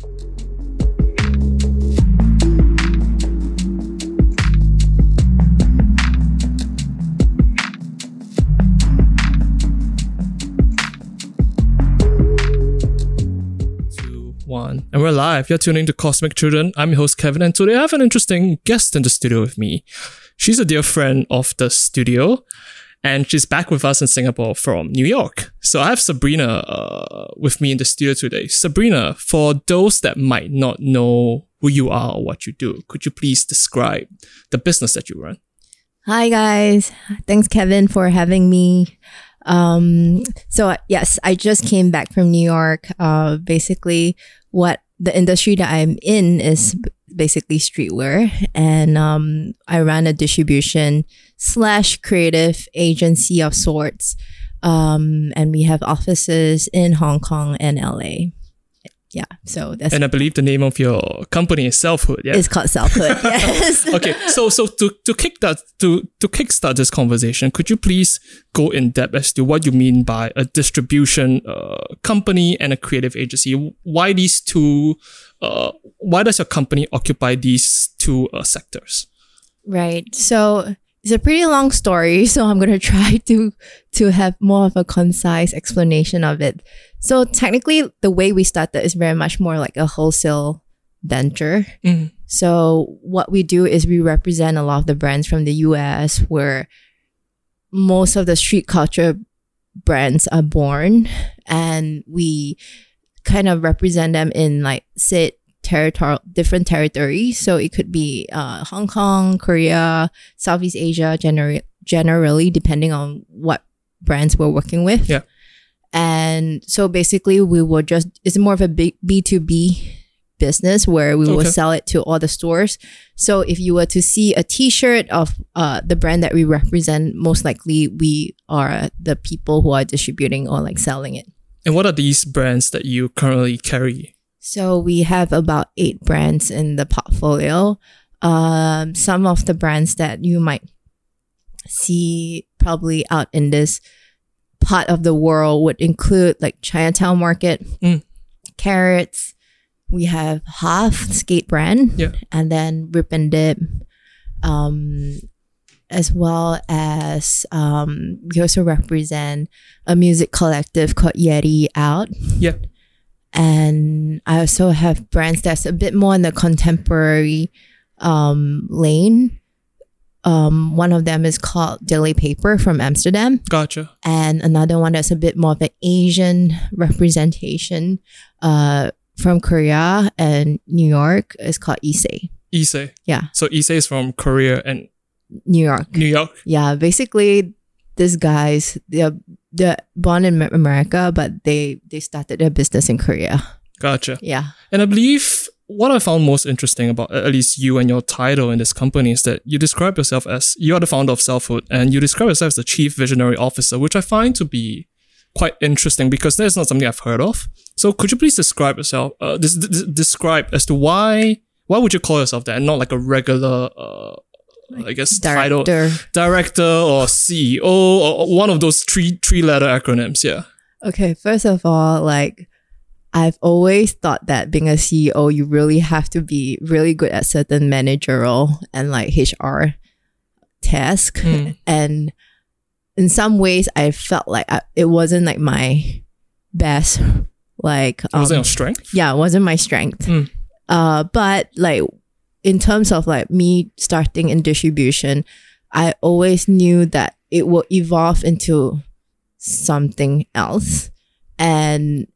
One. And we're live. You're tuning to Cosmic Children. I'm your host, Kevin, and today I have an interesting guest in the studio with me. She's a dear friend of the studio, and she's back with us in Singapore from New York. So I have Sabrina uh, with me in the studio today. Sabrina, for those that might not know who you are or what you do, could you please describe the business that you run? Hi guys. Thanks Kevin for having me. Um, so yes, I just came back from New York. Uh, basically what the industry that I'm in is basically streetwear and um, I run a distribution slash creative agency of sorts. Um, and we have offices in Hong Kong and LA. Yeah. So that's And I believe the name of your company is Selfhood. Yeah. it's called Selfhood. yes. okay, so so to to kick that to to kickstart this conversation, could you please go in depth as to what you mean by a distribution uh, company and a creative agency? Why these two? Uh, why does your company occupy these two uh, sectors? Right. So it's a pretty long story, so I'm going to try to to have more of a concise explanation of it. So technically the way we started is very much more like a wholesale venture. Mm. So what we do is we represent a lot of the brands from the US where most of the street culture brands are born and we kind of represent them in like say territory different territories so it could be uh, hong kong korea southeast asia generally generally depending on what brands we're working with. Yeah. and so basically we will just it's more of a big b2b business where we will sell it to all the stores. So if you were to see a t-shirt of uh, the brand that we represent most likely we are the people who are distributing or like selling it And what are these brands that you currently carry? so we have about eight brands in the portfolio. Um, some of the brands that you might see probably out in this part of the world would include like Chinatown Market, Mm. Carrots. We have HUF skate brand, Yeah. and then Rip and Dip, um, as well as um, we also represent a music collective called Yeti Out Yeah. and I also have brands that's a bit more in the contemporary um, lane. Um, one of them is called Daily Paper from Amsterdam, Gotcha. and another one that's a bit more of an Asian representation uh, from Korea and New York is called IISE. IISE. Yeah, So IISE is from Korea and New York. New York. Yeah, basically, these guys they're they're born in America, but they they started their business in Korea. Gotcha. Yeah. And I believe what I found most interesting about at least you and your title in this company is that you describe yourself as you are the founder of Selfhood and you describe yourself as the chief visionary officer, which I find to be quite interesting because that's not something I've heard of. So could you please describe yourself, uh, des- des- describe as to why, why would you call yourself that and not like a regular, uh, I guess title, Director. director or CEO or one of those three, three letter acronyms. Yeah. Okay, first of all, like I've always thought that being a CEO, you really have to be really good at certain managerial and like HR task. Mm. And in some ways, I felt like I, it wasn't like my best. Like, It wasn't um, your strength. yeah, it wasn't my strength. Mm. Uh, but like in terms of like me starting in distribution, I always knew that it will evolve into something else. And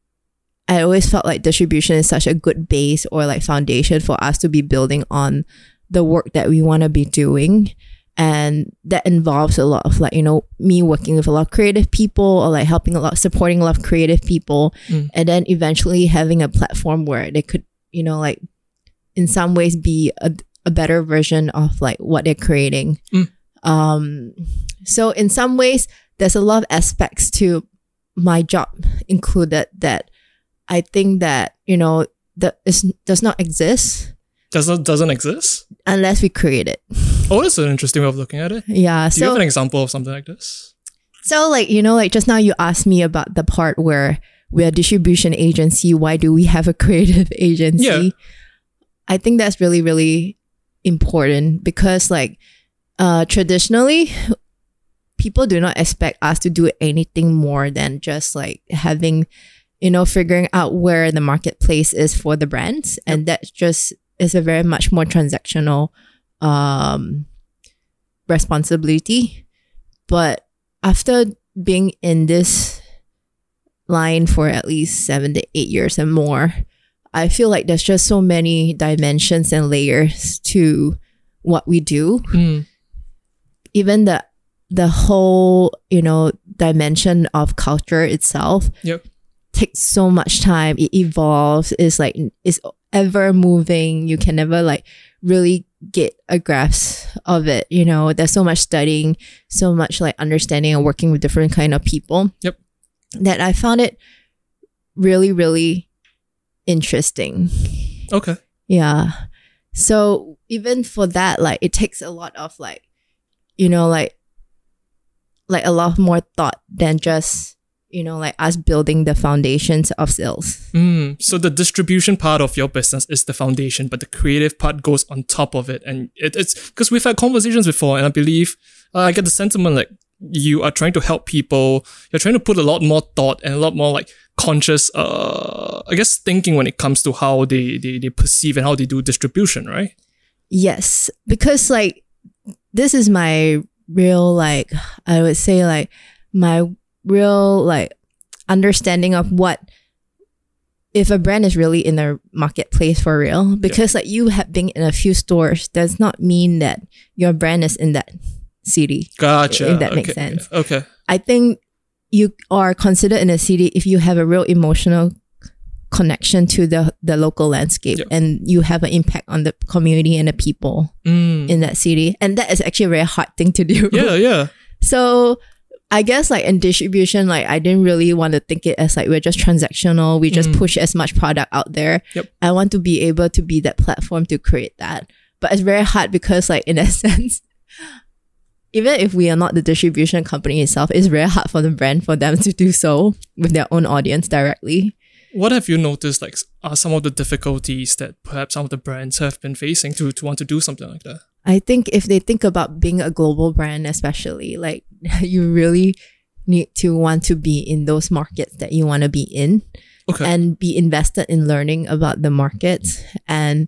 I always felt like distribution is such a good base or like foundation for us to be building on the work that we want to be doing. And that involves a lot of like, you know, me working with a lot of creative people or like helping a lot, supporting a lot of creative people. Mm. And then eventually having a platform where they could, you know, like in some ways be a, a better version of like what they're creating. Mm. Um, so in some ways, there's a lot of aspects to my job included that I think that, you know, that is, does not exist Doesn't, doesn't exist. unless we create it. Oh, that's an interesting way of looking at it. Yeah. Do you have an example of something like this? So like, you know, like just now you asked me about the part where we're a distribution agency. Why do we have a creative agency? Yeah. I think that's really, really important because like uh traditionally people do not expect us to do anything more than just like having you know figuring out where the marketplace is for the brands. And that just is a very much more transactional um responsibility. But after being in this line for at least seven to eight years and more i feel like there's just so many dimensions and layers to what we do Mm. even the the whole you know dimension of culture itself Yep. takes so much time it evolves it's like it's ever moving you can never like really get a grasp of it you know there's so much studying so much like understanding and working with different kind of people Yep. that i found it really really interesting Okay. yeah. So even for that, like it takes a lot of like, you know, like like a lot more thought than just, you know, like us building the foundations of sales. Mm. So the distribution part of your business is the foundation, but the creative part goes on top of it. And it, it's because we've had conversations before, and I believe uh, I get the sentiment like you are trying to help people. You're trying to put a lot more thought and a lot more like conscious, uh, I guess, thinking when it comes to how they, they, they perceive and how they do distribution, right? Yes, because like this is my real like I would say like my real like understanding of what if a brand is really in the marketplace for real because like you have been in a few stores does not mean that your brand is in that city Gotcha. If that makes sense. Okay. i think you are considered in a city if you have a real emotional connection to the the local landscape Yep. and you have an impact on the community and the people Mm. in that city and that is actually a very hard thing to do Yeah, yeah. so i guess like in distribution like i didn't really want to think it as like we're just transactional we just Mm. push as much product out there Yep. i want to be able to be that platform to create that but it's very hard because like in a sense even if we are not the distribution company itself it's very hard for the brand for them to do so with their own audience directly What have you noticed, like, are some of the difficulties that perhaps some of the brands have been facing to, to want to do something like that? I think if they think about being a global brand, especially, like you really need to want to be in those markets that you want to be in Okay. and be invested in learning about the markets. And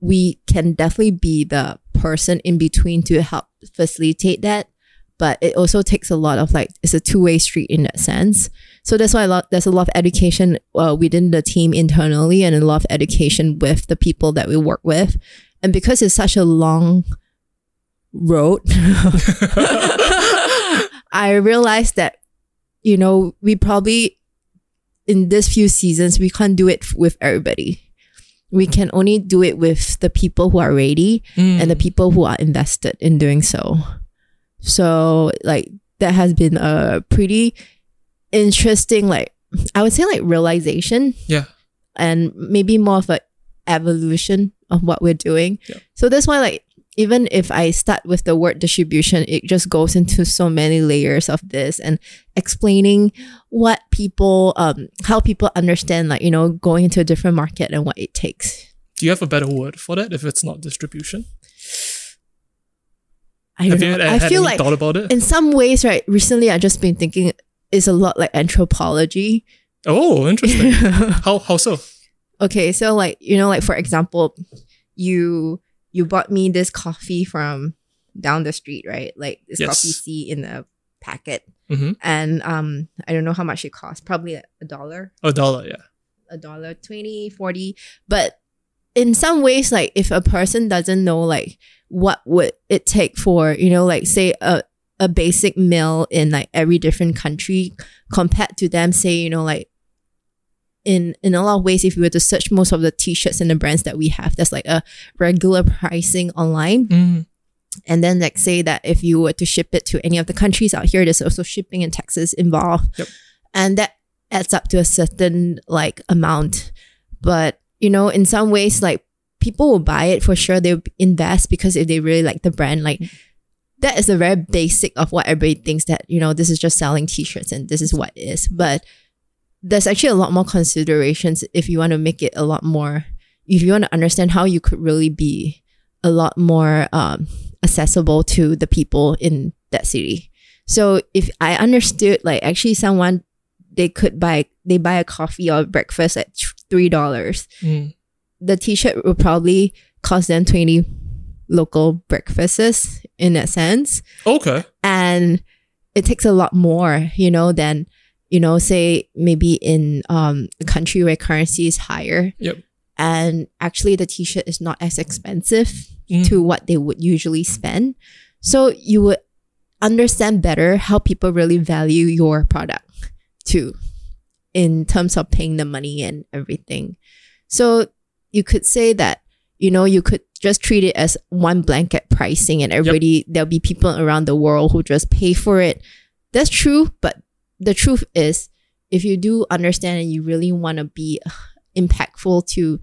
we can definitely be the person in between to help facilitate that. But it also takes a lot of like, it's a two way street in that sense. So that's why a lot, there's a lot of education uh, within the team internally and a lot of education with the people that we work with. And because it's such a long road, I realized that, you know, we probably, in this few seasons, we can't do it with everybody. We can only do it with the people who are ready Mm. and the people who are invested in doing so. So, like, that has been a pretty interesting, like, I would say, like, realization yeah. and maybe more of a evolution of what we're doing. Yeah. So that's why like even if I start with the word distribution, it just goes into so many layers of this and explaining what people um how people understand like, you know, going into a different market and what it takes. Do you have a better word for that if it's not distribution? I Have you know. I feel like thought about it? in some ways, right, recently I've just been thinking it's a lot like anthropology. Oh, interesting. how how so? okay so like you know like for example you you bought me this coffee from down the street right like this Yes. coffee C in a packet Mm-hmm. and um i don't know how much it costs probably a a dollar A dollar, yeah. a dollar 20 40 but in some ways like if a person doesn't know like what would it take for you know like say a a basic meal in like every different country compared to them say you know like in in a lot of ways if you were to search most of the t-shirts and the brands that we have there's like a regular pricing online. Mm. and then like say that if you were to ship it to any of the countries out here there's also shipping and taxes involved. Yep. and that adds up to a certain like amount. But you know in some ways like people will buy it for sure. They'll invest because if they really like the brand like that is the very basic of what everybody thinks that you know this is just selling t-shirts and this is what it is. But there's actually a lot more considerations if you want to make it a lot more if you want to understand how you could really be a lot more um, accessible to the people in that city so if i understood like actually someone they could buy they buy a coffee or breakfast at three dollars Mm. the t-shirt will probably cost them 20 local breakfasts in that sense Okay. and it takes a lot more you know than you know say maybe in um, a country where currency is higher Yep. and actually the t-shirt is not as expensive Mm. to what they would usually spend so you would understand better how people really value your product too in terms of paying the money and everything so you could say that you know you could just treat it as one blanket pricing and everybody there'll be people around the world who just pay for it that's true but the truth is if you do understand and you really want to be uh, impactful to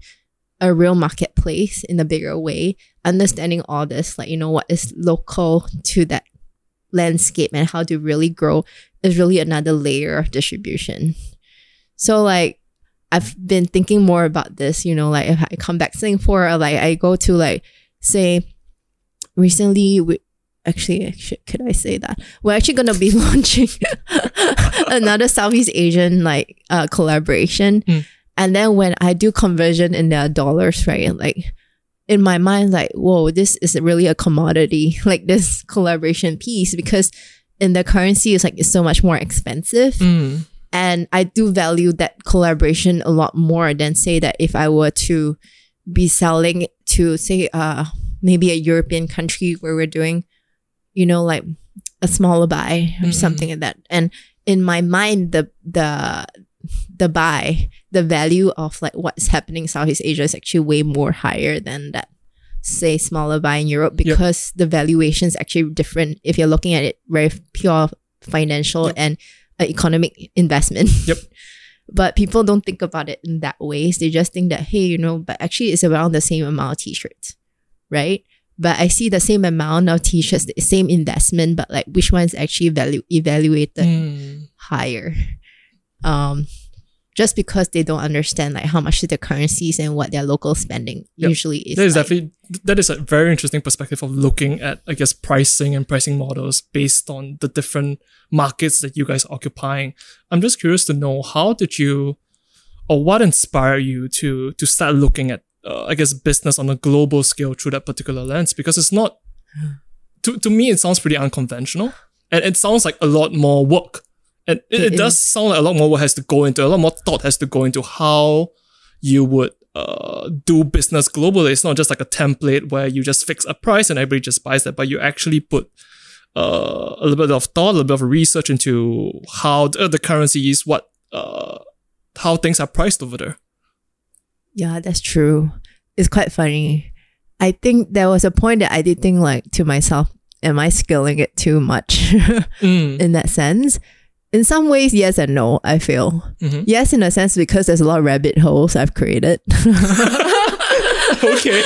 a real marketplace in a bigger way understanding all this like you know what is local to that landscape and how to really grow is really another layer of distribution. So like I've been thinking more about this, you know, like if I come back to Singapore or like I go to like say recently we actually should, could I say that? We're actually gonna be launching another Southeast Asian like uh collaboration. Mm. And then when I do conversion in their dollars, right? Like in my mind, like, whoa, this is really a commodity, like this collaboration piece, because in the currency it's like it's so much more expensive Mm. and I do value that collaboration a lot more than say that if I were to be selling to say uh maybe a European country where we're doing, you know, like a smaller buy or Mhm. something like that. And in my mind, the the the buy, the value of like what's happening in Southeast Asia is actually way more higher than that say smaller buy in Europe Yep. because the valuation is actually different if you're looking at it very pure financial Yep. and uh, economic investment. Yep. but people don't think about it in that ways. They just think that, hey, you know, but actually it's around the same amount of t-shirts, right? But I see the same amount of t-shirts, the same investment, but like which one is actually value evaluated Mm. higher? Um, just because they don't understand like how much the currencies and what their local spending Yep. usually is. That is like. definitely that is a very interesting perspective of looking at I guess pricing and pricing models based on the different markets that you guys are occupying. I'm just curious to know how did you or what inspired you to to start looking at uh, I guess business on a global scale through that particular lens because it's not to to me it sounds pretty unconventional and it sounds like a lot more work. And it, It it does sound like a lot more work has to go into a lot more thought has to go into how you would uh, do business globally. It's not just like a template where you just fix a price and everybody just buys that, but you actually put uh, a little bit of thought, a little bit of research into how the, the currencies, what, uh, how things are priced over there. Yeah, that's true. It's quite funny. I think there was a point that I did think like to myself, am I scaling it too much Mm, in that sense? In some ways, yes and no, I feel. Mhm. Yes, in a sense, because there's a lot of rabbit holes I've created. okay.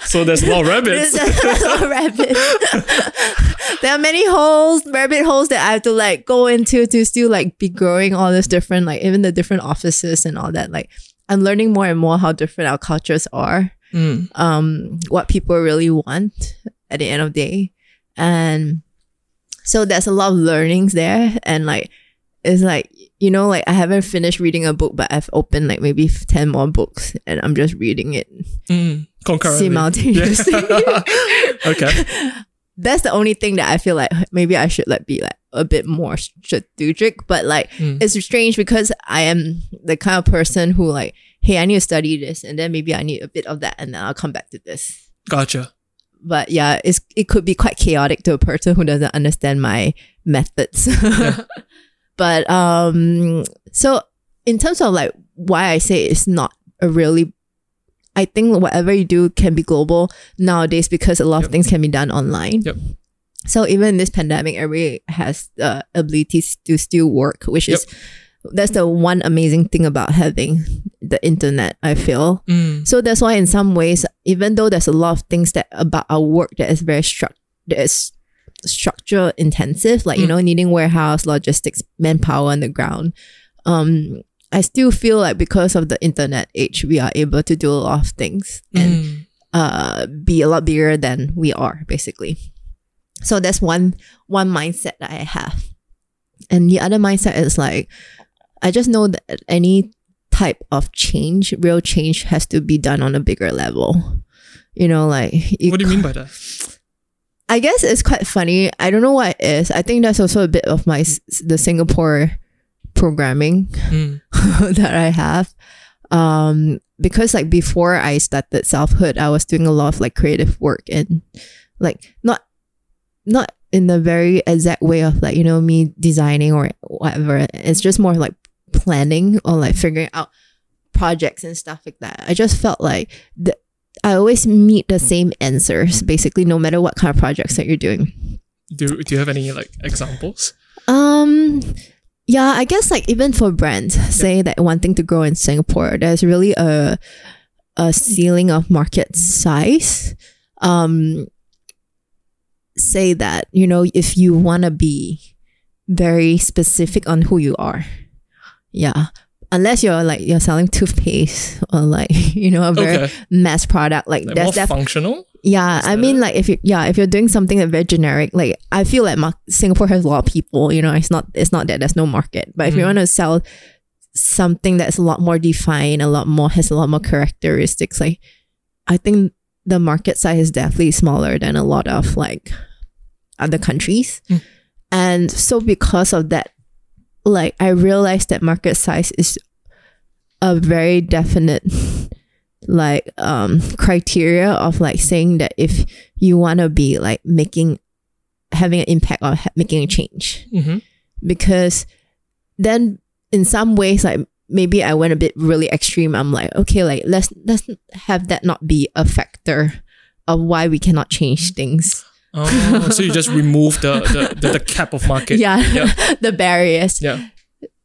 so there's a lot of rabbits. There's a lot of rabbits. there are many holes, rabbit holes that I have to like go into to still like be growing all this different, like even the different offices and all that. Like I'm learning more and more how different our cultures are. Mm, um, what people really want at the end of the day. And so there's a lot of learnings there. And like, it's like, you know, like I haven't finished reading a book, but I've opened like maybe 10 more books and I'm just reading it mm, concurrently. simultaneously. Yeah. okay. That's the only thing that I feel like maybe I should like be like a bit more strategic. But like, Mm. it's strange because I am the kind of person who like, hey, I need to study this and then maybe I need a bit of that and then I'll come back to this. Gotcha. but yeah, it's it could be quite chaotic to a person who doesn't understand my methods. but um, so in terms of like why I say it's not a really, I think whatever you do can be global nowadays because a lot Yep. of things can be done online. Yep. So even in this pandemic, everybody has the ability to still work, which is that's the one amazing thing about having the internet. I feel. Mm, So that's why in some ways, even though there's a lot of things that about our work that is very struct that is structure intensive, like you Mm. know, needing warehouse, logistics, manpower on the ground, um, I still feel like because of the internet age, we are able to do a lot of things and Mm. uh, be a lot bigger than we are, basically. So that's one one mindset that I have, and the other mindset is like, I just know that any type of change, real change, has to be done on a bigger level. You know, like What do you mean by that? I guess it's quite funny. I don't know what it is. I think that's also a bit of my the Singapore programming Mm. that I have. Um, because like before I started selfhood, I was doing a lot of like creative work and like not not in the very exact way of like you know me designing or whatever. It's just more like planning or like figuring out projects and stuff like that. I just felt like the, I always meet the same answers basically, no matter what kind of projects that you're doing. Do Do you have any like examples? Um, yeah, I guess like even for brands, say that wanting to grow in Singapore, there's really a a ceiling of market size. Um, say that you know if you want to be very specific on who you are, yeah. Unless you're like you're selling toothpaste or like you know a very Okay, mass product, like, like more def- functional. yeah, I mean, it? like if you yeah, if you're doing something that's very generic, like I feel like mar- Singapore has a lot of people. You know, it's not it's not that there's no market, but if you Mm. want to sell something that's a lot more defined, a lot more has a lot more characteristics, like I think the market size is definitely smaller than a lot of like other countries, Mm. and so because of that, like I realized that market size is a very definite like um criteria of like saying that if you want to be like making having an impact or ha- making a change. Hmm because then in some ways like maybe i went a bit really extreme i'm like okay like let's let's have that not be a factor of why we cannot change things Oh, so you just remove the the, the, the cap of market. yeah Yeah. the barriers Yeah.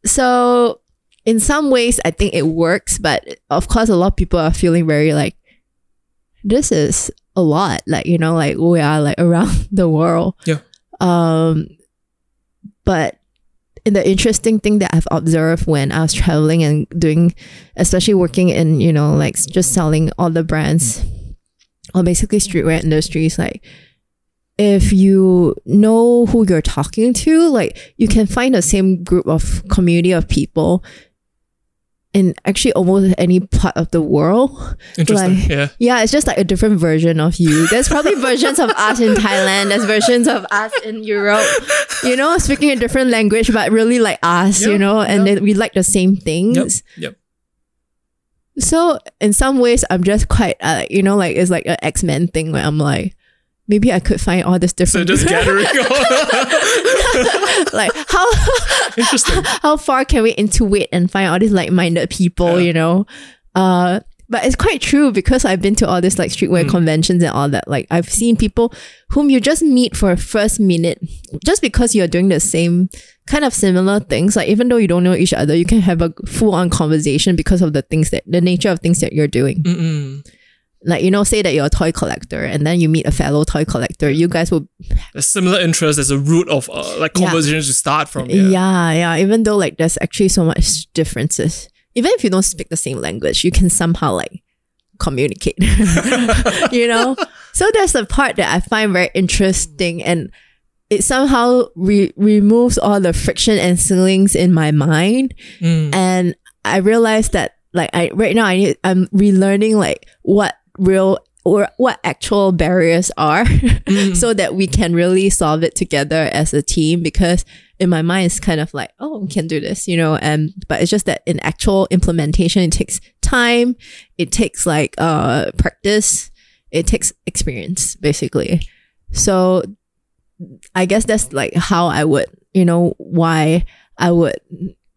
so in some ways i think it works but of course a lot of people are feeling very like this is a lot like you know like we are like around the world Yeah. um but the interesting thing that i've observed when i was traveling and doing especially working in you know like just selling all the brands or basically streetwear industries like if you know who you're talking to, like you can find the same group of community of people in actually almost any part of the world. Interesting. Like- yeah. Yeah, it's just like a different version of you. There's probably versions of us in Thailand, there's versions of us in Europe, you know, speaking a different language, but really like us, Yeah, you know, and then we like the same things. Yep. Yep. So in some ways, I'm just quite, uh, you know, like it's like an X Men thing where I'm like, maybe I could find all this different. So just gathering. like how Interesting. how far can we intuit and find all these like-minded people? Yeah. You know, uh, but it's quite true because I've been to all these like streetwear Mm. conventions and all that. Like I've seen people whom you just meet for a first minute, just because you're doing the same kind of similar things. Like even though you don't know each other, you can have a full-on conversation because of the things that the nature of things that you're doing. Mm-mm. Like you know, say that you're a toy collector, and then you meet a fellow toy collector. You guys will A similar interest as a root of uh, like Yeah. conversations to start from. Yeah. Yeah. yeah, Even though like there's actually so much differences. Even if you don't speak the same language, you can somehow like communicate. you know? So that's the part that I find very interesting and it somehow re- removes all the friction and ceilings in my mind. Mm. And I realized that like I right now I need, I'm relearning like what real or what actual barriers are so that we can really solve it together as a team because in my mind it's kind of like oh we can do this you know and but it's just that in actual implementation it takes time. It takes like uh practice. It takes experience basically. So i guess that's like how i would you know why i would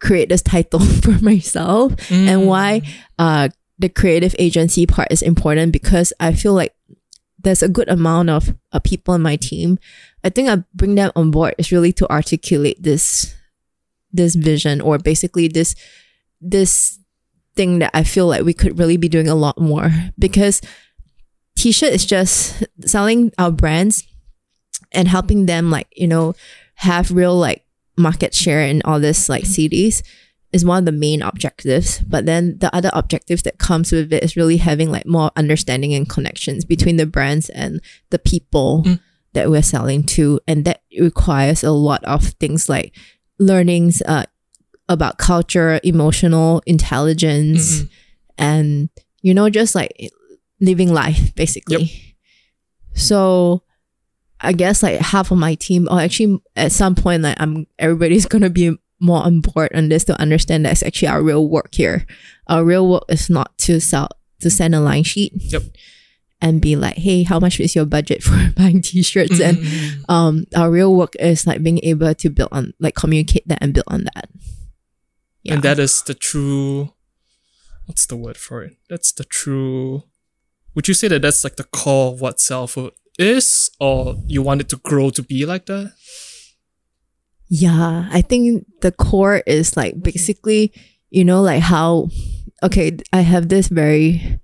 create this title for myself Mm. and why uh the creative agency part is important because I feel like there's a good amount of uh, people in my team. I think I bring them on board is really to articulate this this vision or basically this this thing that I feel like we could really be doing a lot more because t-shirt is just selling our brands and helping them like you know have real like market share in all this like cities is one of the main objectives. But then the other objectives that comes with it is really having like more understanding and connections between the brands and the people Mm. that we're selling to. And that requires a lot of things like learnings uh, about culture, emotional intelligence, Mhm. and you know, just like living life basically. So I guess like half of my team, or actually at some point, like I'm everybody's gonna be more on board on this to understand that's actually our real work here. Our real work is not to sell to send a line sheet. Yep. And be like, hey, how much is your budget for buying t-shirts? And Mhm. um our real work is like being able to build on like communicate that and build on that. Yeah. And that is the true. What's the word for it? That's the true. Would you say that that's like the core of what selfhood is, or you want it to grow to be like that? Yeah, I think the core is like basically, you know, like how okay, I have this very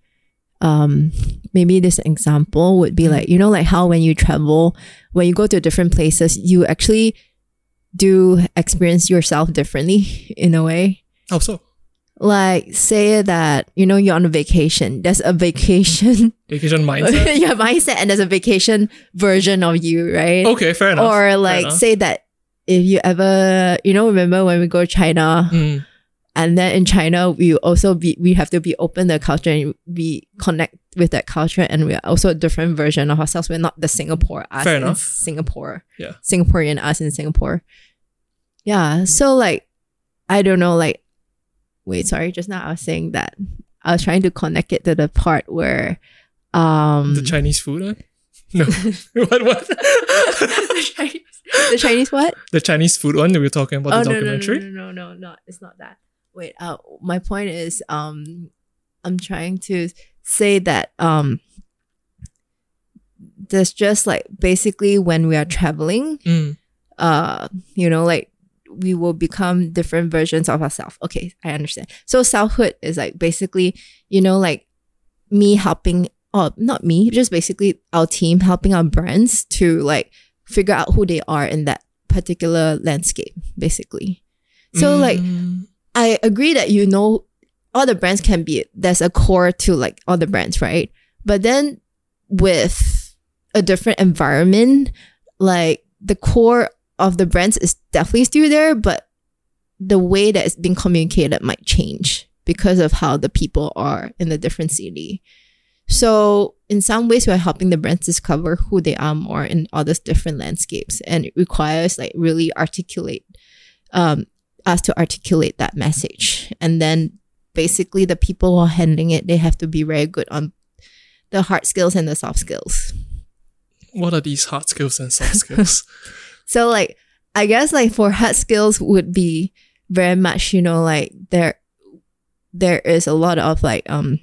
um maybe this example would be like, you know, like how when you travel, when you go to different places, you actually do experience yourself differently in a way. Oh, so Like say that, you know, you're on a vacation. There's a vacation vacation mindset. your mindset and there's a vacation version of you, right? okay, fair enough. or like enough. say that if you ever you know remember when we go to china Mm, and then in china we also be we have to be open to the culture and we connect with that culture and we're also a different version of ourselves we're not the singapore us Fair enough. singapore Yeah. singaporean us in singapore yeah so like i don't know like wait sorry just now i was saying that i was trying to connect it to the part where um the Chinese food one? No. what what? the Chinese, the Chinese what? the Chinese food one that we were talking about oh the no, no, no, documentary? no, no, no, no, it's not that. Wait, uh, my point is, um, I'm trying to say that um, there's just like basically when we are traveling, Mm, uh, you know, like we will become different versions of ourselves. Okay, I understand. So selfhood is like basically, you know, like me helping, or not me, just basically our team helping our brands to like figure out who they are in that particular landscape, basically. So like mm, I agree that you know all the brands can be there's a core to like all the brands, right? But then with a different environment, like the core of the brands is definitely still there, but the way that it's being communicated might change because of how the people are in the different city. So in some ways, we're helping the brands discover who they are more in all these different landscapes, and it requires like really articulate um, us to articulate that message. And then basically the people who are handling it, they have to be very good on the hard skills and the soft skills. what are these hard skills and soft skills? So like I guess like for hard skills would be very much, you know, like there there is a lot of like um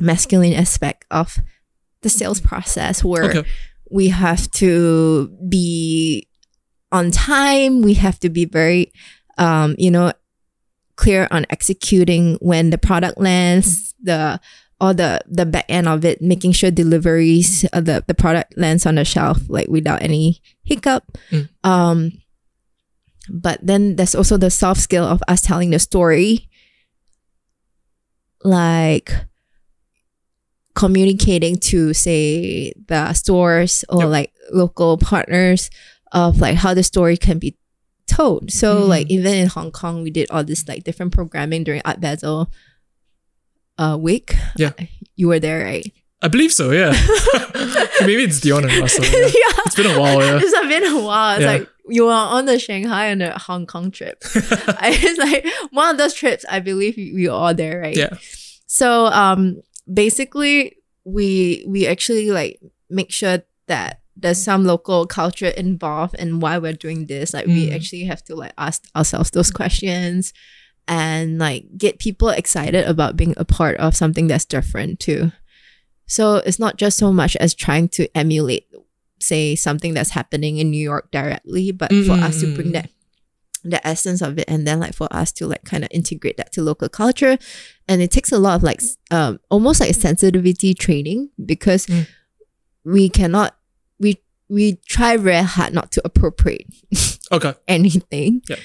masculine aspect of the sales process where okay. we have to be on time. We have to be very um you know clear on executing when the product lands the or the the back end of it making sure deliveries uh, the the product lands on the shelf like without any hiccup. Mm. um but then there's also the soft skill of us telling the story. Like communicating to say the stores or Yep. like local partners of like how the story can be told. So Mhm. like even in Hong Kong, we did all this like different programming during Art Basel uh, week. Yeah. you were there, right? I believe so, yeah. Maybe it's Dion and Russell. Yeah. yeah. It's been a while, yeah. It's been a while. It's Yeah. like you were on the Shanghai and the Hong Kong trip. I, it's like one of those trips. I believe we we were all there, right? yeah. So um basically we we actually like make sure that there's some local culture involved in why we're doing this. Like we Mm. actually have to like ask ourselves those questions and like get people excited about being a part of something that's different too. So it's not just so much as trying to emulate say something that's happening in New York directly, but for us to bring Mm. that the essence of it and then like for us to like kind of integrate that to local culture and it takes a lot of like um almost like sensitivity training because Mm. we cannot we we try very hard not to appropriate Okay. anything Yeah.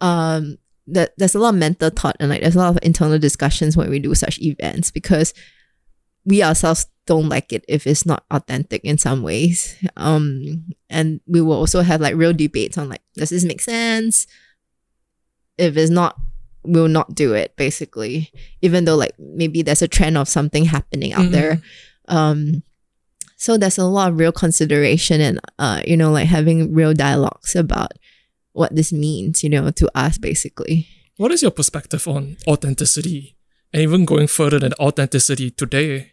um that there's a lot of mental thought and like there's a lot of internal discussions when we do such events because we ourselves don't like it if it's not authentic in some ways. Um, and we will also have like real debates on like, does this make sense? If it's not, we'll not do it basically. Even though like maybe there's a trend of something happening out Mhm. there. Um, so there's a lot of real consideration and uh, you know, like having real dialogues about what this means, you know, to us basically. What is your perspective on authenticity and even going further than authenticity today,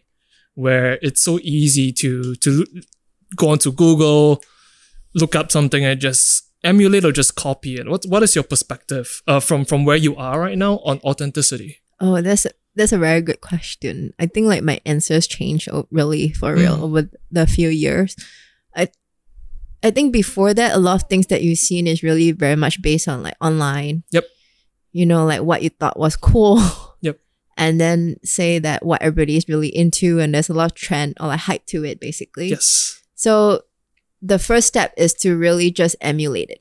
where it's so easy to to go onto Google, look up something and just emulate or just copy it? What what is your perspective uh, from from where you are right now on authenticity? Oh, that's a, that's a very good question. I think like my answers change really for real Mm. over the few years. I I think before that, a lot of things that you've seen is really very much based on like online. Yep. You know, like what you thought was cool. Yep. And then say that what everybody is really into, and there's a lot of trend or like hype to it, basically. Yes. So the first step is to really just emulate it.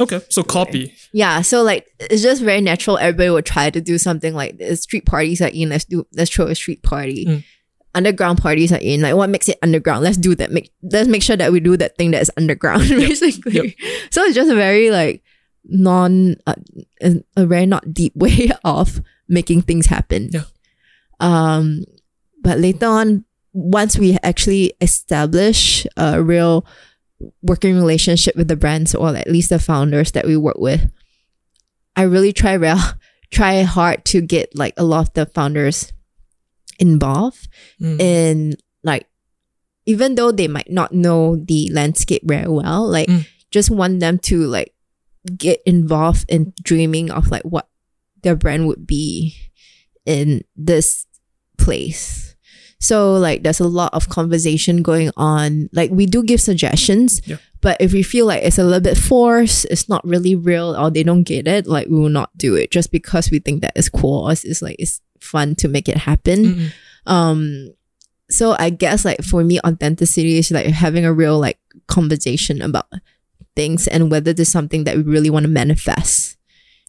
Okay, so copy. Yeah, so like it's just very natural. Everybody would try to do something like this. Street parties are in. Let's do. Let's throw a street party. Mm. Underground parties are in. Like what makes it underground? Let's do that. Make let's make sure that we do that thing that is underground. Basically, so it's just a very like non uh, a, a very not deep way of making things happen. Yeah. Um, but later on, once we actually establish a real working relationship with the brands or at least the founders that we work with, I really try real try hard to get like a lot of the founders involved Mm. in like even though they might not know the landscape very well, like Mm. just want them to like get involved in dreaming of like what their brand would be in this place. So like there's a lot of conversation going on. Like we do give suggestions, Yeah. but if we feel like it's a little bit forced, it's not really real, or they don't get it, like we will not do it just because we think that it's cool or it's like it's fun to make it happen Mm-mm. um so i guess like for me authenticity is like having a real like conversation about things and whether there's something that we really want to manifest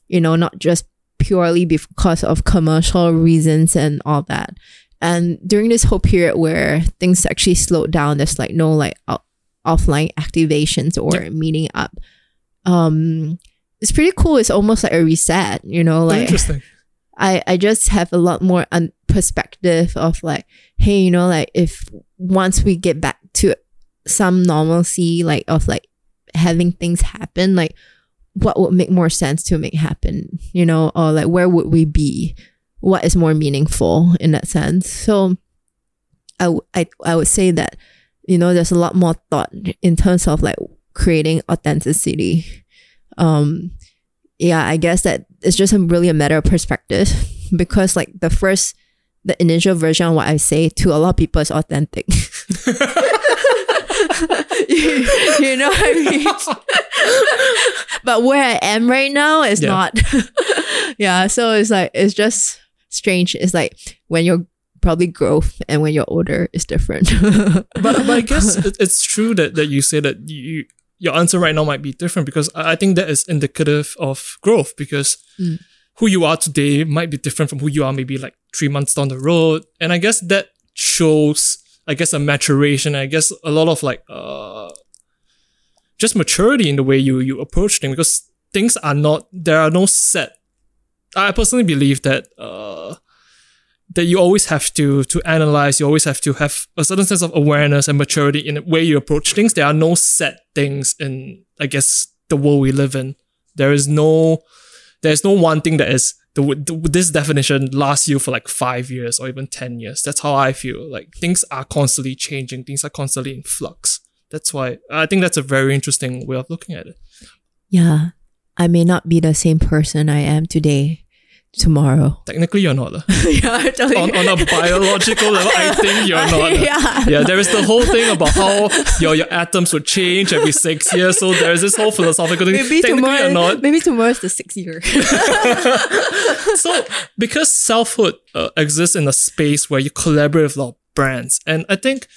you know not just purely because of commercial reasons and all that and during this whole period where things actually slowed down there's like no like out- offline activations or meeting up um it's pretty cool it's almost like a reset you know like Interesting. I, I just have a lot more un- perspective of like, hey, you know, like if once we get back to some normalcy, like of like having things happen, like what would make more sense to make happen, you know, or like where would we be? What is more meaningful in that sense? So I, w- I, I would say that, you know, there's a lot more thought in terms of like creating authenticity. Um, yeah, I guess that it's just a, really a matter of perspective because like the first, the initial version of what I say to a lot of people is authentic. you, you know what I mean? but where I am right now is Yeah. not. yeah, so it's like it's just strange. It's like when you're probably growth and when you're older is different. but, but I guess it's true that, that you say that you your answer right now might be different because I I think that is indicative of growth because Mm. who you are today might be different from who you are maybe like three months down the road. And I guess that shows, I guess, a maturation. I guess a lot of like uh just maturity in the way you you approach things because things are not there are no set. I personally believe that uh that you always have to to analyze you always have to have a certain sense of awareness and maturity in the way you approach things. There are no set things in i guess the world we live in. There is no there's no one thing that is the, this definition lasts you for like five years or even 10 years. That's how i feel. Like things are constantly changing. Things are constantly in flux. That's why i think that's a very interesting way of looking at it. Yeah, I may not be the same person I am today, tomorrow. technically you're not yeah, totally. on, on a biological level i think you're not yeah. yeah, there is the whole thing about how your your atoms would change every six years. So there is this whole philosophical thing. Maybe Technically tomorrow, or not. maybe tomorrow is the sixth year. So because selfhood uh, exists in a space where you collaborate with a lot of brands, and I think,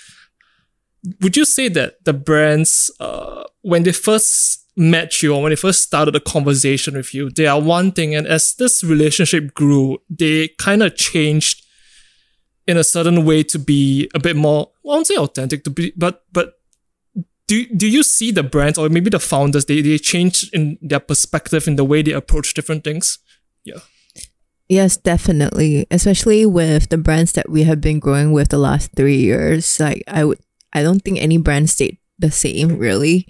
would you say that the brands, uh, when they first met you or when they first started a conversation with you, they are one thing. And as this relationship grew, they kind of changed in a certain way to be a bit more, well, I won't say authentic to be, but, but do, do you see the brands or maybe the founders, they, they change in their perspective in the way they approach different things? Yeah. Yes, definitely. Especially with the brands that we have been growing with the last three years. Like I would I don't think any brand stayed the same really.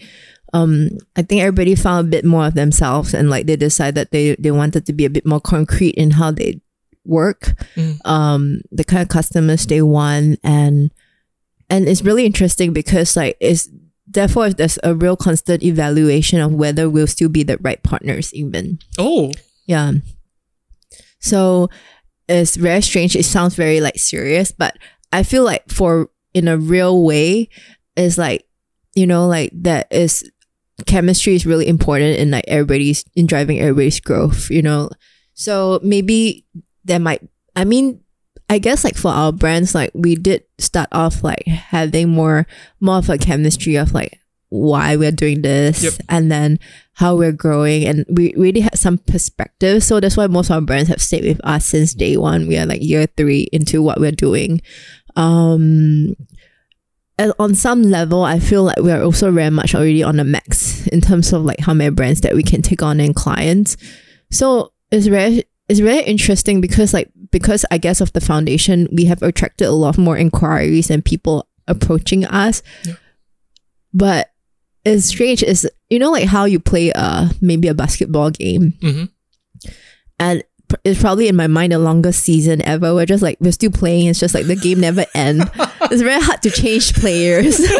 Um, I think everybody found a bit more of themselves and like they decided that they, they wanted to be a bit more concrete in how they work, Mm. um, the kind of customers they want and and it's really interesting because like it's therefore there's a real constant evaluation of whether we'll still be the right partners even. Oh, Yeah. So it's very strange. It sounds very like serious, but I feel like for in a real way, it's like, you know, like that is chemistry is really important in like everybody's in driving everybody's growth, you know. So maybe there might I mean I guess like for our brands, like we did start off like having more more of a chemistry of like why we're doing this Yep. and then how we're growing and we really had some perspective. So that's why most of our brands have stayed with us since day one. We are like year three into what we're doing. Um on some level, I feel like we're also very much already on the max in terms of like how many brands that we can take on and clients. So it's very it's very interesting because like because I guess of the foundation, we have attracted a lot more inquiries and people approaching us. Yeah. But it's strange is you know like how you play a maybe a basketball game hmm and it's probably in my mind the longest season ever. We're just like we're still playing. It's just like the game never end. it's very hard to change players. you know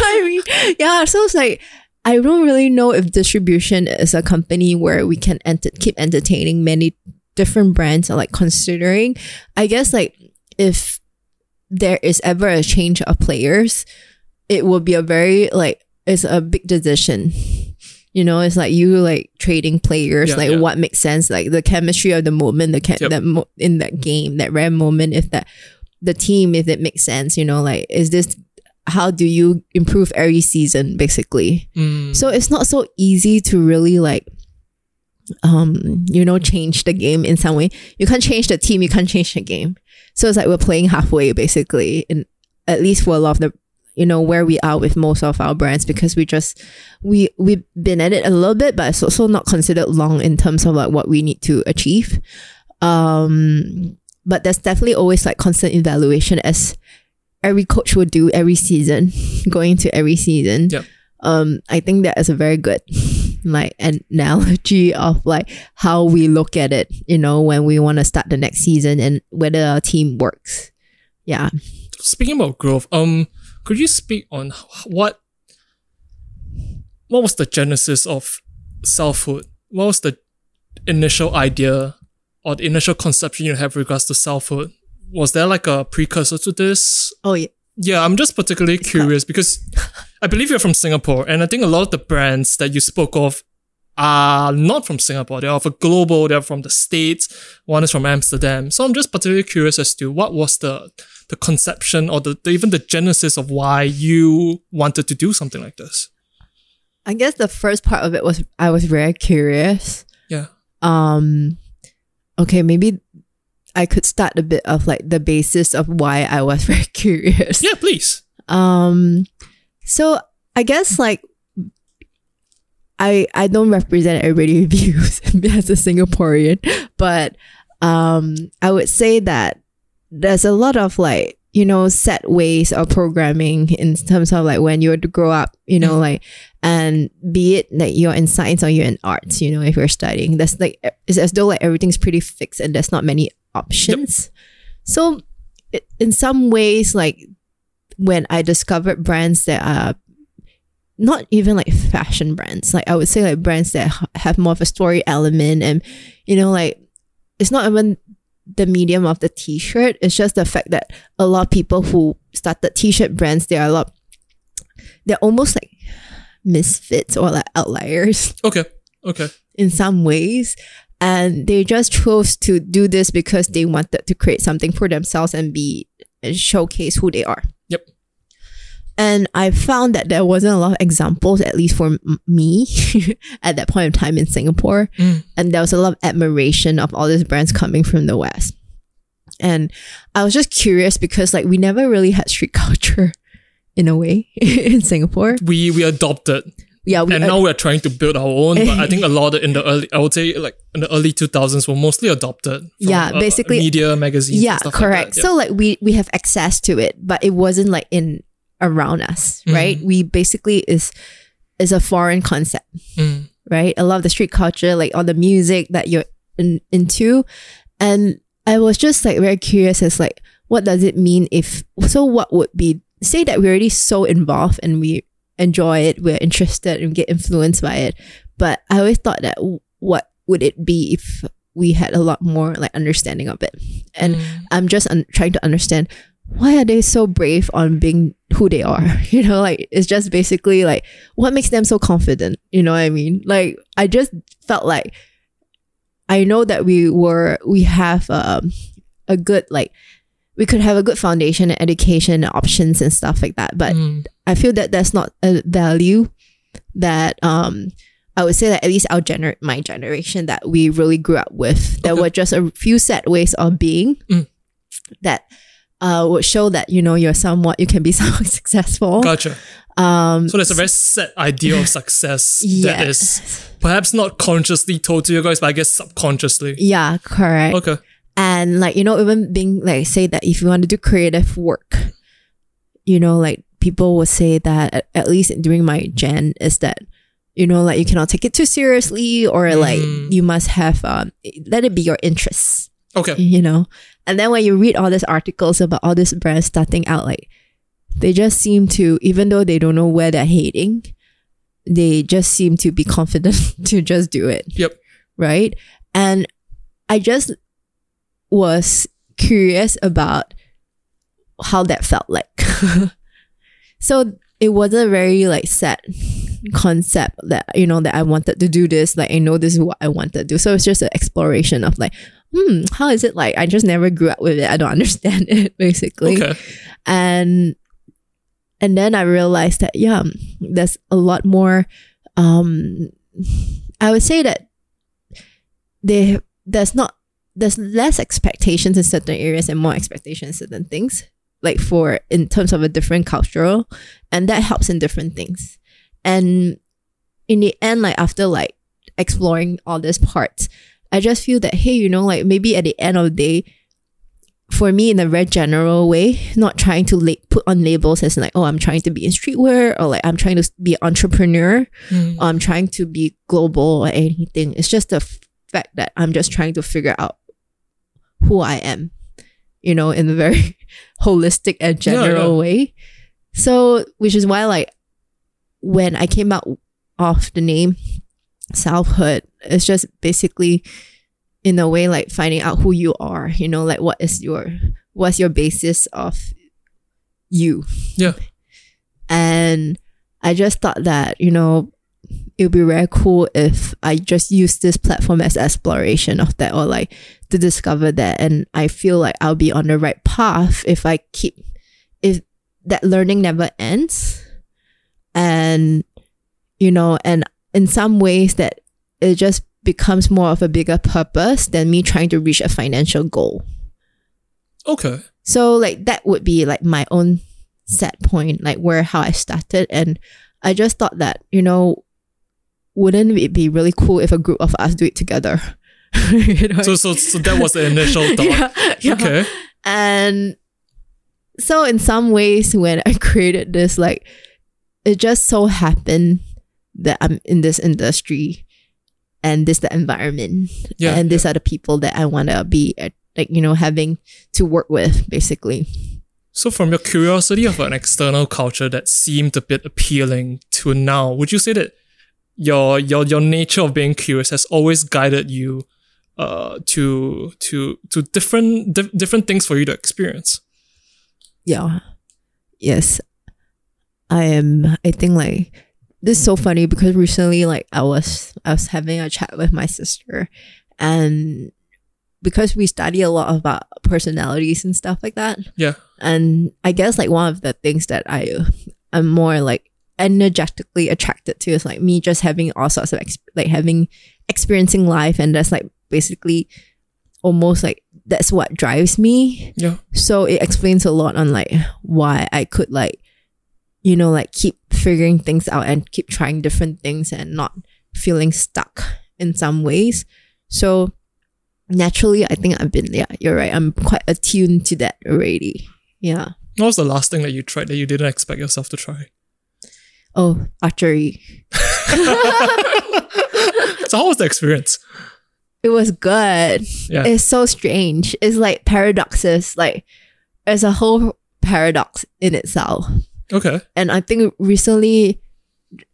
what I mean? Yeah. So it's like I don't really know if distribution is a company where we can enter- keep entertaining many different brands. Or like considering, I guess like if there is ever a change of players, it will be a very like it's a big decision. You know, it's like you like trading players, Yeah, like yeah. what makes sense, like the chemistry of the moment, the chem- Yep. that mo- in that game, that rare moment, if that the team, if it makes sense, you know, like is this how do you improve every season, basically? Mm. So it's not so easy to really like um you know change the game in some way. You can't change the team, you can't change the game. So it's like we're playing halfway basically in at least for a lot of the you know where we are with most of our brands because we just we we've been at it a little bit but it's also not considered long in terms of like what we need to achieve. Um but there's definitely always like constant evaluation as every coach would do every season going to every season. Yep. um i think that is a very good like analogy of like how we look at it you know when we want to start the next season and whether our team works. Yeah. Speaking about growth, um, could you speak on what what was the genesis of selfhood? What was the initial idea or the initial conception you have regards to selfhood? Was there like a precursor to this? oh yeah Yeah, I'm just particularly curious because I believe you're from Singapore, and I think a lot of the brands that you spoke of are not from Singapore. They're of a global. They're from the states. One is from Amsterdam. So I'm just particularly curious as to what was the the conception or the, the even the genesis of why you wanted to do something like this. i guess the first part of it was i was very curious Yeah. um okay maybe i could start a bit of like the basis of why i was very curious Yeah, please. Um, so I guess like I I don't represent everybody's views as a Singaporean, but um, I would say that there's a lot of like you know set ways of programming in terms of like when you're to grow up, you know, Mhm. like and be it that you're in science or you're in arts, you know, if you're studying, that's like it's as though like everything's pretty fixed and there's not many options. So i- in some ways, like when I discovered brands that are not even like fashion brands, like I would say like brands that have more of a story element and you know like it's not even the medium of the t-shirt it's just the fact that a lot of people who started t-shirt brands they are a lot they're almost like misfits or like outliers Okay. Okay. in some ways. And they just chose to do this because they wanted to create something for themselves and be and showcase who they are. And I found that there wasn't a lot of examples, at least for m- me, at that point in time in Singapore. Mm. And there was a lot of admiration of all these brands coming from the West. And I was just curious because like we never really had street culture in a way in Singapore. We we adopted, Yeah, we and now we're trying to build our own. But I think a lot of, in the early, I would say like in the early two thousands, were mostly adopted. From, Yeah, uh, basically- media magazines. yeah and stuff correct Like that. so like we we have access to it but it wasn't like in around us right Mhm. we basically is is a foreign concept Mm. right a lot of the street culture like all the music that you're in, into and i was just like very curious as like what does it mean if so what would be say that we're already so involved and we enjoy it we're interested and get influenced by it but i always thought that what would it be if we had a lot more like understanding of it and Mm. I'm just un- trying to understand why are they so brave on being who they are? You know, like it's just basically like what makes them so confident. You know what I mean? Like I just felt like I know that we were we have um, a good like we could have a good foundation and education options and stuff like that, but Mm. I feel that that's not a value that um I would say that at least our gener my generation that we really grew up with. There Okay. were just a few set ways of being Mm. that uh would show that you know you're somewhat you can be somewhat successful. Gotcha. Um So there's a very set idea of success that is perhaps not consciously told to you guys, but I guess subconsciously. Yeah, correct. Okay. And like, you know, even being like say that if you want to do creative work, you know, like people would say that at, at least during my gen is that, you know, like you cannot take it too seriously or like Mm. you must have um let it be your interests, Okay. you know. And then when you read all these articles about all these brands starting out, like they just seem to, even though they don't know where they're heading, they just seem to be confident to just do it Yep. right? And I just was curious about how that felt like. so it wasn't a very like set concept that you know that I wanted to do this. Like I know this is what I wanted to do. So it's just an exploration of like, hmm, how is it like? I just never grew up with it. I don't understand it basically Okay. and and then I realized that yeah, there's a lot more. Um, I would say that there there's not there's less expectations in certain areas and more expectations in certain things. Like for in terms of a different cultural, and that helps in different things. And in the end, like after like exploring all these parts, I just feel that hey, you know, like maybe at the end of the day, for me in a very general way, not trying to la- put on labels as like, oh, I'm trying to be in streetwear or like I'm trying to be an entrepreneur Mm. or I'm trying to be global or anything. It's just the fact that I'm just trying to figure out who I am, you know, in a very holistic and general way. So, which is why, like, when I came out of the name selfhood, it's just basically in a way like finding out who you are, you know, like what is your what's your basis of you. Yeah. And I just thought that, you know, it would be very cool if I just use this platform as exploration of that or like to discover that. And I feel like I'll be on the right path if I keep, if that learning never ends. And, you know, and in some ways that it just becomes more of a bigger purpose than me trying to reach a financial goal. Okay. So like that would be like my own set point, like where how I started. And I just thought that, you know, wouldn't it be really cool if a group of us do it together? you know? So so so that was the initial thought. yeah, yeah. Okay. And so in some ways when I created this, like it just so happened that I'm in this industry and this the environment. Yeah. and these are the people that I wanna be like, you know, having to work with basically. So from your curiosity of an external culture that seemed a bit appealing to now, would you say that your your your nature of being curious has always guided you uh to to to different di- different things for you to experience? Yeah. Yes. I am I think like this is so funny because recently like I was I was having a chat with my sister and because we study a lot about personalities and stuff like that. Yeah. And I guess like one of the things that I I'm more like energetically attracted to is like me just having all sorts of ex- like having experiencing life and that's like basically almost like that's what drives me Yeah. so it explains a lot on like why I could like you know like keep figuring things out and keep trying different things and not feeling stuck in some ways. So naturally I think I've been yeah you're right. I'm quite attuned to that already. Yeah. What was the last thing that you tried that you didn't expect yourself to try? oh archery. So how was the experience? it was good. Yeah. it's so strange. It's like paradoxes like there's a whole paradox in itself Okay. and I think recently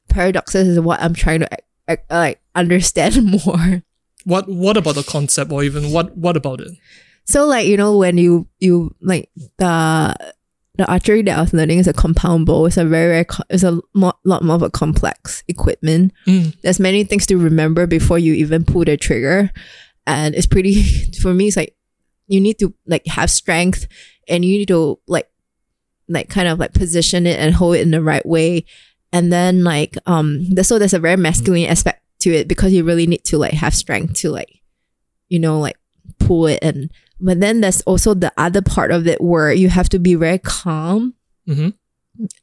paradoxes is what I'm trying to uh, like understand more. What what about the concept or even what what about it? So like you know when you you like the the archery that I was learning is a compound bow. It's a very very co- it's a mo- lot more of a complex equipment. Mm. There's many things to remember before you even pull the trigger, and it's pretty for me. It's like you need to like have strength, and you need to like like kind of like position it and hold it in the right way, and then like um there's so there's a very masculine aspect to it because you really need to like have strength to like you know like pull it and but then there's also the other part of it where you have to be very calm Mhm.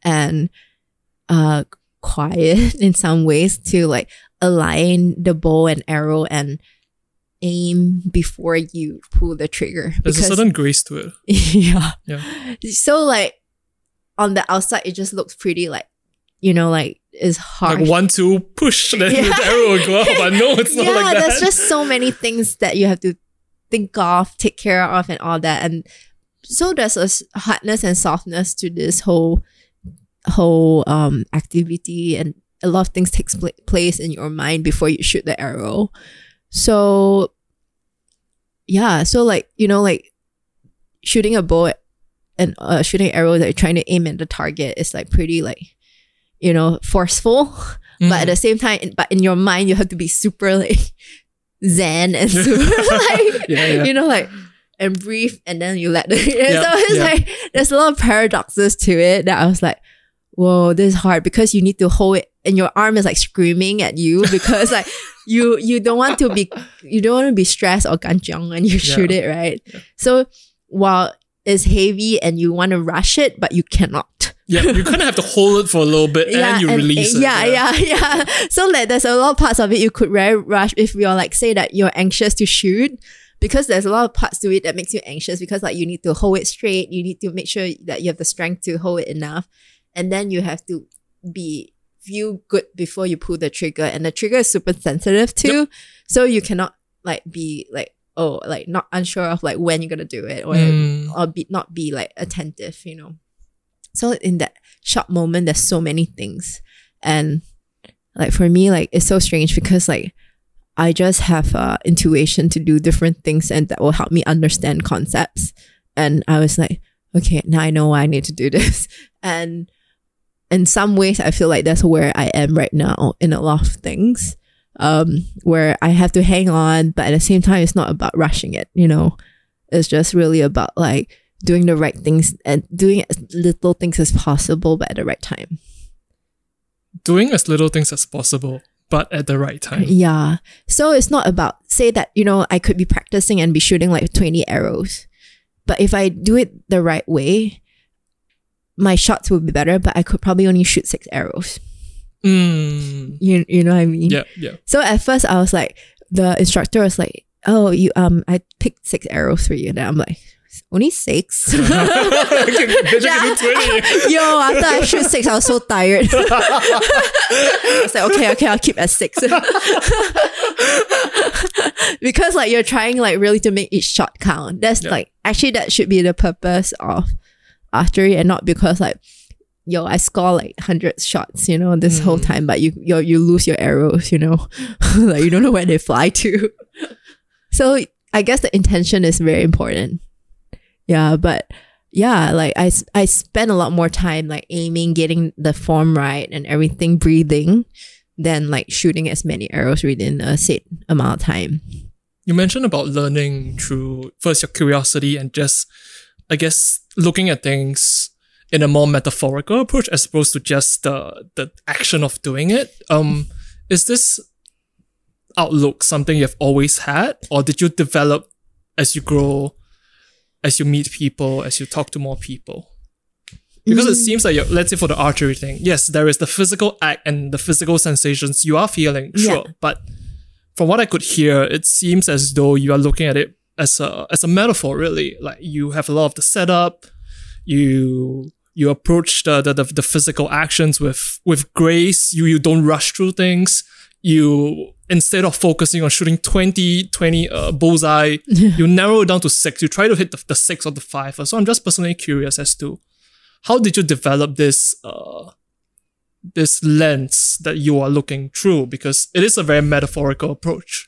and uh quiet in some ways to like align the bow and arrow and aim before you pull the trigger There's a certain grace to it. yeah Yeah. so like on the outside it just looks pretty like you know like it's hard Like one, two, push, then Yeah. the arrow will go out. But no, it's not yeah, like that. there's just so many things that you have to think of, take care of, and all that. And so there's a hardness and softness to this whole whole um activity, and a lot of things takes pla- place in your mind before you shoot the arrow. So yeah, so like you know, like shooting a bow and uh, shooting an arrow that you're trying to aim at the target is like pretty like you know forceful but at Mm. the same time, but in your mind, you have to be super like zen and super like Yeah, yeah. you know like and breathe, and then you let the. Yeah, so it's like there's a lot of paradoxes to it that I was like, whoa, this is hard because you need to hold it, and your arm is like screaming at you because like you you don't want to be you don't want to be stressed or ganjiang when you shoot it, right? So while it's heavy and you want to rush it, but you cannot. yeah, you kind of have to hold it for a little bit and you release eh, it. yeah, yeah, yeah, So like there's a lot of parts of it you could very rush if you're like say that you're anxious to shoot. Because there's a lot of parts to it that makes you anxious because like you need to hold it straight, you need to make sure that you have the strength to hold it enough. And then you have to be feel good before you pull the trigger. And the trigger is super sensitive too. So you cannot like be like, oh, like not unsure of like when you're gonna do it or Mm. or be not be like attentive, you know. So in that short moment, there's so many things, and like for me, like it's so strange because like I just have uh, intuition to do different things, and that will help me understand concepts. And I was like, okay, now I know why I need to do this, and in some ways, I feel like that's where I am right now in a lot of things. Um, where I have to hang on, but at the same time, it's not about rushing it, you know. It's just really about like doing the right things and doing as little things as possible, but at the right time. Doing as little things as possible, but at the right time. Yeah. So it's not about, say that, you know, I could be practicing and be shooting like 20 arrows. But if I do it the right way, my shots will be better, but I could probably only shoot six arrows. Mm. You, you know what I mean? Yeah, yeah. So at first I was like, the instructor was like, oh, you, um, I picked six arrows for you. And I'm like, only six? Did you do 20? Yo, after I shoot six, I was so tired. I was like, okay, okay, I'll keep at six. because like you're trying like really to make each shot count. That's Yeah. like actually that should be the purpose of archery and not because like yo, I score like hundred shots, you know, this whole Mm. time, but you you you lose your arrows, you know. like you don't know where they fly to. so I guess the intention is very important. Yeah, but yeah, like I I spend a lot more time like aiming, getting the form right and everything, breathing, than like shooting as many arrows within a set amount of time. You mentioned about learning through first your curiosity and just, I guess, looking at things in a more metaphorical approach as opposed to just the the action of doing it. Um, is this outlook something you've always had, or did you develop as you grow, as you meet people, as you talk to more people? Because it seems like, you're, let's say for the archery thing, yes, there is the physical act and the physical sensations you are feeling, sure, Yeah. but from what I could hear, it seems as though you are looking at it as a as a metaphor, really. Like you have a lot of the setup, you you approach the the, the, the physical actions with with grace. You you don't rush through things. You instead of focusing on shooting 20, 20 uh, bullseye, you narrow it down to six. You try to hit the, the six or the five. So I'm just personally curious as to how did you develop this uh this lens that you are looking through because it is a very metaphorical approach.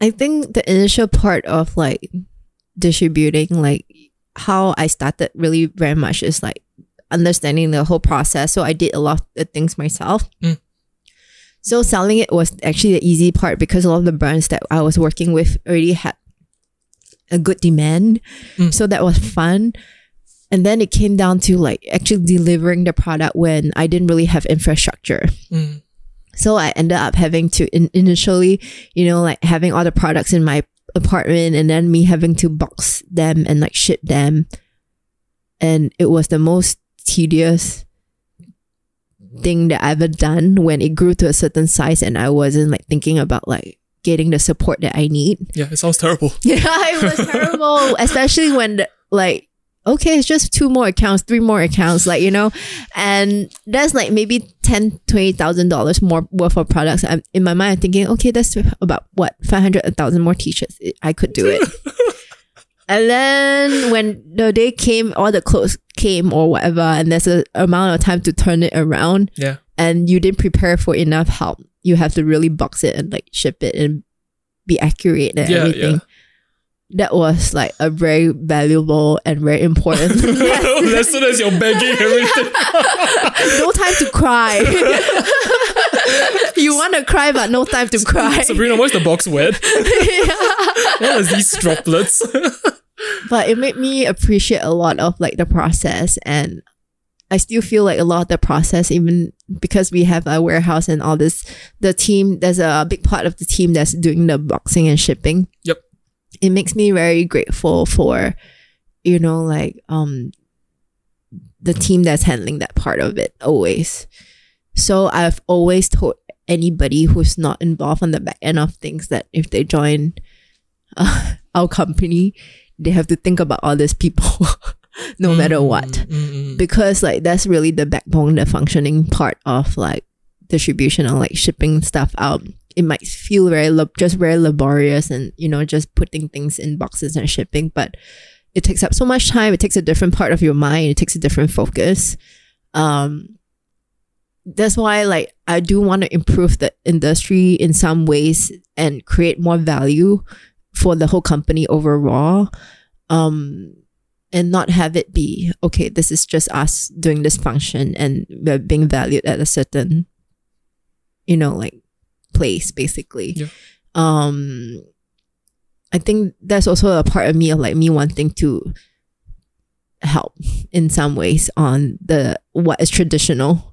I think the initial part of like distributing, like how I started really very much is like understanding the whole process. So I did a lot of the things myself. Mm. So selling it was actually the easy part because a lot of the brands that I was working with already had a good demand. Mm. So that was fun. And then it came down to like actually delivering the product when I didn't really have infrastructure. Mm. So I ended up having to in- initially, you know, like having all the products in my apartment and then me having to box them and like ship them. And it was the most tedious thing that I've ever done when it grew to a certain size and I wasn't like thinking about like getting the support that I need. Yeah, it sounds terrible. Yeah, it was terrible, especially when the, like okay, it's just two more accounts, three more accounts, like you know, and that's like maybe ten, twenty thousand dollars more worth of products. I'm in my mind I'm thinking, okay, that's about what five hundred, a thousand more t-shirts. I could do it. and then when the day came, all the clothes came or whatever, and there's a amount of time to turn it around, Yeah. and you didn't prepare for enough help. You have to really box it and like ship it and be accurate and Yeah, everything. yeah. That was like a very valuable and very important. Lesson as you're begging everything. no time to cry. you want to cry, but no time to cry. Sabrina, why's the box wet? What are these droplets? but it made me appreciate a lot of like the process and I still feel like a lot of the process, even because we have a warehouse and all this, the team, there's a big part of the team that's doing the boxing and shipping. Yep. It makes me very grateful for, you know, like um the team that's handling that part of it always. So I've always told anybody who's not involved on the back end of things that if they join uh, our company, they have to think about all these people no matter what. Mm, mm, because like that's really the backbone the functioning part of like distribution or like shipping stuff out it might feel very lab- just very laborious and you know just putting things in boxes and shipping but it takes up so much time. It takes a different part of your mind. It takes a different focus. Um that's why like i do want to improve the industry in some ways and create more value for the whole company overall. Um and not have it be okay this is just us doing this function and we're being valued at a certain you know like place basically Yeah. um i think that's also a part of me of like me wanting to help in some ways on the what is traditional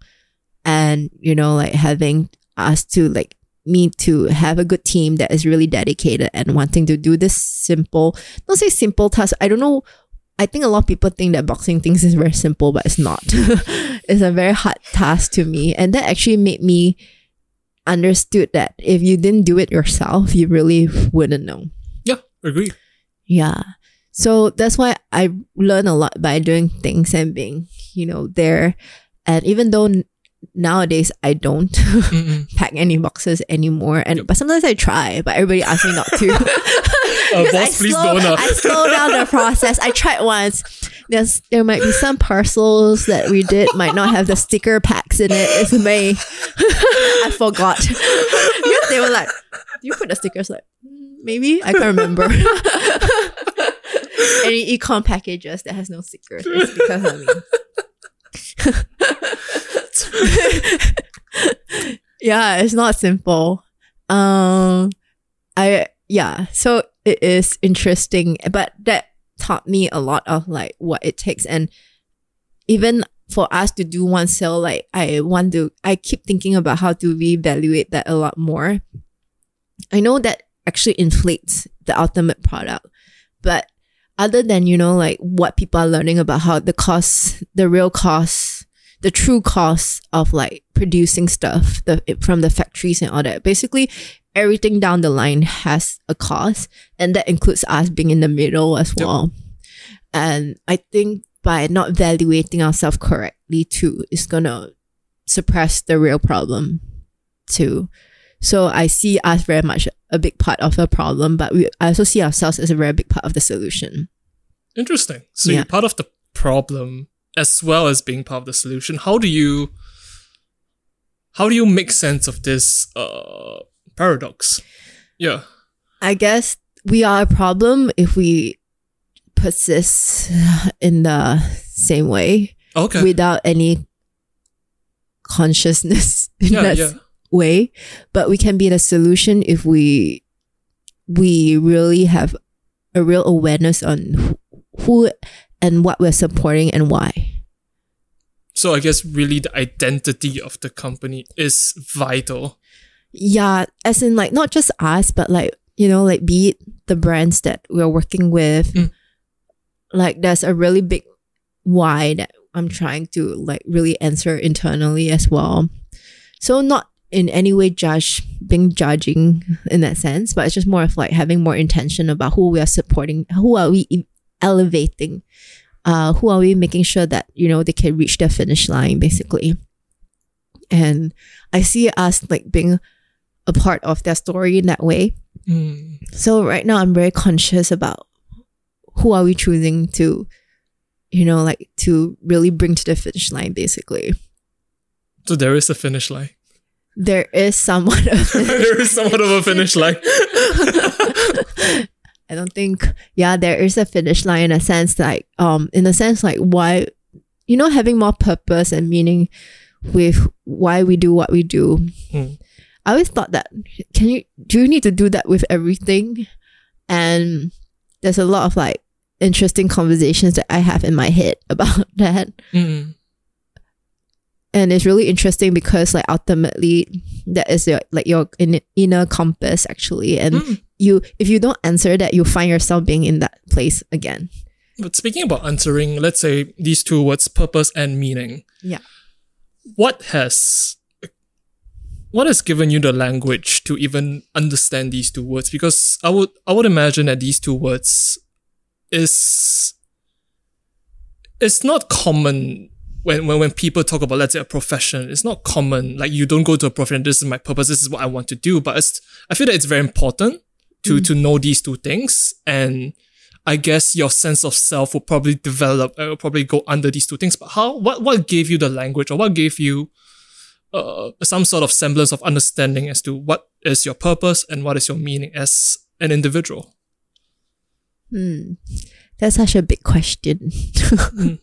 and you know like having us to like me to have a good team that is really dedicated and wanting to do this simple don't say simple task i don't know I think a lot of people think that boxing things is very simple, but it's not. it's a very hard task to me. And that actually made me understood that if you didn't do it yourself, you really wouldn't know. Yeah, agree. Yeah. So that's why I learn a lot by doing things and being, you know, there. And even though nowadays I don't pack any boxes anymore, and but sometimes I try, but everybody asks me not to. Uh, boss, I please slow, don't. Uh. I slow down the process. I tried once. There's there might be some parcels that we did might not have the sticker packs in it. It's May. I forgot. because they were like, "Do you put the stickers?" Like, "Mm, maybe I can't remember. Any econ packages that has no stickers, it's because of me. yeah, it's not simple. Um, I yeah, so it is interesting, but that taught me a lot of like what it takes and even for us to do one sale, like I want to, I keep thinking about how to reevaluate that a lot more. I know that actually inflates the ultimate product, but other than, you know, like what people are learning about how the cost, the real cost, the true cost of like producing stuff the, from the factories and all that, basically everything down the line has a cost and that includes us being in the middle as Yep. well. And I think by not evaluating ourselves correctly too is gonna suppress the real problem too. So I see us very much a big part of the problem, but we I also see ourselves as a very big part of the solution. Interesting. So Yeah. you're part of the problem as well as being part of the solution. How do you how do you make sense of this uh paradox? Yeah. I guess we are a problem if we persist in the same way Okay. without any consciousness in yeah, that yeah. way. But we can be the solution if we we really have a real awareness on who- who and what we're supporting and why. So I guess really the identity of the company is vital. Yeah, as in like not just us, but like you know, like be it the brands that we're working with. Mm. Like there's a really big why that I'm trying to like really answer internally as well. So not in any way judge being judging in that sense, but it's just more of like having more intention about who we are supporting, who are we elevating, uh, who are we making sure that you know they can reach their finish line basically. And I see us like being a part of their story in that way. Mm. So right now I'm very conscious about who are we choosing to, you know, like to really bring to the finish line basically. So there is a finish line. There is somewhat of there is somewhat of a finish line. I don't think yeah, there is a finish line in a sense like um in a sense like why you know having more purpose and meaning with why we do what we do. Mm. I always thought that can you do you need to do that with everything? And there's a lot of like interesting conversations that I have in my head about that. Mm. And it's really interesting because like ultimately that is your like your in, inner compass actually. And Mm. you if you don't answer that, you find yourself being in that place again. But speaking about answering, let's say these two words, purpose and meaning. Yeah. What has what has given you the language to even understand these two words? Because I would I would imagine that these two words is it's not common when, when when people talk about let's say a profession, it's not common. Like you don't go to a profession, this is my purpose, this is what I want to do. But it's I feel that it's very important to to know these two things. And I guess your sense of self will probably develop, uh, will probably go under these two things. But how what what gave you the language or what gave you uh, some sort of semblance of understanding as to what is your purpose and what is your meaning as an individual? Hmm. That's such a big question.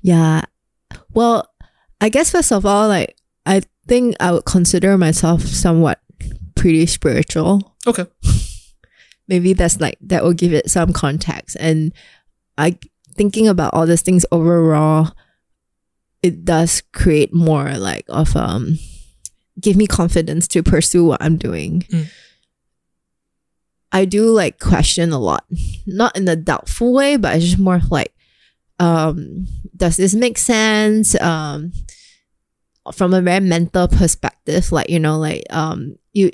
Yeah. Well, I guess first of all, like I think I would consider myself somewhat pretty spiritual. Okay. Maybe that's like that will give it some context. And I thinking about all these things overall, it does create more like of um give me confidence to pursue what I'm doing. Mm. I do like question a lot. Not in a doubtful way, but it's just more of like um does this make sense um from a very mental perspective like you know like um you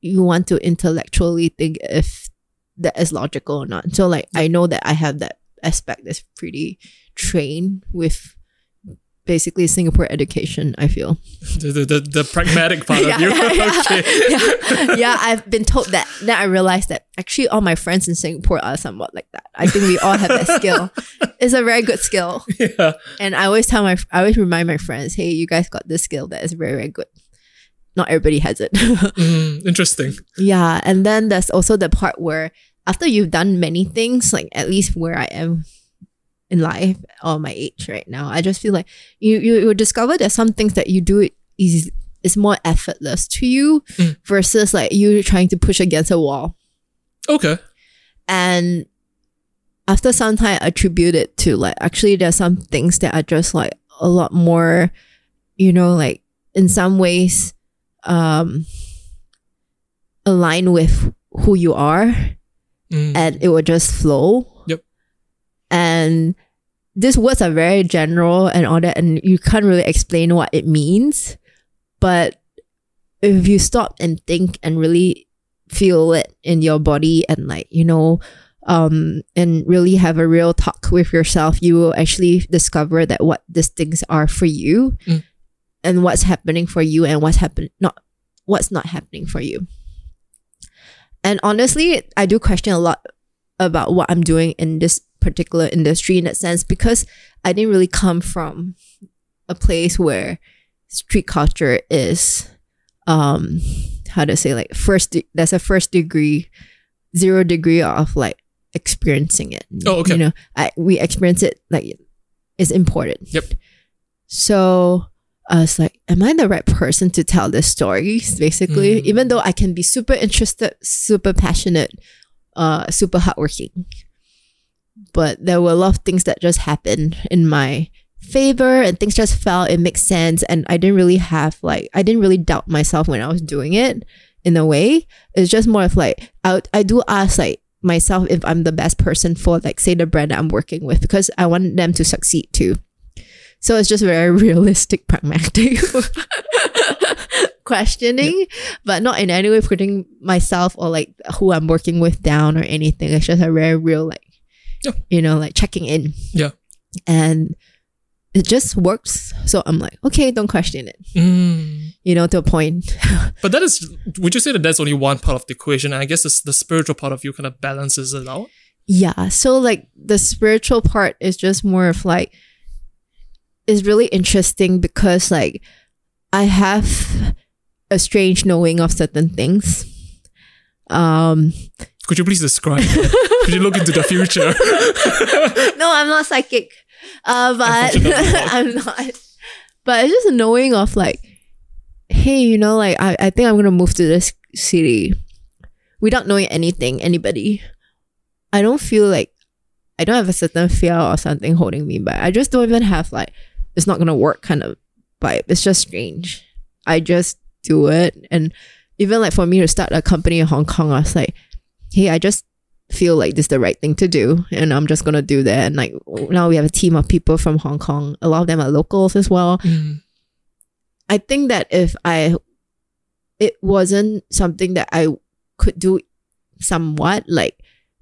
you want to intellectually think if that is logical or not so like i know that i have that aspect that's pretty trained with basically singapore education i feel The, the, the, the pragmatic part of you. yeah, okay. yeah, yeah, I've been told that. Then I realized that actually all my friends in Singapore are somewhat like that. I think we all have that skill. It's a very good skill. Yeah. And I always tell my, I always remind my friends, hey, you guys got this skill that is very, very good. Not everybody has it. Mm, interesting. yeah. And then there's also the part where after you've done many things, like at least where I am in life or my age right now, I just feel like you, you, you discover that some things that you do is, is more effortless to you Mm. versus like you trying to push against a wall. Okay. And after some time I attribute it to like actually there's some things that are just like a lot more, you know, like in some ways um align with who you are Mm. and it will just flow. And these words are very general and all that, and you can't really explain what it means. But if you stop and think and really feel it in your body and like, you know, um, and really have a real talk with yourself, you will actually discover that what these things are for you Mm. and what's happening for you and what's happen not what's not happening for you. And honestly, I do question a lot about what I'm doing in this particular industry in that sense because I didn't really come from a place where street culture is um how to say like first de- there's a first degree zero degree of like experiencing it Oh, okay. you know I, we experience it like it's important. Yep. so I was like, am I the right person to tell this stories? Basically, Mm. even though I can be super interested, super passionate, uh, super hardworking. But there were a lot of things that just happened in my favor and things just fell, it makes sense. And I didn't really have like I didn't really doubt myself when I was doing it in a way. It's just more of like I I do ask like myself if I'm the best person for like say the brand that I'm working with because I want them to succeed too. So it's just very realistic, pragmatic questioning, but not in any way putting myself or like who I'm working with down or anything. It's just a very real, like, Yeah. you know, like checking in. Yeah. And it just works. So I'm like, okay, don't question it, Mm. you know, to a point. But that is, would you say that that's only one part of the equation? I guess it's the spiritual part of you kind of balances it out. Yeah. So like the spiritual part is just more of like is really interesting because like I have a strange knowing of certain things. Um Could you please describe? Could you look into the future? no, I'm not psychic. Uh but I'm not. But it's just a knowing of like, hey, you know, like I, I think I'm gonna move to this city without knowing anything, anybody. I don't feel like I don't have a certain fear or something holding me back. I just don't even have like it's not gonna work kind of vibe. It's just strange. I just do it. And even like for me to start a company in Hong Kong, I was like, hey, I just feel like this is the right thing to do. And I'm just gonna do that. And like now we have a team of people from Hong Kong. A lot of them are locals as well. Mm. I think that if I it wasn't something that I could do somewhat, like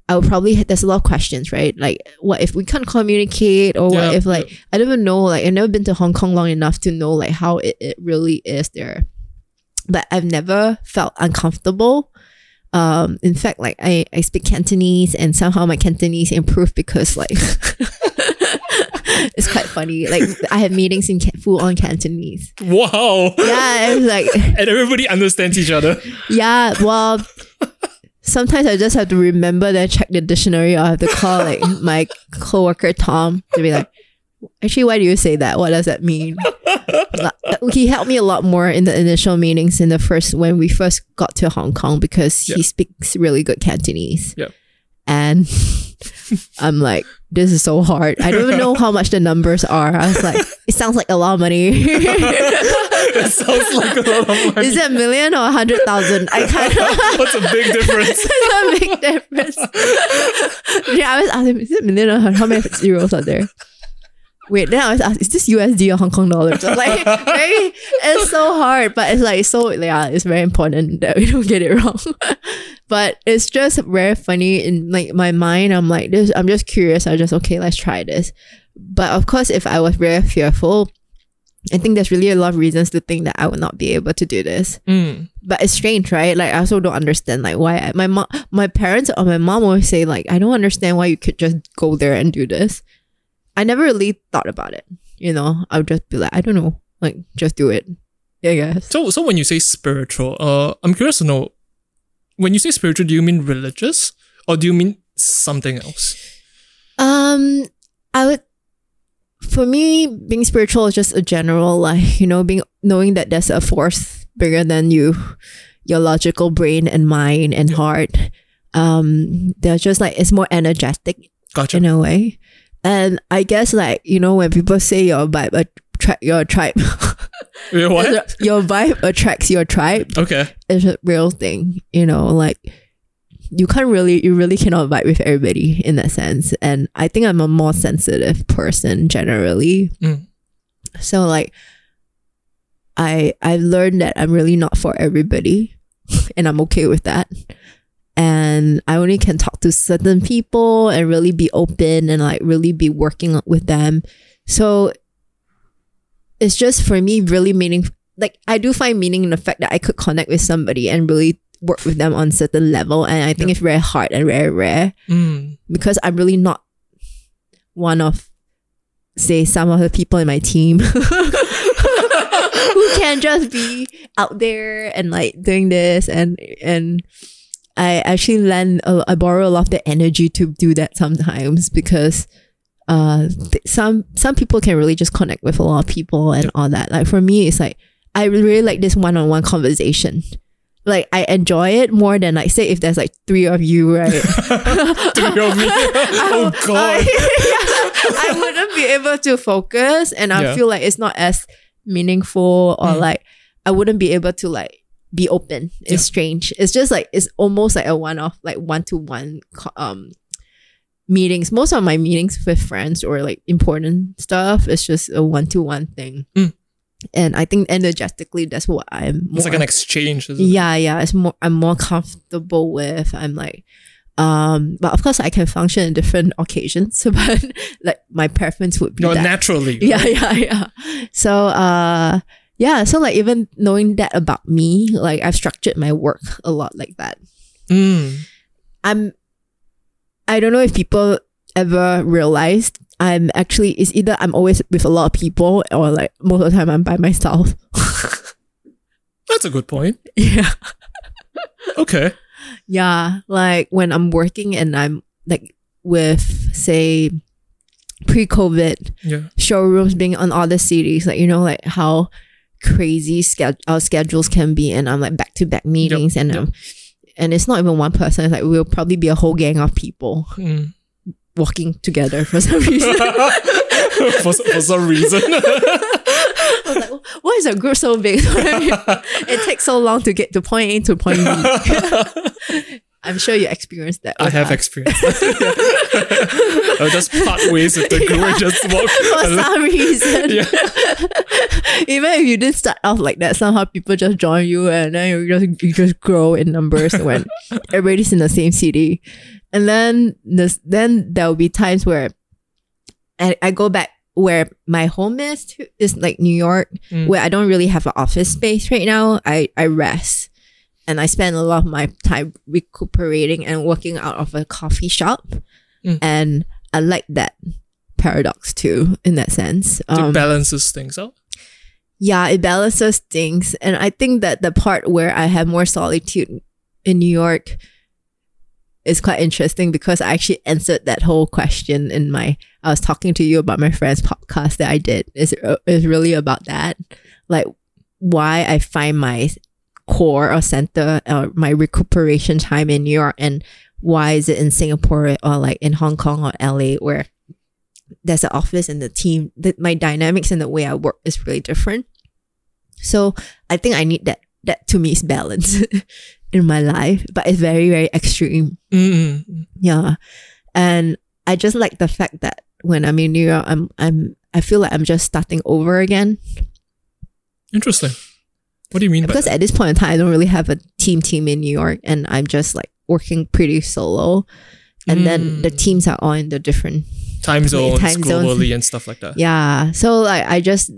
I would probably there's a lot of questions, right? Like what if we can't communicate or what if like yeah. I don't even know, like I've never been to Hong Kong long enough to know like how it, it really is there. But I've never felt uncomfortable. Um, in fact, like I, I speak Cantonese and somehow my Cantonese improved because like it's quite funny. Like I have meetings in Ca- full on Cantonese. Wow. Yeah, like And everybody understands each other. yeah. Well, sometimes I just have to remember then check the dictionary. or I have to call like my coworker Tom to be like, actually, why do you say that? What does that mean? Uh, he helped me a lot more in the initial meetings in the first when we first got to Hong Kong because he speaks really good Cantonese. Yeah. And I'm like, this is so hard. I don't even know how much the numbers are. I was like, it sounds like a lot of money. It sounds like a lot of money. Is it a million or a hundred thousand? I kind of What's a big difference? it's a big difference. yeah, I was asking, is it million or how many zeros are there? Wait, then I was asking, is this USD or Hong Kong dollars? So like, very, it's so hard, but it's like so yeah, it's very important that we don't get it wrong. but it's just very funny in like my mind. I'm like this. I'm just curious. I just okay, let's try this. But of course, if I was very fearful, I think there's really a lot of reasons to think that I would not be able to do this Mm. but it's strange, right? Like I also don't understand like why I, my mom, my parents or my mom always say like I don't understand why you could just go there and do this. I never really thought about it. You know, I would just be like, I don't know, like just do it. Yeah, I guess. So, so when you say spiritual, uh, I'm curious to know, when you say spiritual, do you mean religious or do you mean something else? Um, I would. For me, being spiritual is just a general, like you know, being knowing that there's a force bigger than you, your logical brain and mind and heart. Um, they're just like it's more energetic Gotcha. in a way. And I guess like, you know, when people say your vibe attract your tribe, Wait, what? your vibe attracts your tribe Okay. It's a real thing. You know, like you can't really you really cannot vibe with everybody in that sense. And I think I'm a more sensitive person generally. Mm. So like I I learned that I'm really not for everybody and I'm okay with that. And I only can talk to certain people and really be open and like really be working with them. So it's just for me really meaning like I do find meaning in the fact that I could connect with somebody and really work with them on certain level. And I think Yeah. it's very hard and very rare Mm. because I'm really not one of say some of the people in my team who can just be out there and like doing this and and I actually lend uh, I borrow a lot of the energy to do that sometimes because uh th- some some people can really just connect with a lot of people and all that like for me it's like I really like this one-on-one conversation like I enjoy it more than like say if there's like three of you right Three of me. oh God. I, I wouldn't be able to focus and I Yeah. feel like it's not as meaningful or Mm. like I wouldn't be able to like be open. It's Yeah. strange. It's just like it's almost like a one off like one to one um meetings. Most of my meetings with friends or like important stuff it's just a one to one thing. Mm. And I think energetically that's what I'm It's like an exchange. Isn't it? yeah, yeah. It's more I'm more comfortable with. I'm like um but of course I can function in different occasions. But like my preference would be No, that. naturally. yeah, yeah, yeah. So uh yeah, so like even knowing that about me, like I've structured my work a lot like that. Mm. I'm I don't know if people ever realized I'm actually it's either I'm always with a lot of people or like most of the time I'm by myself. That's a good point. yeah. Okay. Yeah, like when I'm working and I'm like with say pre-COVID Yeah. showrooms being on other cities, like you know, like how crazy sched- our schedules can be, and I'm like back to back meetings, and yep. um, and it's not even one person. It's like we'll probably be a whole gang of people Mm. walking together for some reason. for, for some reason. I was like, why is a group so big? it takes so long to get to point A to point B. I'm sure you experienced that. I have us. experienced that. I'll just part ways with the group and just walk. for some reason. Yeah. Even if you didn't start off like that, somehow people just join you and then you just you just grow in numbers when everybody's in the same city. And then this then there will be times where I, I go back where my home is to, is like New York, Mm. where I don't really have an office space right now. I, I rest. And I spend a lot of my time recuperating and working out of a coffee shop. Mm. And I like that paradox too, in that sense. It Um, balances things out. yeah, it balances things. And I think that the part where I have more solitude in New York is quite interesting because I actually answered that whole question in my I was talking to you about my friend's podcast that I did. Is is really about that. Like why I find my core or center or my recuperation time in New York and why is it in Singapore or like in Hong Kong or LA where there's an office and the team that my dynamics and the way I work is really different. So I think I need that that to me is balance in my life, but it's very, very extreme. Mm. Yeah. And I just like the fact that when I'm in New York, I'm I'm I feel like I'm just starting over again. Interesting. What do you mean by Because at this point in time I don't really have a team team in New York and I'm just like working pretty solo. And then the Mm. teams are all in the different time zones time zones. globally and stuff like that? Yeah. So like I just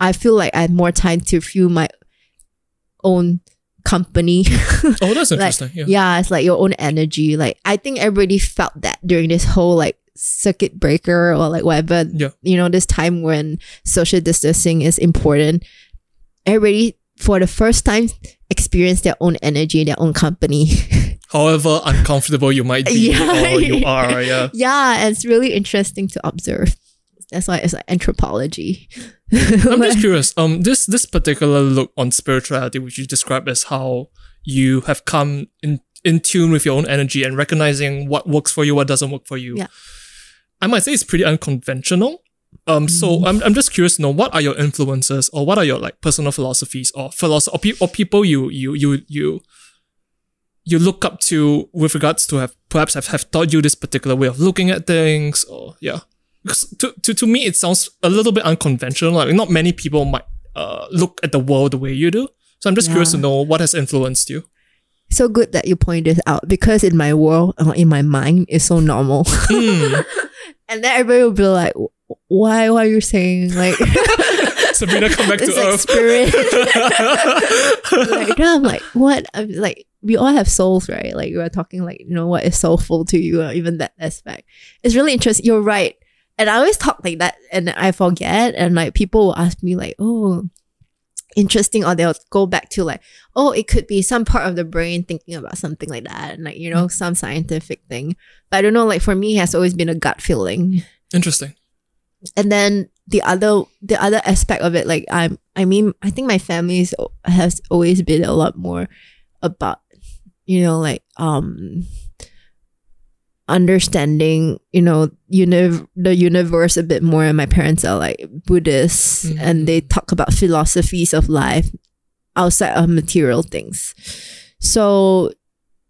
I feel like I have more time to fuel my own company. Oh, that's Like, interesting. yeah. yeah, it's like your own energy. Like I think everybody felt that during this whole like circuit breaker or like whatever. Yeah. You know, this time when social distancing is important. Everybody for the first time experience their own energy, their own company. However uncomfortable you might be Yeah. or you are, yeah. yeah, it's really interesting to observe. That's why it's like anthropology. I'm just curious. Um, this this particular look on spirituality, which you describe as how you have come in in tune with your own energy and recognizing what works for you, what doesn't work for you. Yeah. I might say it's pretty unconventional. Um, so I'm, I'm just curious to know what are your influences or what are your like personal philosophies or philosophy or, pe- or people you you you you you look up to with regards to have perhaps have, have taught you this particular way of looking at things or yeah? Because to, to, to me it sounds a little bit unconventional. Like not many people might uh, look at the world the way you do. So i'm just curious to know what has influenced you. So good that you point this out because in my world, or in my mind, it's so normal. Hmm. and then everybody will be like, why, why are you saying like sabrina come back to like earth spirit? like, I'm like, what? I'm like, we all have souls, right? Like, we are talking, like, you know, what is soulful to you, or even that aspect. It's really interesting. You're right. And I always talk like that, and I forget. And like, people will ask me, like, oh, interesting, or they'll go back to, like, oh, it could be some part of the brain thinking about something like that, and like, you know, mm. some scientific thing. But I don't know, like, for me, it has always been a gut feeling interesting and then the other the other aspect of it like i'm i mean i think my family has always been a lot more about you know like um understanding you know uni- the universe a bit more and my parents are like buddhists Mhm. and they talk about philosophies of life outside of material things so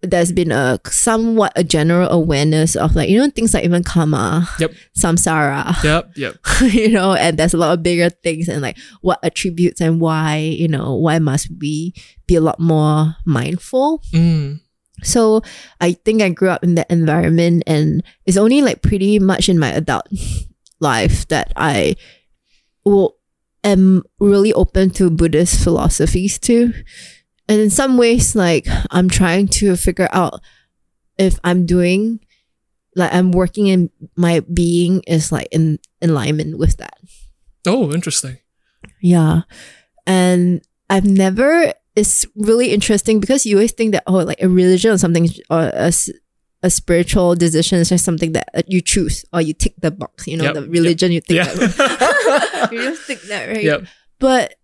there's been a somewhat a general awareness of like you know things like even karma Yep. samsara yep yep you know, and there's a lot of bigger things and like what attributes and why, you know, why must we be a lot more mindful? mm. So I think I grew up in that environment and it's only like pretty much in my adult life that I will am really open to Buddhist philosophies too. And in some ways, like I'm trying to figure out if I'm doing like I'm working in my being is like in in alignment with that. oh interesting Yeah. And I've never, it's really interesting because you always think that, oh, like a religion or something, or a spiritual decision is just something that uh, you choose or you tick the box, you know, Yep, the religion you tick yeah that you just tick that, right? yep But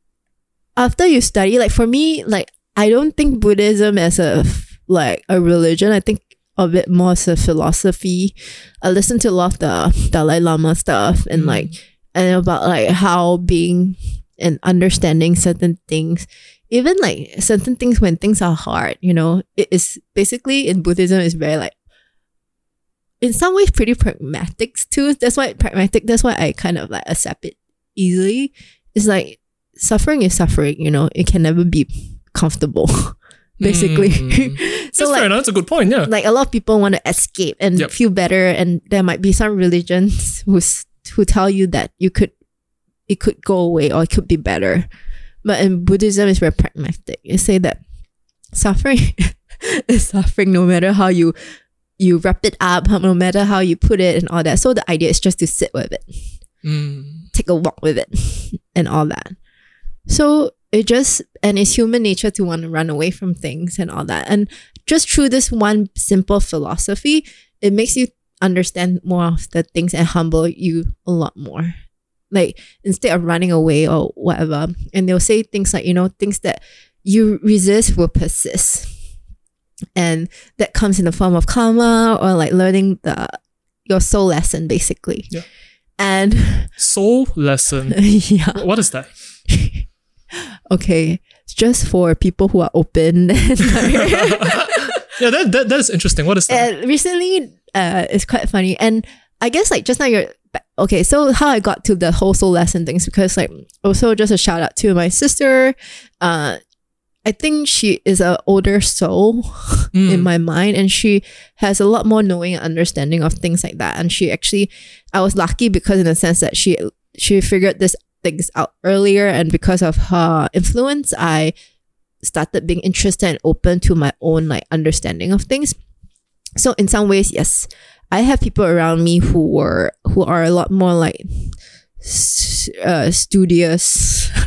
after you study, like for me, like I don't think Buddhism as a like a religion. I think of it more as a philosophy. I listen to a lot of the Dalai Lama stuff and Mm. like and about like how being and understanding certain things, even like certain things when things are hard, you know, it is basically in Buddhism is very like in some ways pretty pragmatic too. That's why pragmatic. That's why I kind of like accept it easily. It's like suffering is suffering. You know, it can never be comfortable. Basically, Mm. so That's like. That's a good point. Yeah. like a lot of people want to escape and Yep. feel better and there might be some religions who's who tell you that you could it could go away or it could be better but in buddhism it's very pragmatic it say that suffering is suffering no matter how you you wrap it up no matter how you put it and all that so the idea is just to sit with it Mm. take a walk with it and all that. So it just and it's human nature to want to run away from things and all that. And just through this one simple philosophy, it makes you understand more of the things and humble you a lot more. Like instead of running away or whatever, and they'll say things like, you know, things that you resist will persist. And that comes in the form of karma or like learning the your soul lesson basically. Yeah. And Soul lesson. yeah. What is that? Okay. It's just for people who are open. yeah, that, that that is interesting. What is that? and recently, uh, it's quite funny. And I guess like just now you're okay. So how I got to the whole soul lesson things because like also just a shout out to my sister. Uh, I think she is an older soul in Mm. my mind and she has a lot more knowing and understanding of things like that and she actually i was lucky because in the sense that she she figured this things out earlier and because of her influence i started being interested and open to my own like understanding of things. So in some ways yes i have people around me who were who are a lot more like uh, studious.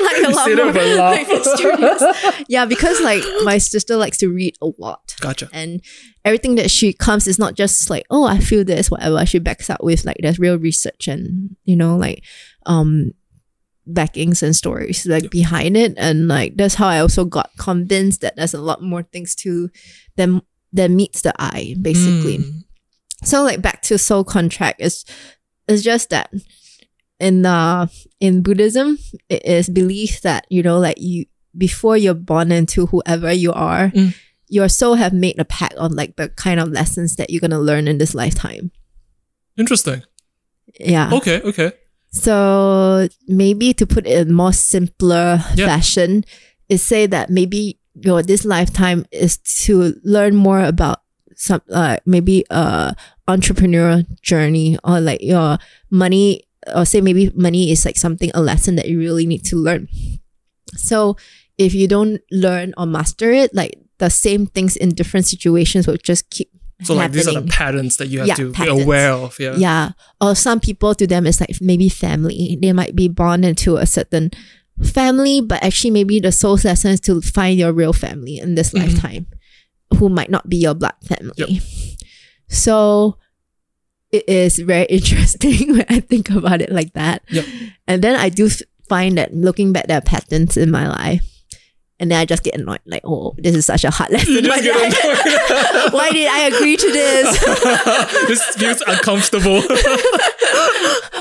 Like a lot more a like, studious. Yeah because like my sister likes to read a lot. Gotcha. and everything that she comes is not just like oh i feel this whatever. She backs up with like there's real research and you know like um backings and stories like behind it and like that's how i also got convinced that there's a lot more things to them that meets the eye basically Mm. So like back to soul contract is it's just that in uh in Buddhism it is belief that you know like you before you're born into whoever you are, Mm. your soul have made a pact on like the kind of lessons that you're gonna learn in this lifetime. Interesting. Yeah. Okay, okay. So maybe to put it in more simpler Yeah. fashion, is say that maybe your this lifetime is to learn more about some uh maybe uh entrepreneurial journey or like your money or say maybe money is like something a lesson that you really need to learn. So if you don't learn or master it, like the same things in different situations will just keep So like these are the patterns that you have Yeah, to patterns. be aware of. Yeah. Yeah. Or some people to them it's like maybe family. They might be born into a certain family, but actually maybe the soul's lesson is to find your real family in this Mhm. lifetime, who might not be your blood family. Yep. So it is very interesting when I think about it like that. Yep. And then I do find that looking back, there are patterns in my life. And then I just get annoyed, like, oh, this is such a hard lesson. Why did, I, why did I agree to this? this feels uncomfortable.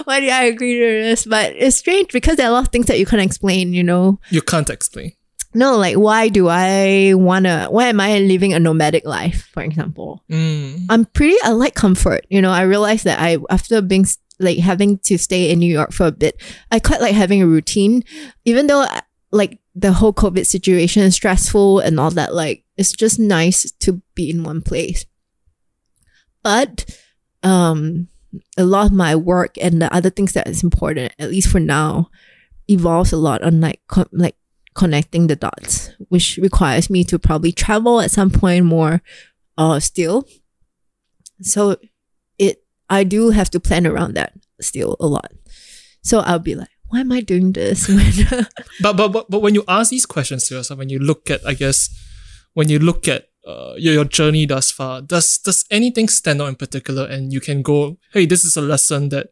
why did I agree to this? But it's strange because there are a lot of things that you can't explain, you know? you can't explain. No, like why do I wanna why am I living a nomadic life, for example? Mm. I'm pretty I like comfort. You know, I realized that I after being like having to stay in New York for a bit, I quite like having a routine. Even though like the whole COVID situation is stressful and all that, like it's just nice to be in one place. But um a lot of my work and the other things that is important, at least for now, evolves a lot on like co- like connecting the dots, which requires me to probably travel at some point more uh still. So it I do have to plan around that still a lot. So I'll be like, why am I doing this But, but but but when you ask these questions to yourself, when you look at, I guess, when you look at uh, your, your journey thus far, does does anything stand out in particular, and you can go, hey, this is a lesson that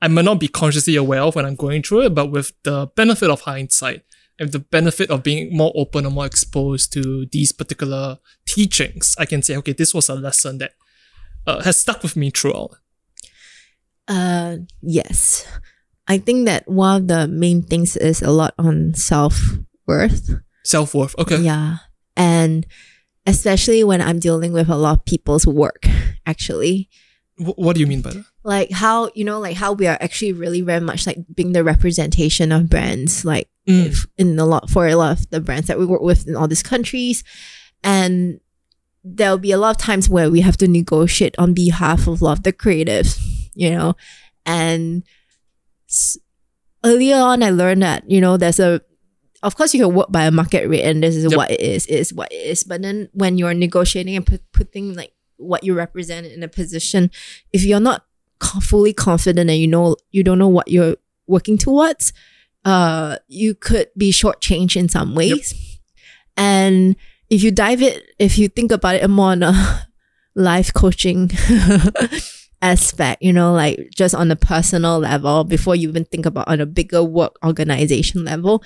I might not be consciously aware of when I'm going through it, but with the benefit of hindsight and the benefit of being more open or more exposed to these particular teachings, I can say, okay, this was a lesson that uh, has stuck with me throughout. Uh, yes. I think that one of the main things is a lot on self worth. Self worth. Okay. Yeah. And especially when I'm dealing with a lot of people's work, actually. Wh- what do you mean by that? Like how, you know, like how we are actually really very much like being the representation of brands, like Mm. if in a lot for a lot of the brands that we work with in all these countries. And there'll be a lot of times where we have to negotiate on behalf of a lot of the creatives, you know, and earlier on I learned that, you know, there's a of course you can work by a market rate and this is Yep. what it is, it is what it is. But then when you're negotiating and put, putting like what you represent in a position, if you're not fully confident and you know you don't know what you're working towards, uh, you could be shortchanged in some ways. And if you dive it, if you think about it more on a life coaching aspect, you know, like just on a personal level, before you even think about on a bigger work organization level,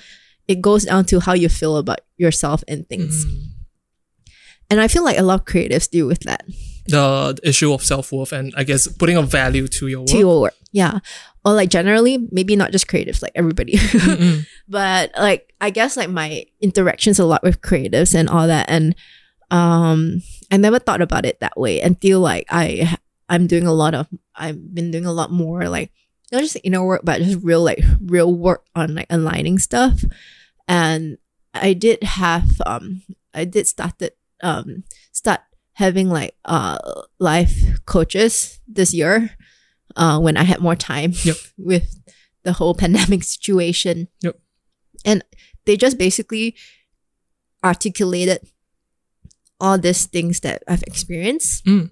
it goes down to how you feel about yourself and things. Mm. And I feel like a lot of creatives deal with that. the issue of self worth and I guess putting a value to your work. to your work. Yeah. Or like generally, maybe not just creatives, like everybody. Mm-mm. but like I guess like my interactions a lot with creatives and all that. And um I never thought about it that way until like I I'm doing a lot of I've been doing a lot more like not just inner work, but just real like real work on like aligning stuff. And I did have um I did started um start having like uh life coaches this year uh when I had more time Yep. with the whole pandemic situation. Yep. And they just basically articulated all these things that I've experienced. Mm.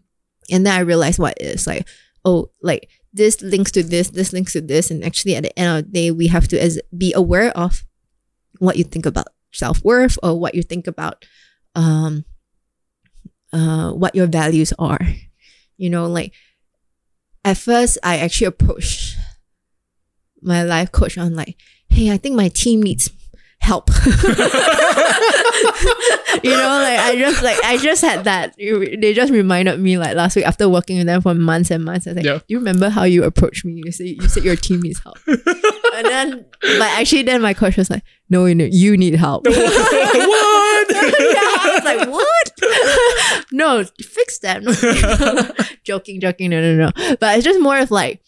And then I realized what is like, oh, like this links to this, this links to this. And actually at the end of the day, we have to as be aware of what you think about self-worth or what you think about um uh what your values are. You know, like at first I actually approached my life coach on like, hey, I think my team needs help. you know, like I just like I just had that. They just reminded me like last week after working with them for months and months. I was like, Yeah. "Do you remember how you approached me? You said you said your team needs help." and then, but actually, then my coach was like, "No, you need, you need help." what? yeah, I was like, "What? no, fix that." Joking, joking. No, no, no. But it's just more of like.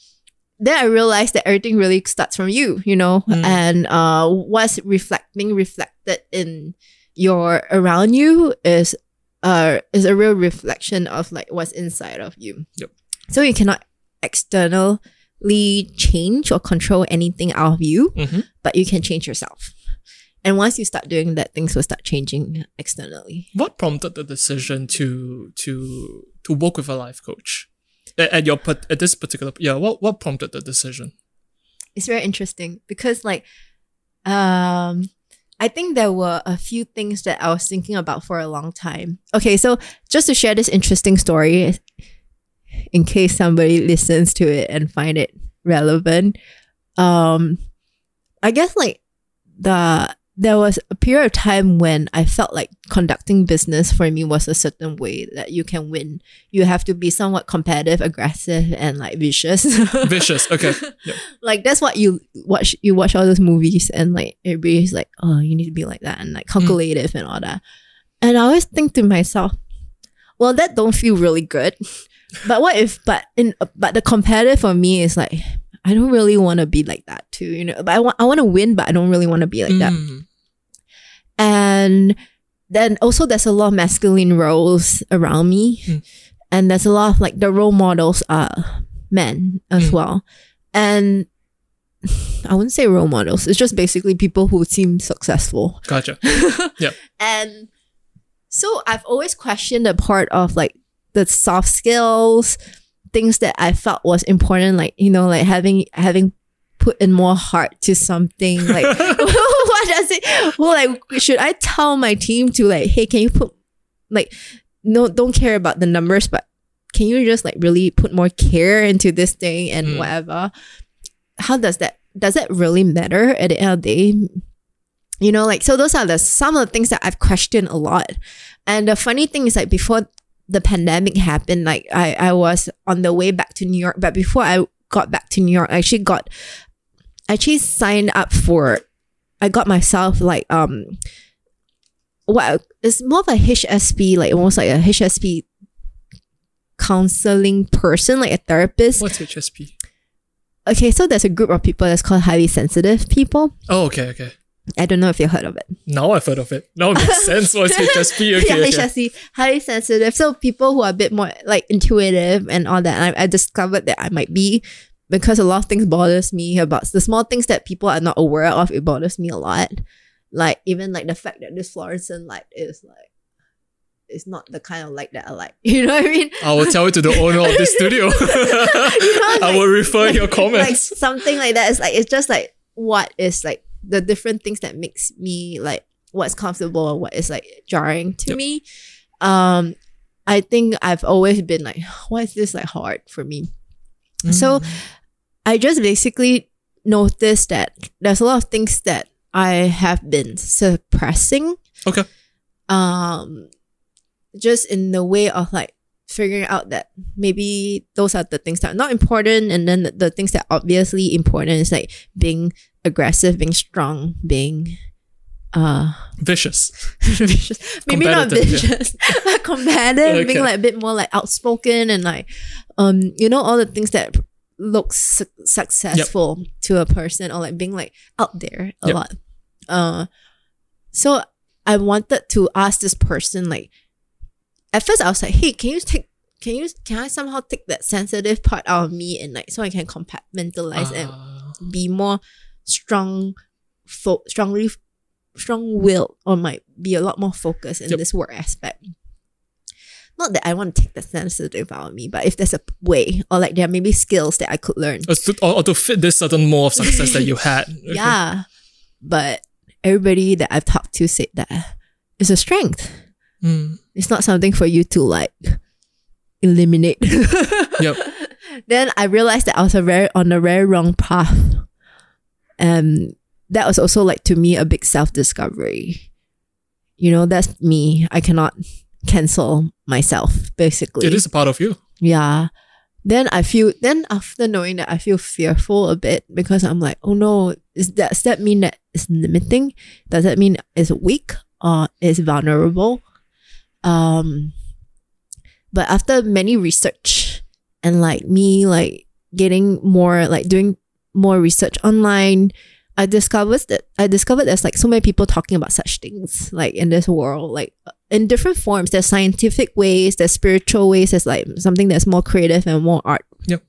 Then I realized that everything really starts from you, you know, Mm. and uh, what's reflecting reflected in your around you is uh is a real reflection of like what's inside of you. Yep. So you cannot externally change or control anything out of you, Mhm. but you can change yourself. And once you start doing that, things will start changing externally. What prompted the decision to to to work with a life coach at, your at this particular yeah? What what prompted the decision? It's very interesting because like um I think there were a few things that I was thinking about for a long time. Okay, so just to share this interesting story in case somebody listens to it and find it relevant. Um I guess like the there was a period of time when I felt like conducting business for me was a certain way that you can win. You have to be somewhat competitive, aggressive, and like vicious. Vicious. Okay. Yep. like that's what you watch you watch all those movies and like everybody's like oh you need to be like that and like mm. calculative and all that and i always think to myself well that don't feel really good but what if but in but the competitive for me is like i don't really want to be like that too you know but i want i want to win but i don't really want to be like that Mm. and then also there's a lot of masculine roles around me Mm. and there's a lot of like the role models are men as Mm. well and i wouldn't say role models it's just basically people who seem successful Gotcha. Yeah. And so i've always questioned the part of like the soft skills things that i felt was important like you know like having having put in more heart to something like what does it well like should i tell my team to like hey can you put like no don't care about the numbers but can you just like really put more care into this thing and Mm. whatever? How does that does that really matter at the end of the day? You know like so those are the some of the things that i've questioned a lot. And the funny thing is like before the pandemic happened like i i was on the way back to new york but before i got back to new york i actually got I actually signed up for i got myself like um what it's more of a hsp like almost like a hsp counseling person like a therapist What's HSP? okay so there's a group of people that's called highly sensitive people Oh, okay, okay. I don't know if you heard of it Now I've heard of it. Now it makes sense. What's HSP? Okay, yeah, okay. HSP, highly sensitive. So people who are a bit more like intuitive and all that. And I, I discovered that I might be because a lot of things bothers me about the small things that people are not aware of. It bothers me a lot. Like even like the fact that this fluorescent light is like it's not the kind of light that I like. You know what I mean? I will tell it to the owner of this studio. you I like- will refer your like something like that. It's like it's just like what is like the different things that makes me like what's comfortable and what is like jarring to Yep. me. Um, I think I've always been like, why is this like hard for me? So Mm. I just basically noticed that there's a lot of things that I have been suppressing. Okay. Um, just in the way of like figuring out that maybe those are the things that are not important, and then the, the things that are obviously important is like being aggressive, being strong, being uh vicious. vicious. Maybe not yeah. vicious, but combative, Okay. being like a bit more like outspoken and like um you know all the things that look su- successful to a person or like being like out there a Yep. lot. Uh, so I wanted to ask this person like at first I was like, hey, can you take can you can I somehow take that sensitive part out of me and like so I can compartmentalize and Ah, be more strong, fo- strongly, strong will or might be a lot more focused in Yep. this work aspect. Not that I want to take the sensitive out of me, but if there's a way, or like there may be skills that I could learn. or, to, or, or to fit this certain more of success that you had. Okay. Yeah, but everybody that I've talked to said that it's a strength. Mm. It's not something for you to like eliminate. Yep. Then I realized that I was a very on a very wrong path. Um that was also like to me a big self discovery. You know, that's me. I cannot cancel myself, basically. It is a part of you. Yeah. Then I feel then after knowing that I feel fearful a bit because I'm like, oh no, is that does that mean that it's limiting? Does that mean it's weak or is vulnerable? Um but after many research and like me like getting more like doing more research online, I discovered that I discovered there's like so many people talking about such things like in this world, like in different forms. There's scientific ways, there's spiritual ways, there's like something that's more creative and more art. Yep.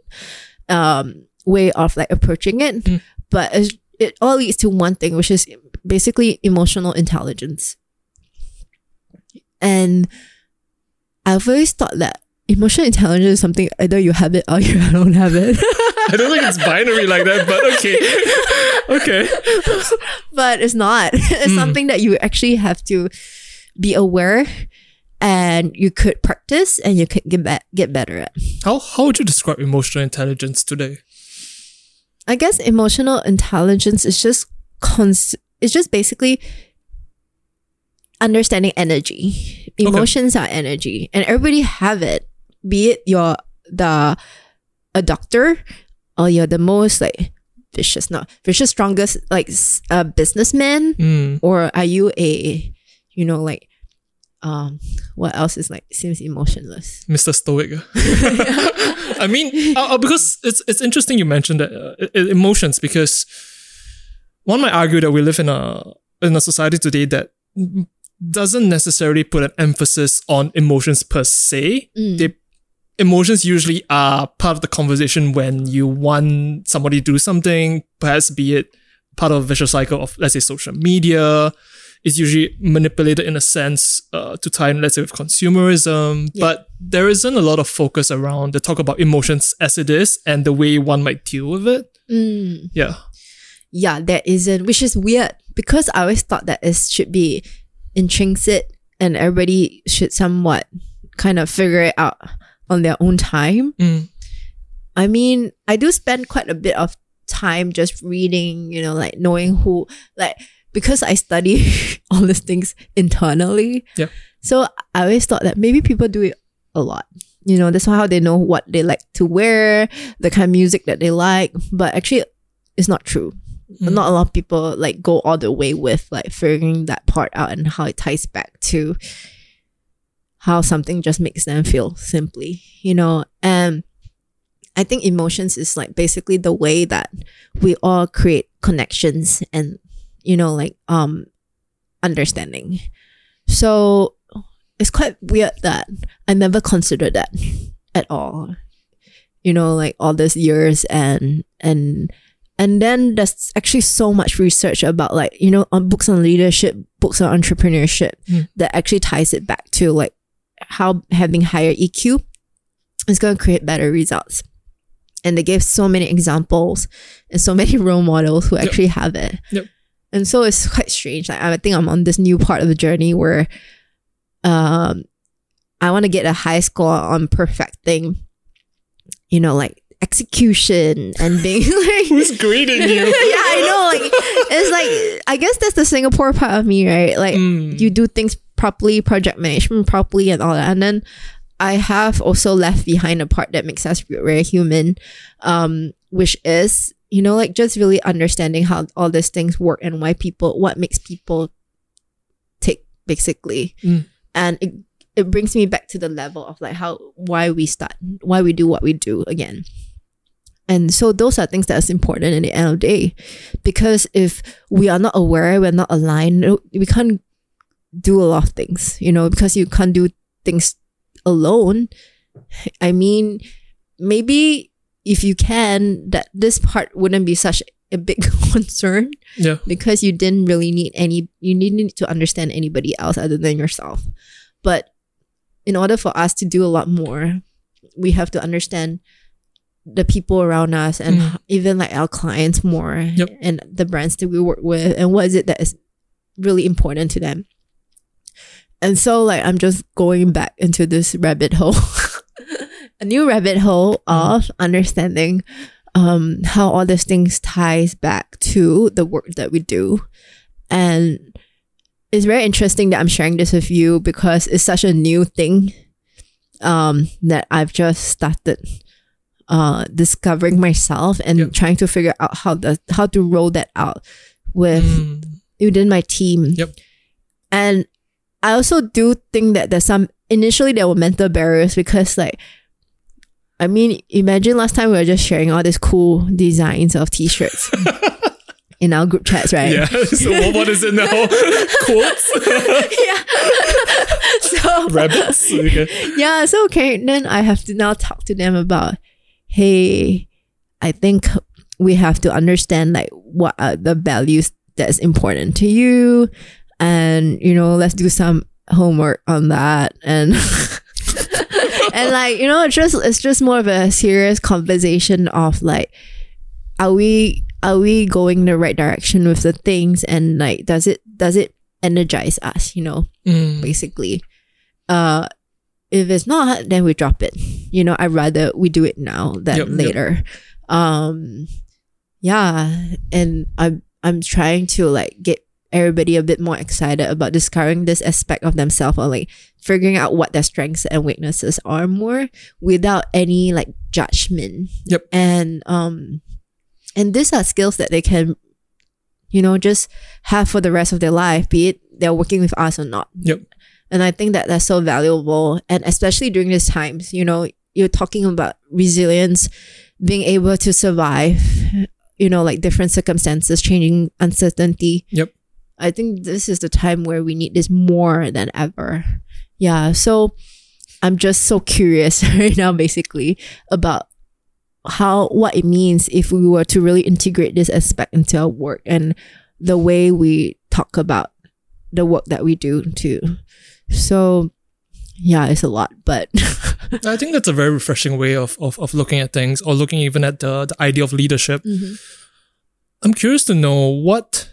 Um, way of like approaching it, Mm. but it's, it all leads to one thing, which is basically emotional intelligence. And I've always thought that emotional intelligence is something either you have it or you don't have it. I don't think it's binary like that, but okay. okay. but it's not. it's Mm. something that you actually have to be aware and you could practice and you could get be- get better at. How how would you describe emotional intelligence today? I guess emotional intelligence is just cons- it's just basically understanding energy. Emotions are energy and everybody have it. Be it you're the a doctor or you're the most like vicious, not vicious, strongest like a uh, businessman Mm. or are you a you know like um what else is like seems emotionless Mr. Stoic. I mean, uh, uh, because it's it's interesting you mentioned that uh, emotions because one might argue that we live in a in a society today that doesn't necessarily put an emphasis on emotions per se. Mm. They emotions usually are part of the conversation when you want somebody to do something, perhaps be it part of a vicious cycle of let's say social media. It's usually manipulated in a sense uh, to tie in, let's say, with consumerism. Yeah. But there isn't a lot of focus around the talk about emotions as it is and the way one might deal with it. Mm. Yeah. yeah there isn't which is weird because i always thought that it should be intrinsic and everybody should somewhat kind of figure it out on their own time Mm. i mean i do spend quite a bit of time just reading you know like knowing who like because i study all these things internally Yep. so i always thought that maybe people do it a lot you know that's how they know what they like to wear the kind of music that they like but actually it's not true Mm. not a lot of people like go all the way with like figuring that part out and how it ties back to how something just makes them feel simply you know and i think emotions is like basically the way that we all create connections and you know like um understanding so it's quite weird that i never considered that at all you know like all these years and and and then there's actually so much research about like you know on books on leadership books on entrepreneurship Mm. that actually ties it back to like how having higher eq is going to create better results and they gave so many examples and so many role models who Yep. actually have it Yep. and so it's quite strange like i think i'm on this new part of the journey where um i want to get a high score on perfecting you know like execution and being like Who's grading you? yeah, I know. Like it's like I guess that's the Singapore part of me, right? Like Mm. you do things properly, project management properly, and all that. And then I have also left behind a part that makes us very human, um, which is you know like just really understanding how all these things work and why people, what makes people tick, basically, Mm. and it it brings me back to the level of like how why we start, why we do what we do again. And so those are things that's important in the end of the day. Because if we are not aware, we're not aligned, we can't do a lot of things, you know, because you can't do things alone. I mean, maybe if you can, that this part wouldn't be such a big concern Yeah. because you didn't really need any you didn't need to understand anybody else other than yourself but in order for us to do a lot more we have to understand the people around us and Mm. even like our clients more Yep. and the brands that we work with and what is it that is really important to them and so like i'm just going back into this rabbit hole a new rabbit hole of understanding um, how all these things ties back to the work that we do. And it's very interesting that I'm sharing this with you because it's such a new thing um, that I've just started uh, discovering myself and Yep. trying to figure out how the how to roll that out with Mm. within my team. Yep. And I also do think that there's some initially there were mental barriers because like I mean, imagine last time we were just sharing all these cool designs of t-shirts in our group chats, right? Yeah. So what, is it now? Quotes? yeah. so Rabbits? Okay. yeah, so okay. Then I have to now talk to them about, hey, I think we have to understand like what are the values that's important to you, and you know, let's do some homework on that, and and like you know, it's just it's just more of a serious conversation of like, are we are we going the right direction with the things, and like, does it does it energize us? You know Mm. basically. Uh, if it's not, then we drop it. You know, I'd rather we do it now than Yep, yep. later. Um, yeah, and I'm I'm trying to like get everybody a bit more excited about discovering this aspect of themselves or like figuring out what their strengths and weaknesses are more without any like judgment. Yep. And um, and these are skills that they can, you know, just have for the rest of their life, be it they're working with us or not. Yep. And I think that that's so valuable. And especially during these times, you know, you're talking about resilience, being able to survive, you know, like different circumstances, changing uncertainty. Yep. I think this is the time where we need this more than ever. Yeah. So I'm just so curious right now, basically, about how, what it means if we were to really integrate this aspect into our work and the way we talk about the work that we do too. So yeah, it's a lot, but I think that's a very refreshing way of, of, of looking at things or looking even at the, the idea of leadership. Mm-hmm. I'm curious to know what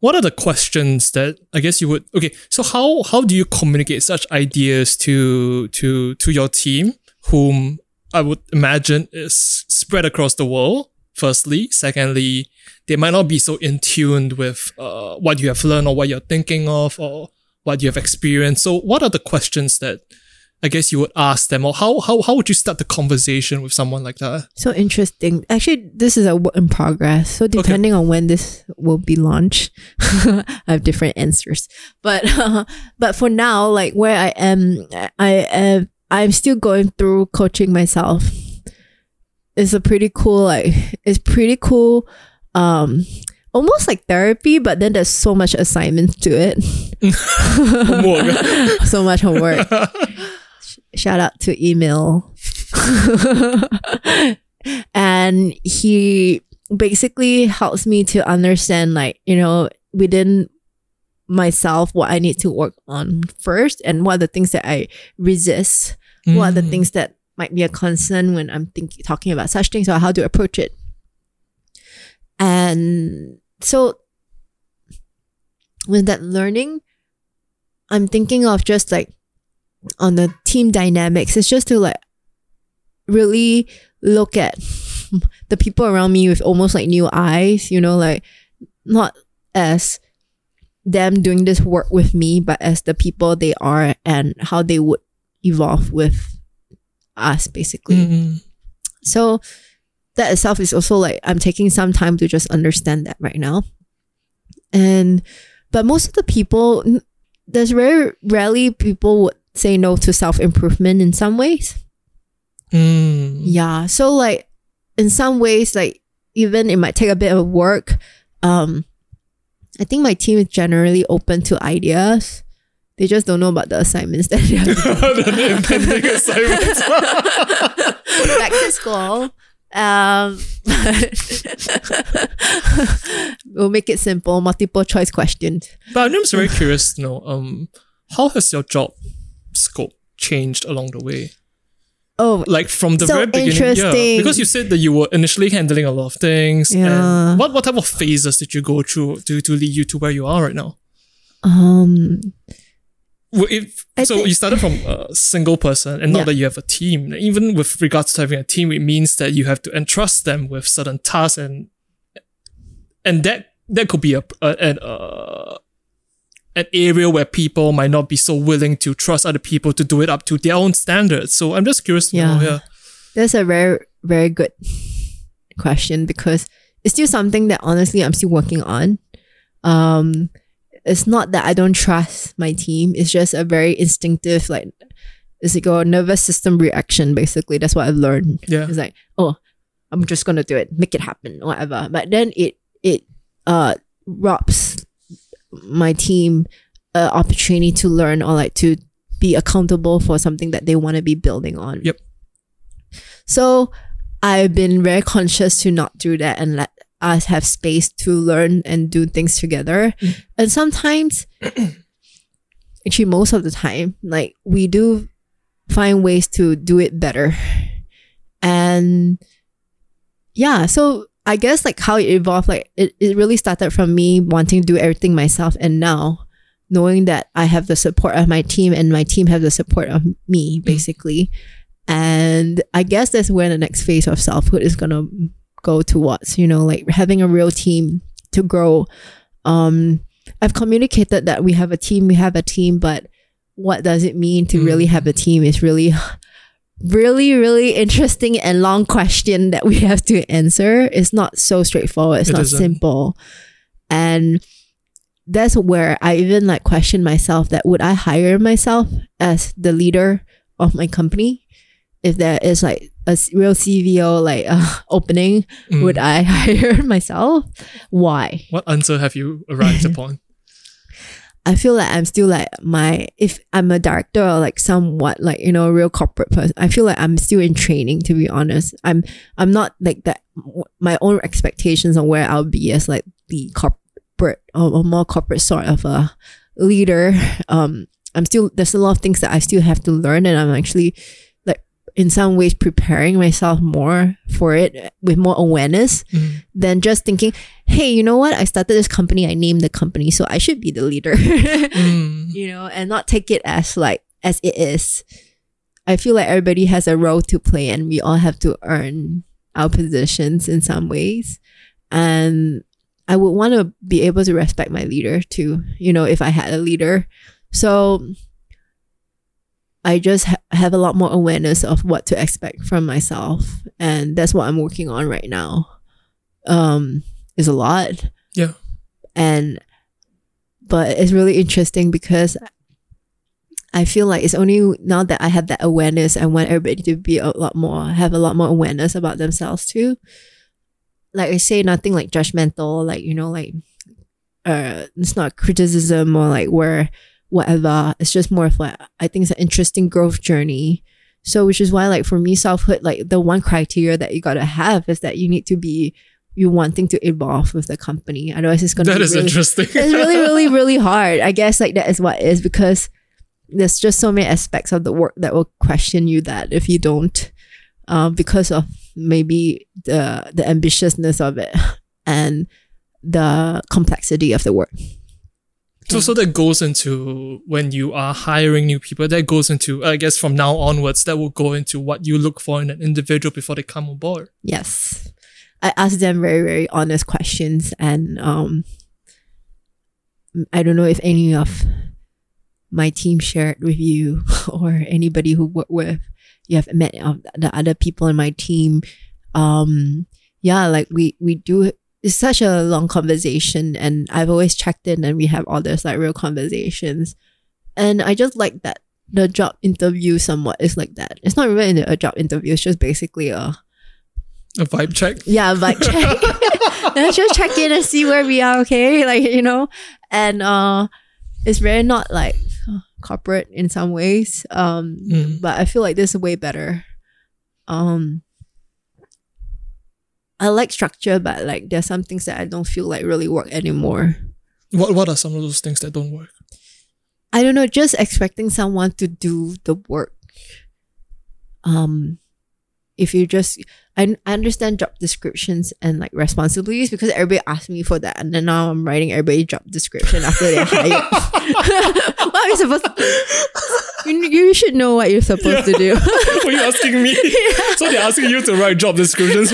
what are the questions that I guess you would okay, so how how do you communicate such ideas to to to your team, whom I would imagine is spread across the world, firstly. Secondly, they might not be so in tuned with uh, what you have learned or what you're thinking of or what you have experienced. So what are the questions that I guess you would ask them, or how how how would you start the conversation with someone like that? so interesting. Actually, this is a work in progress. So depending on when this will be launched, I have different answers. But but for now, like where I am, I am I'm still going through coaching myself. It's a pretty cool like it's pretty cool. Um, almost like therapy, but then there's so much assignments to it. So much homework. Shout out to email. and he basically helps me to understand like, you know, within myself what I need to work on first and what are the things that I resist. What are the Mm. things that might be a concern when I'm thinking talking about such things or how to approach it. And so with that learning, I'm thinking of just like on the team dynamics, it's just to like really look at the people around me with almost like new eyes, you know, like not as them doing this work with me, but as the people they are and how they would evolve with us, basically. Mm. So that itself is also like I'm taking some time to just understand that right now. And but most of the people there's very rarely people would say no to self improvement in some ways. Mm. Yeah. So like in some ways, like even it might take a bit of work. Um I think my team is generally open to ideas. They just don't know about the assignments that they have to the impending assignments. back to school. Um, we'll make it simple, multiple choice questions. but I'm just very curious to know, um, how has your job scope changed along the way? Oh, Like from the So very beginning, yeah. Because you said that you were initially handling a lot of things. Yeah. And what what type of phases did you go through to to lead you to where you are right now? um, Well, if so, think- you started from a single person, and now Yeah. that you have a team, even with regards to having a team, it means that you have to entrust them with certain tasks, and and that that could be a, a an uh, an area where people might not be so willing to trust other people to do it up to their own standards. So I'm just curious to know Yeah. here. That's a very, very good question because it's still something that honestly I'm still working on. Um, it's not that I don't trust my team. It's just a very instinctive, like, it's like a nervous system reaction, basically. That's what I've learned. Yeah. It's like, oh, I'm just gonna do it, make it happen, whatever. But then it it uh robs my team an opportunity to learn or like to be accountable for something that they want to be building on. Yep. So I've been very conscious to not do that and let us have space to learn and do things together. Mm-hmm. And sometimes, actually, most of the time, like we do find ways to do it better. And yeah, so I guess like how it evolved, like it, it really started from me wanting to do everything myself. And now knowing that I have the support of my team and my team have the support of me, basically. And I guess that's where the next phase of selfhood is gonna go towards, you know, like having a real team to grow. Um, I've communicated that we have a team, we have a team, but what does it mean to really have a team is really, really, really interesting and long question that we have to answer. It's not so straightforward. It's It not isn't. simple. And that's where I even like question myself that would I hire myself as the leader of my company? If there is like a real CEO like uh, opening, Mm. would I hire myself? Why? What answer have you arrived upon? I feel like I'm still like my if I'm a director or like somewhat like you know a real corporate person. I feel like I'm still in training to be honest. I'm I'm not like that. My own expectations on where I'll be as like the corporate or, or more corporate sort of a leader. Um, I'm still there's a lot of things that I still have to learn, and I'm actually in some ways preparing myself more for it with more awareness Mm. than just thinking, hey, you know what? I started this company, I named the company, so I should be the leader. Mm. you know, and not take it as like as it is. I feel like everybody has a role to play and we all have to earn our positions in some ways. And I would want to be able to respect my leader too, you know, if I had a leader. So I just ha- have a lot more awareness of what to expect from myself. And that's what I'm working on right now. Um, is a lot. Yeah. And but it's really interesting because I feel like it's only now that I have that awareness, I want everybody to be a lot more, have a lot more awareness about themselves too. Like I say, nothing like judgmental, like, you know, like, uh, it's not criticism or like where whatever. It's just more of like, I think it's an interesting growth journey. So, which is why, like, for me, selfhood, like, the one criteria that you gotta have is that you need to be you wanting to evolve with the company. Otherwise, it's gonna That be is really, interesting. it's really, really, really hard. I guess like that is what it is because there's just so many aspects of the work that will question you that if you don't, uh, because of maybe the the ambitiousness of it and the complexity of the work. So, so that goes into when you are hiring new people, that goes into, I guess from now onwards, that will go into what you look for in an individual before they come on board. Yes. I ask them very, very honest questions and um I don't know if any of my team shared with you or anybody who work with you have met the other people in my team. Um yeah, like we we do it's such a long conversation and I've always checked in and we have all those like real conversations. And I just like that the job interview somewhat is like that. It's not really a job interview, it's just basically a A vibe check. yeah, vibe check. Let's just check in and see where we are, okay? Like, you know, and uh it's very not like corporate in some ways. Um Mm. but I feel like this is way better. Um I like structure, but like there's some things that I don't feel like really work anymore. What What are some of those things that don't work? I don't know, just expecting someone to do the work. Um, if you just I, I understand job descriptions and like responsibilities because everybody asked me for that and then now I'm writing everybody job description after they hire. what are you supposed to you, you should know what you're supposed to do. what are you asking me? So they're asking you to write job descriptions.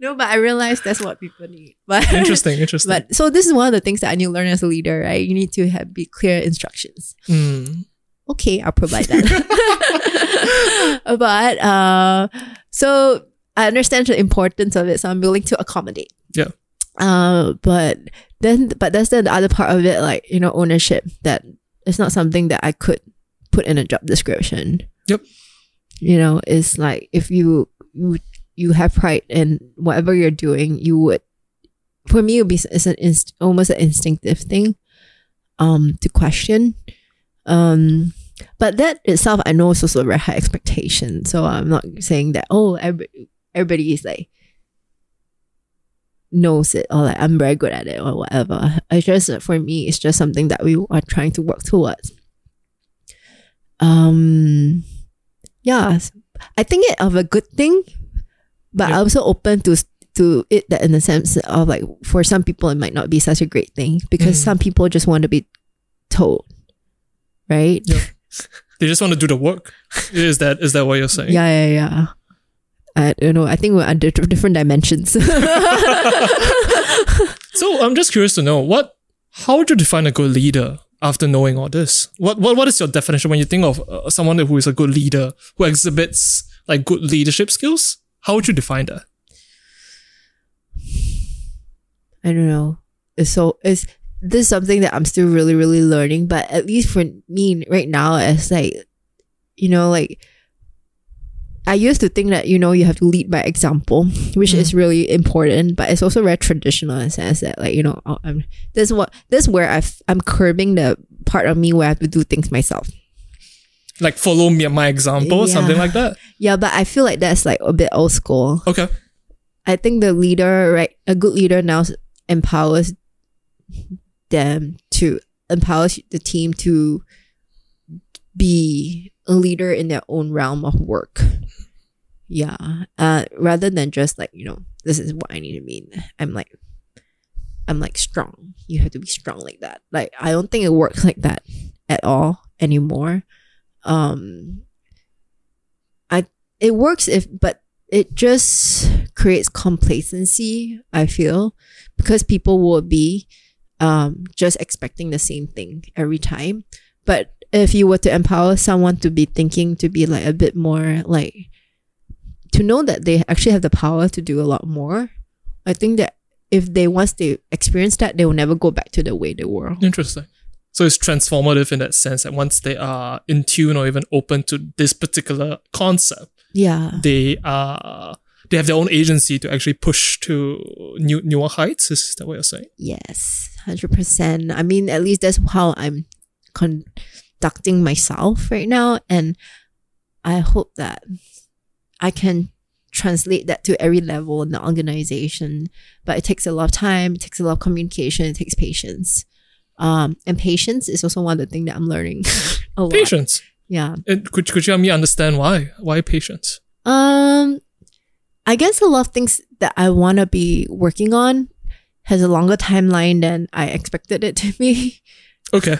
No, but I realized that's what people need. But interesting, interesting. But so this is one of the things that I need to learn as a leader, right? You need to have be clear instructions. Mm. Okay, I'll provide that. but uh, so I understand the importance of it, so I'm willing to accommodate. Yeah. Uh, but then, but that's then the other part of it, like you know, ownership. That it's not something that I could put in a job description. Yep. You know, it's like if you you you have pride in whatever you're doing, you would. For me, it would be it's an inst- almost an instinctive thing, um, to question, um, but that itself, I know is also a very high expectation. So I'm not saying that oh, everybody, everybody is like knows it or like I'm very good at it or whatever. It's just for me, it's just something that we are trying to work towards. Um, yeah, I think it of a good thing, but Yeah. I'm also open to to it that in the sense of like for some people it might not be such a great thing because Mm. some people just want to be told, right? They just want to do the work. Is that is that what you're saying? Yeah, yeah, yeah. I don't know. I think we're under different dimensions. So I'm just curious to know what how would you define a good leader after knowing all this? What what what is your definition when you think of uh, someone who is a good leader who exhibits like good leadership skills? How would you define that? I don't know. It's so it's this is something that I'm still really, really learning. But at least for me right now, it's like, you know, like I used to think that you know you have to lead by example, which Mm. is really important. But it's also very traditional in the sense that like you know oh, I'm this is what this is where I I'm curbing the part of me where I have to do things myself. Like follow me my example, something like that. Yeah, but I feel like that's like a bit old school. Okay. I think the leader, right, a good leader now empowers them to empowers the team to be a leader in their own realm of work. Yeah, uh, rather than just like you know, this is what I need to mean. I'm like, I'm like strong. You have to be strong like that. Like I don't think it works like that at all anymore. Um, I it works if, but it just creates complacency i feel because people will be um, just expecting the same thing every time but if you were to empower someone to be thinking to be like a bit more like to know that they actually have the power to do a lot more i think that if they once they experience that they will never go back to the way they were Interesting. So it's transformative in that sense that once they are in tune or even open to this particular concept, yeah they are they have their own agency to actually push to new newer heights. Is that what you're saying? Yes, hundred percent. I mean, at least that's how I'm conducting myself right now, and I hope that I can translate that to every level in the organization. But it takes a lot of time. It takes a lot of communication. It takes patience. Um, and patience is also one of the things that I'm learning a lot. Patience. Yeah. And could could you help me understand why? Why patience? Um, I guess a lot of things that I want to be working on has a longer timeline than I expected it to be. Okay.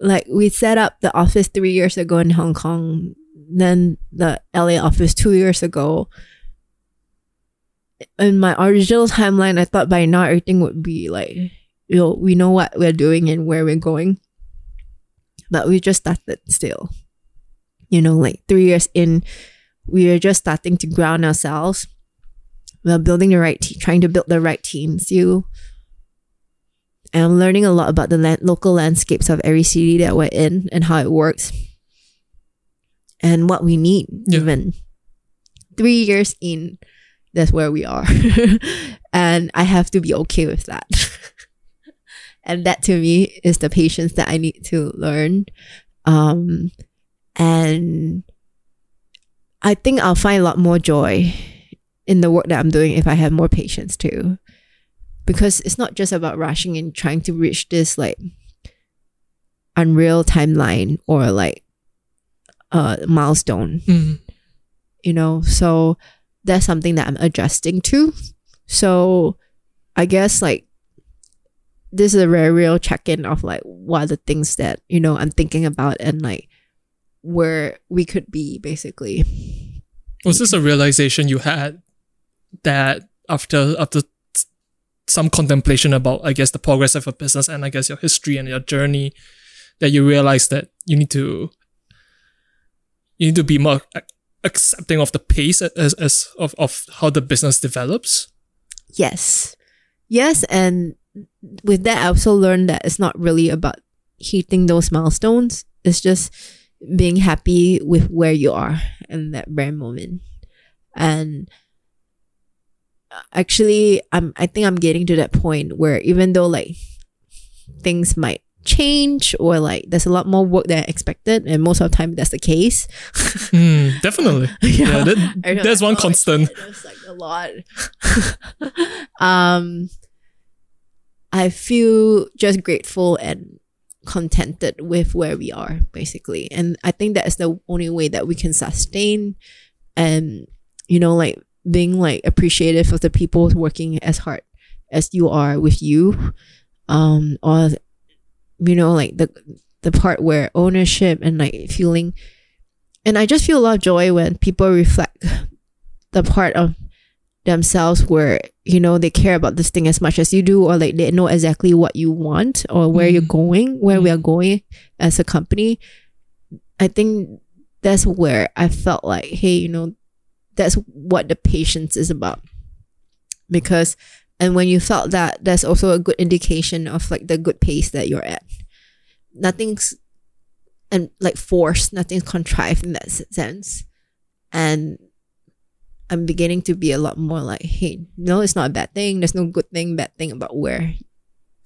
like we set up the office three years ago in Hong Kong, then the LA office two years ago. In my original timeline, I thought by now everything would be like, you know, we know what we're doing and where we're going. But we just started still. You know, like three years in, we are just starting to ground ourselves. We're building the right team, trying to build the right teams. You and I'm learning a lot about the land- local landscapes of every city that we're in and how it works and what we need. Yeah. Even three years in, that's where we are, and I have to be okay with that. and that to me is the patience that I need to learn, um, and I think I'll find a lot more joy in the work that I'm doing if I have more patience too because it's not just about rushing and trying to reach this like unreal timeline or like a milestone Mm. you know, so that's something that I'm adjusting to. So I guess like this is a very real check in of like what are the things that, you know, I'm thinking about and like where we could be basically. Was this a realization you had that after after some contemplation about I guess the progress of a business and I guess your history and your journey that you realized that you need to you need to be more accepting of the pace as, as of, of how the business develops? Yes. Yes. And with that, I also learned that it's not really about hitting those milestones. It's just being happy with where you are in that very moment. And actually, I'm, I think I'm getting to that point where even though like things might change or like there's a lot more work than I expected, and most of the time that's the case. Hmm, definitely. Yeah, that- know, that's one constant. There's like a lot. um, I feel just grateful and contented with where we are, basically, and I think that is the only way that we can sustain, and you know, like being like appreciative of the people working as hard as you are with you, um, or you know, like the the part where ownership and like feeling and I just feel a lot of joy when people reflect the part of themselves where, you know, they care about this thing as much as you do, or like they know exactly what you want or where you're Mm. going, where we are going as a company. I think that's where I felt like, hey, you know, that's what the patience is about. Because, and when you felt that, that's also a good indication of like the good pace that you're at. Nothing's and like forced, nothing's contrived in that sense. And I'm beginning to be a lot more like, hey, no, it's not a bad thing. There's no good thing, bad thing about where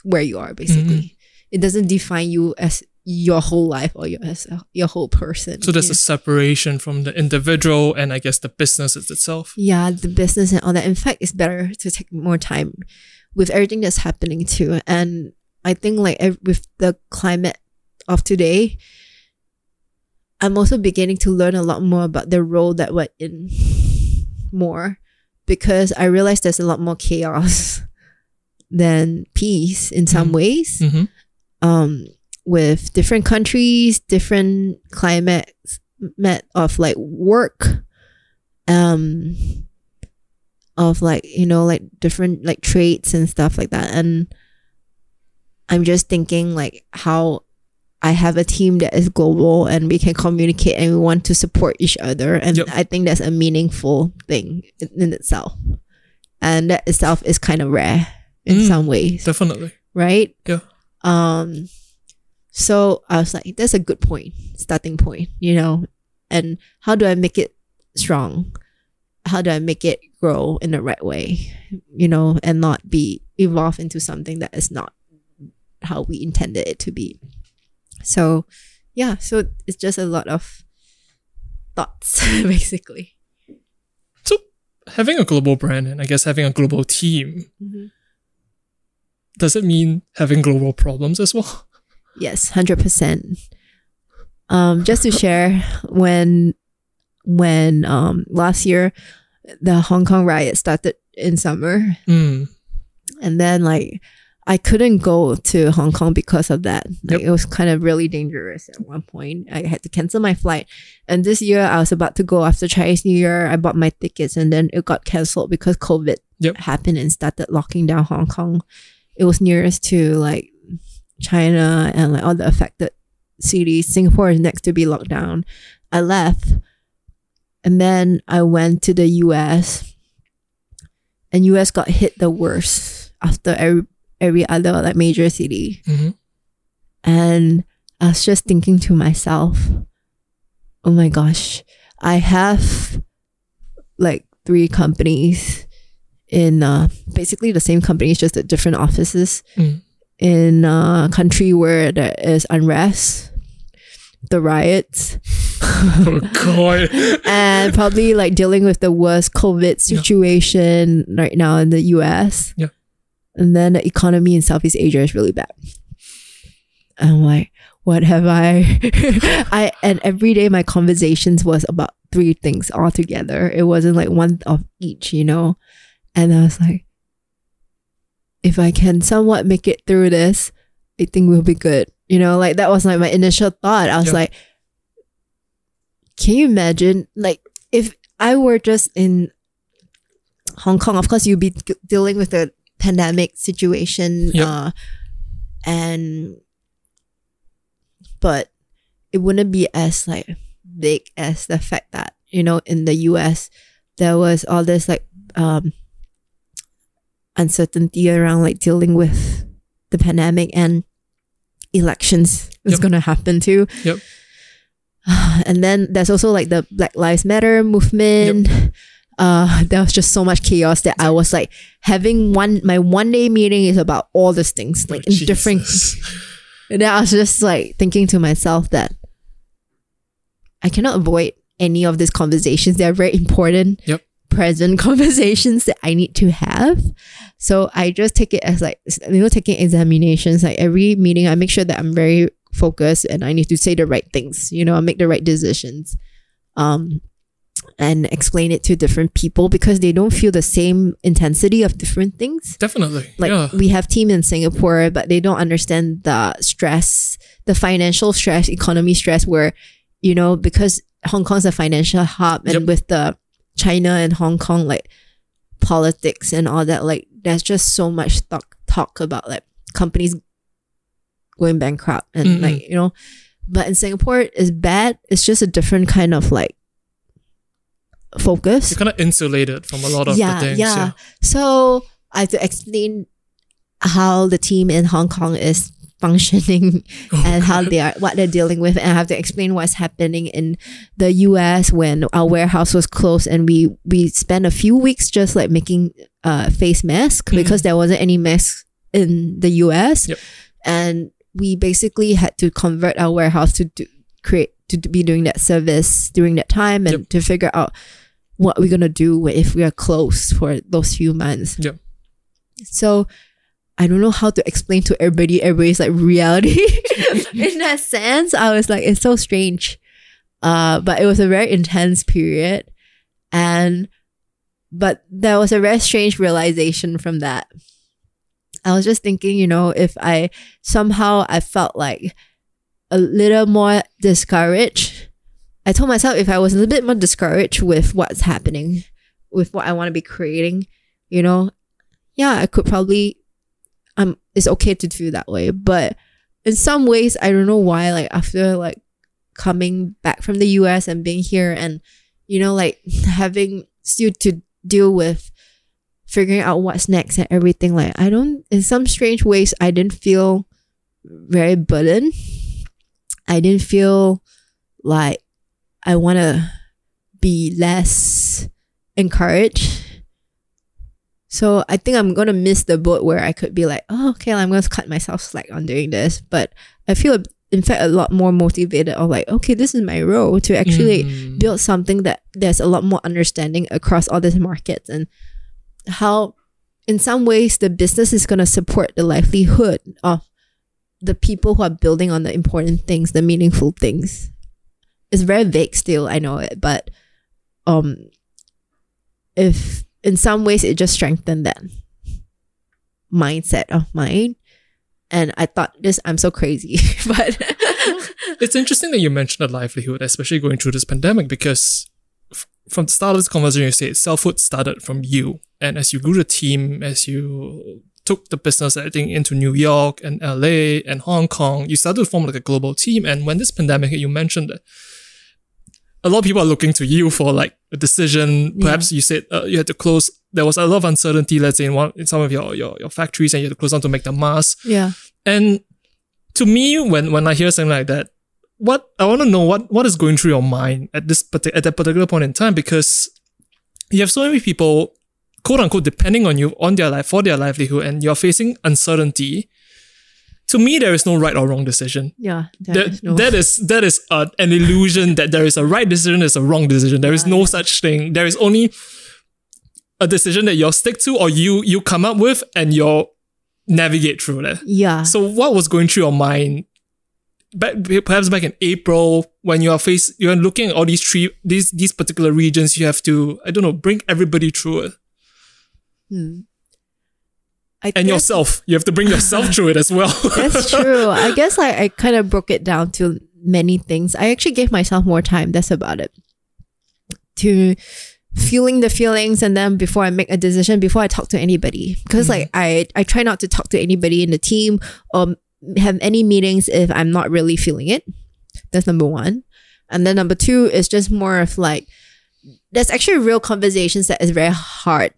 where you are basically. Mm-hmm. It doesn't define you as your whole life or your as a, your whole person. So there's yeah. a separation from the individual and I guess the business itself. yeah, the business and all that. In fact, it's better to take more time with everything that's happening too. And I think like with the climate of today, I'm also beginning to learn a lot more about the role that we're in more because I realize there's a lot more chaos than peace in some Mm. ways Mm-hmm. um, with different countries, different climates met of like work, um, of like you know like different like traits and stuff like that. And I'm just thinking like how I have a team that is global and we can communicate and we want to support each other, and Yep. I think that's a meaningful thing in, in itself, and that itself is kind of rare in Mm. some ways Definitely. right? Yeah. Um so I was like, that's a good point, starting point, you know. And how do I make it strong? How do I make it grow in the right way? You know, and not be evolve into something that is not how we intended it to be. So yeah, so it's just a lot of thoughts basically. So having a global brand and I guess having a global team, does it mean having global problems as well? Yes, hundred percent. Um, just to share, when when um last year the Hong Kong riot started in summer, Mm. and then like I couldn't go to Hong Kong because of that. Like Yep. it was kind of really dangerous at one point. I had to cancel my flight. And this year I was about to go after Chinese New Year. I bought my tickets and then it got cancelled because COVID Yep. happened and started locking down Hong Kong. It was nearest to like China and like all the affected cities. Singapore is next to be locked down. I left and then I went to the US and US got hit the worst after every every other like major city. hmm And I was just thinking to myself, oh my gosh, I have like three companies in uh, basically the same companies, just at different offices Mm. in a country where there is unrest, the riots, Oh god. and probably like dealing with the worst COVID Yeah. situation right now in the US. Yeah. And then the economy in Southeast Asia is really bad. And I'm like, what have I I and every day my conversations was about three things all together. It wasn't like one of each, you know. And I was like, if I can somewhat make it through this, I think we'll be good. You know, like that was like my initial thought. I was like, can you imagine, like, if I were just in Hong Kong, of course, you'd be dealing with the pandemic situation, Yep. uh, and but it wouldn't be as like big as the fact that you know in the U.S. there was all this like um uncertainty around like dealing with the pandemic and elections was Yep. going to happen too. Yep. And then there's also like the Black Lives Matter movement. Uh, there was just so much chaos that I was like having one my one day meeting is about all these things like in different and then I was just like thinking to myself that I cannot avoid any of these conversations. They're very important, Yep. present conversations that I need to have. So I just take it as like, you know, taking examinations. Like every meeting, I make sure that I'm very focused and I need to say the right things, you know, I make the right decisions. Um, and explain it to different people because they don't feel the same intensity of different things Definitely. like yeah. we have team in Singapore, but they don't understand the stress, the financial stress, economy stress, where you know because Hong Kong's a financial hub, and Yep. with the China and Hong Kong like politics and all that, like there's just so much talk talk about like companies going bankrupt and Mm-mm. like you know, but in Singapore it's bad. It's just a different kind of like focus. You're kind of insulated from a lot of Yeah, the things. yeah. Yeah. So I have to explain how the team in Hong Kong is functioning Oh, and how they are what they're dealing with and I have to explain what's happening in the US when our warehouse was closed and we we spent a few weeks just like making uh face mask Mhm. because there wasn't any masks in the US Yep. and we basically had to convert our warehouse to do, create to be doing that service during that time and Yep. to figure out what we're gonna do if we are closed for those few months. Yeah. So I don't know how to explain to everybody. Everybody's like reality in that sense. I was like, it's so strange. Uh, but it was a very intense period, and but there was a very strange realization from that. I was just thinking, you know, if I somehow I felt like a little more discouraged. I told myself if I was a little bit more discouraged with what's happening, with what I want to be creating, you know, yeah, I could probably um it's okay to feel that way. But in some ways I don't know why, like after like coming back from the US and being here and you know, like having still to deal with figuring out what's next and everything, like I don't in some strange ways I didn't feel very burdened. I didn't feel like I wanna be less encouraged. So I think I'm gonna miss the boat where I could be like, oh, okay, I'm gonna cut myself slack on doing this. But I feel, in fact, a lot more motivated. Of like, okay, this is my role to actually Mm. build something that there's a lot more understanding across all these markets and how, in some ways, the business is gonna support the livelihood of the people who are building on the important things, the meaningful things. It's very vague still, I know it, but um if in some ways it just strengthened that mindset of mine. And I thought this I'm so crazy. but It's interesting that you mentioned the livelihood, especially going through this pandemic, because from the start of this conversation, you say selfhood started from you. And as you grew the team, as you took the business, I think, into New York and LA and Hong Kong, you started to form like a global team. And when this pandemic hit, you mentioned that a lot of people are looking to you for like a decision. Perhaps you said uh, you had to close. There was a lot of uncertainty, let's say, in one in some of your, your, your factories, and you had to close down to make the mask. yeah. And to me, when when I hear something like that, what I want to know what what is going through your mind at this at that particular point in time because you have so many people, quote unquote, depending on you on their life for their livelihood, and you're facing uncertainty. To me, there is no right or wrong decision. Yeah. there That, is no- that is that is a, an illusion that there is a right decision, there's a wrong decision. There is Yeah, no yeah. such thing. There is only a decision that you'll stick to or you you come up with and you'll navigate through that. yeah. So what was going through your mind back, perhaps back in April when you are face you're looking at all these three these these particular regions, you have to I don't know bring everybody through it Hmm. I and guess yourself. You have to bring yourself through it as well. That's true. I guess I, I kind of broke it down to many things. I actually gave myself more time. That's about it. To feeling the feelings and then before I make a decision, before I talk to anybody. Because like I I try not to talk to anybody in the team or have any meetings if I'm not really feeling it. That's number one. And then number two is just more of like there's actually real conversations that is very hard.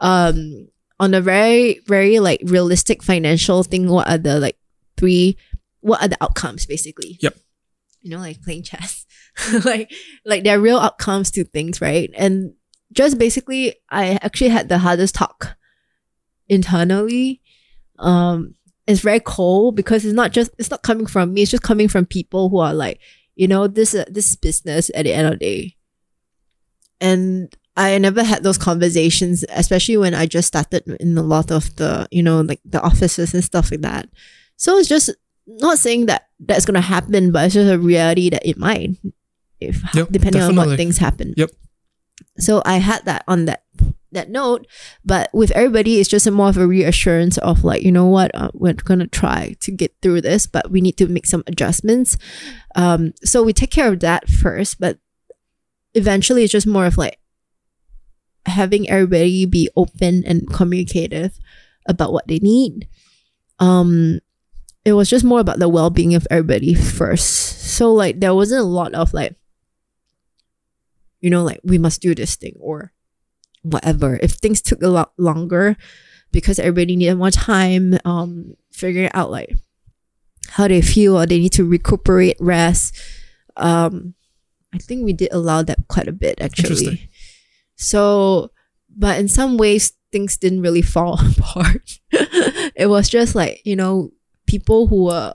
Um on a very, very like realistic financial thing, what are the like three what are the outcomes basically? Yep. You know, like playing chess. like like there are real outcomes to things, right? And just basically I actually had the hardest talk internally. Um it's very cold because it's not just it's not coming from me, it's just coming from people who are like, you know, this uh, this business at the end of the day. And I never had those conversations, especially when I just started in a lot of the, you know, like the offices and stuff like that. So it's just not saying that that's going to happen, but it's just a reality that it might, if Yep, depending on what things happen. Yep. So I had that on that that note, but with everybody, it's just a more of a reassurance of like, you know what, uh, we're gonna try to get through this, but we need to make some adjustments. Um, so we take care of that first, but eventually, it's just more of like having everybody be open and communicative about what they need. Um, it was just more about the well-being of everybody first. So like there wasn't a lot of like, you know, like we must do this thing or whatever. If things took a lot longer because everybody needed more time, um, figuring out like how they feel or they need to recuperate, rest. Um, I think we did allow that quite a bit actually. So, but in some ways, things didn't really fall apart. it was just like, you know, people who were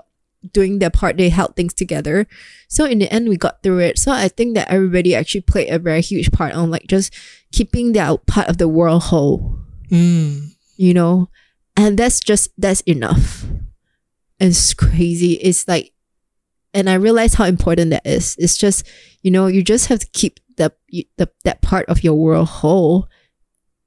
doing their part, they held things together. So in the end, we got through it. So I think that everybody actually played a very huge part on like just keeping their part of the world whole, Mm. you know? And that's just, that's enough. It's crazy. It's like, and I realize how important that is. It's just, you know, you just have to keep the, the that part of your world whole.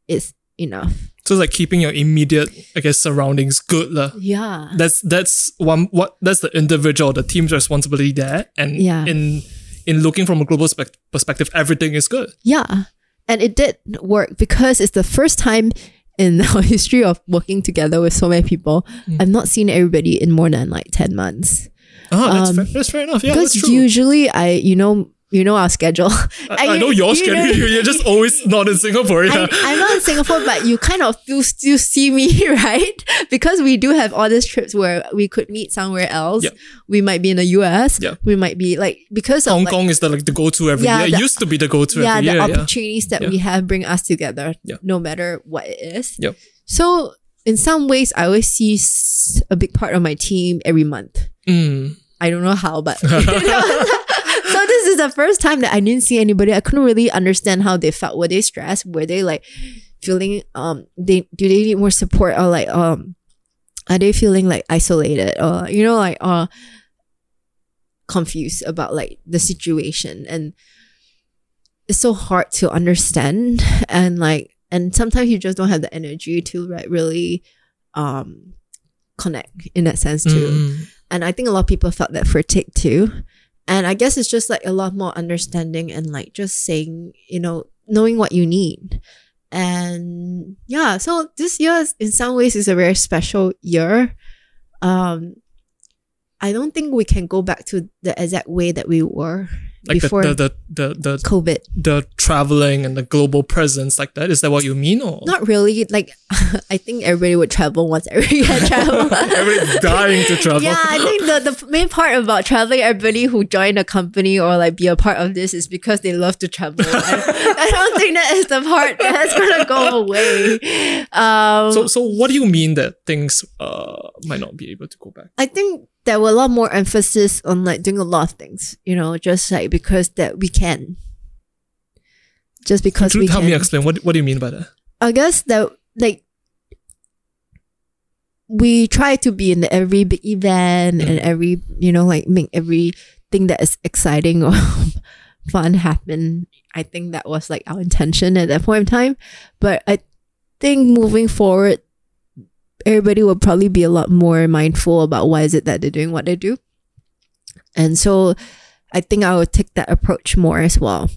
It's enough. So it's like keeping your immediate, I guess, surroundings good. lah. Yeah. That's that's one what that's the individual, the team's responsibility there. And Yeah. in in looking from a global spec- perspective, everything is good. Yeah. And it did work because it's the first time in our history of working together with so many people. I've not seen everybody in more than like 10 months. Oh, that's, Um, fair, that's fair enough. Yeah, that's Because usually I, you know, you know our schedule. I, I know your schedule. You're just always not in Singapore. Yeah. I, I'm not in Singapore, but you kind of still still see me, right? Because we do have all these trips where we could meet somewhere else. Yeah. We might be in the US. Yeah. We might be like because of Hong like, Kong is the like the go to every Yeah, year. It used to be the go to yeah, every the year. Yeah. opportunities that Yeah. we have bring us together, Yeah. no matter what it is. Yep. So in some ways, I always see a big part of my team every month. Mm. I don't know how, but this is the first time that I didn't see anybody. I couldn't really understand how they felt. Were they stressed? Were they like feeling um they do they need more support or like um are they feeling like isolated or you know like uh confused about like the situation and it's so hard to understand and like and sometimes you just don't have the energy to like really um connect in that sense too Mm. and I think a lot of people felt that fatigue too. And I guess it's just like a lot more understanding and like just saying, you know, knowing what you need. And yeah, so this year is- in some ways is a very special year. Um I don't think we can go back to the exact way that we were Like the, before the, the, the, the, COVID. the traveling and the global presence like that. Is that what you mean? Or Not really. Like I think everybody would travel once every year travel. everybody's dying to travel? Yeah, I think the, the main part about traveling, everybody who joined a company or like be a part of this is because they love to travel. I, I don't think that is the part that's gonna go away. Um, So, so what do you mean that things uh might not be able to go back? I think there were a lot more emphasis on like doing a lot of things, you know, just like because that we can. Just because Could we you help can. me explain what what do you mean by that? I guess that like we try to be in every big event and mm. every you know like make everything that is exciting or fun happen. I think that was like our intention at that point in time. But I think moving forward, everybody will probably be a lot more mindful about why is it that they're doing what they do. And so I think I would take that approach more as well.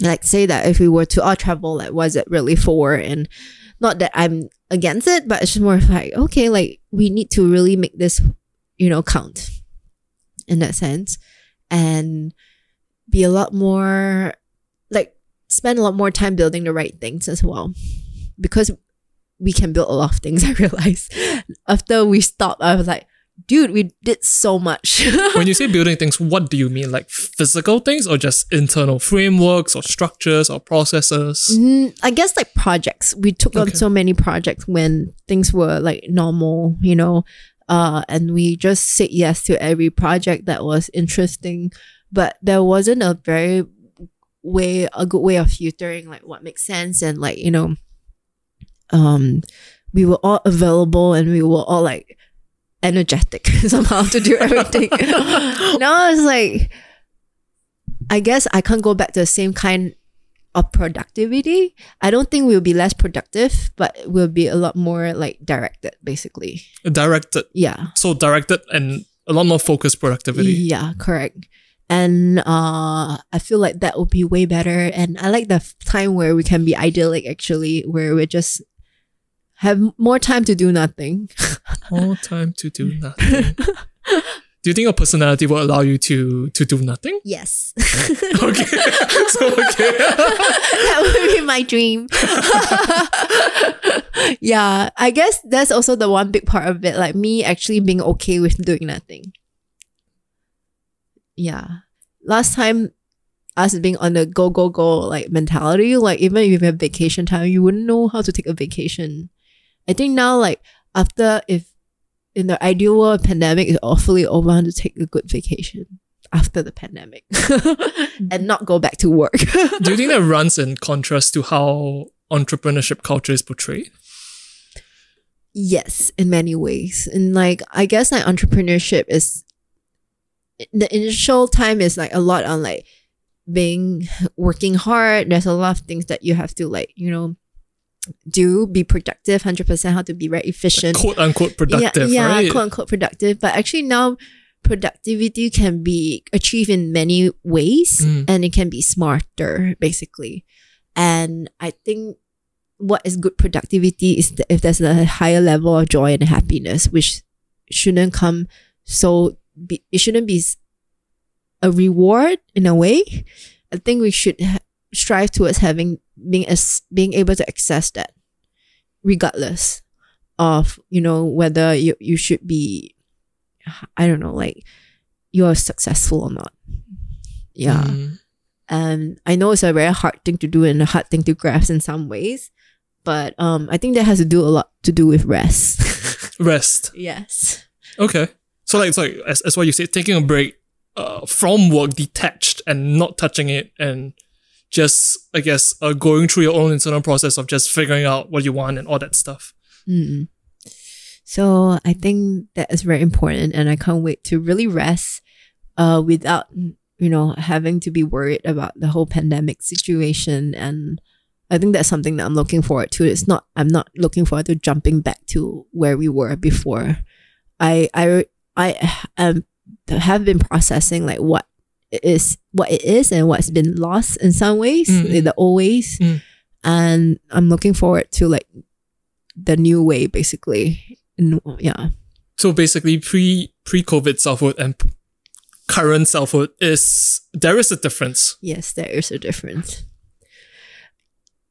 Like say that if we were to all travel, like was it really for? And not that I'm against it, but it's just more like, okay, like we need to really make this, you know, count in that sense. And be a lot more like spend a lot more time building the right things as well. Because we can build a lot of things, I realized. After we stopped, I was like, dude, we did so much. when you say building things, what do you mean? Like physical things or just internal frameworks or structures or processes? Mm, I guess like projects. We took on so many projects when things were like normal, you know, uh, and we just said yes to every project that was interesting. But there wasn't a very way, a good way of filtering like what makes sense and like, you know, um, we were all available and we were all like energetic somehow to do everything. now it's like, I guess I can't go back to the same kind of productivity. I don't think we'll be less productive, but we'll be a lot more like directed, basically. Directed. Yeah. So directed and a lot more focused productivity. Yeah, correct. And uh, I feel like that would be way better. And I like the time where we can be idyllic, actually, where we're just have more time to do nothing. more time to do nothing. do you think your personality will allow you to to do nothing? Yes. Okay. so okay. that would be my dream. yeah, I guess that's also the one big part of it, like me actually being okay with doing nothing. Yeah. Last time us being on the go go go like mentality, like even if you have vacation time, you wouldn't know how to take a vacation. I think now like after if in the ideal world pandemic is awfully over, I want to take a good vacation after the pandemic and not go back to work. do you think that runs in contrast to how entrepreneurship culture is portrayed? Yes, in many ways. And like I guess like entrepreneurship is the initial time is like a lot on like being working hard. There's a lot of things that you have to like, you know, do, be productive, hundred percent how to be very efficient. Quote unquote productive, yeah, yeah, right? quote unquote productive. But actually now productivity can be achieved in many ways Mm. and it can be smarter, basically. And I think what is good productivity is that if there's a higher level of joy and happiness, which shouldn't come so be, it shouldn't be a reward in a way. I think we should ha- strive towards having being as being able to access that, regardless of you know whether you you should be, I don't know, like you are successful or not. Yeah. Mm. And I know it's a very hard thing to do and a hard thing to grasp in some ways, but um, I think that has to do a lot to do with rest. Rest. yes. Okay. So like, so like as, as what you said, taking a break uh, from work, detached and not touching it, and just I guess uh, going through your own internal process of just figuring out what you want and all that stuff. Mm. So I think that is very important, and I can't wait to really rest, uh, without you know having to be worried about the whole pandemic situation. And I think that's something that I'm looking forward to. It's not I'm not looking forward to jumping back to where we were before. I I I um have been processing like what it is what it is and what's been lost in some ways, Mm. in the old ways, Mm. and I'm looking forward to like the new way basically and yeah So basically, pre pre COVID selfhood and current selfhood is there is a difference. yes there is a difference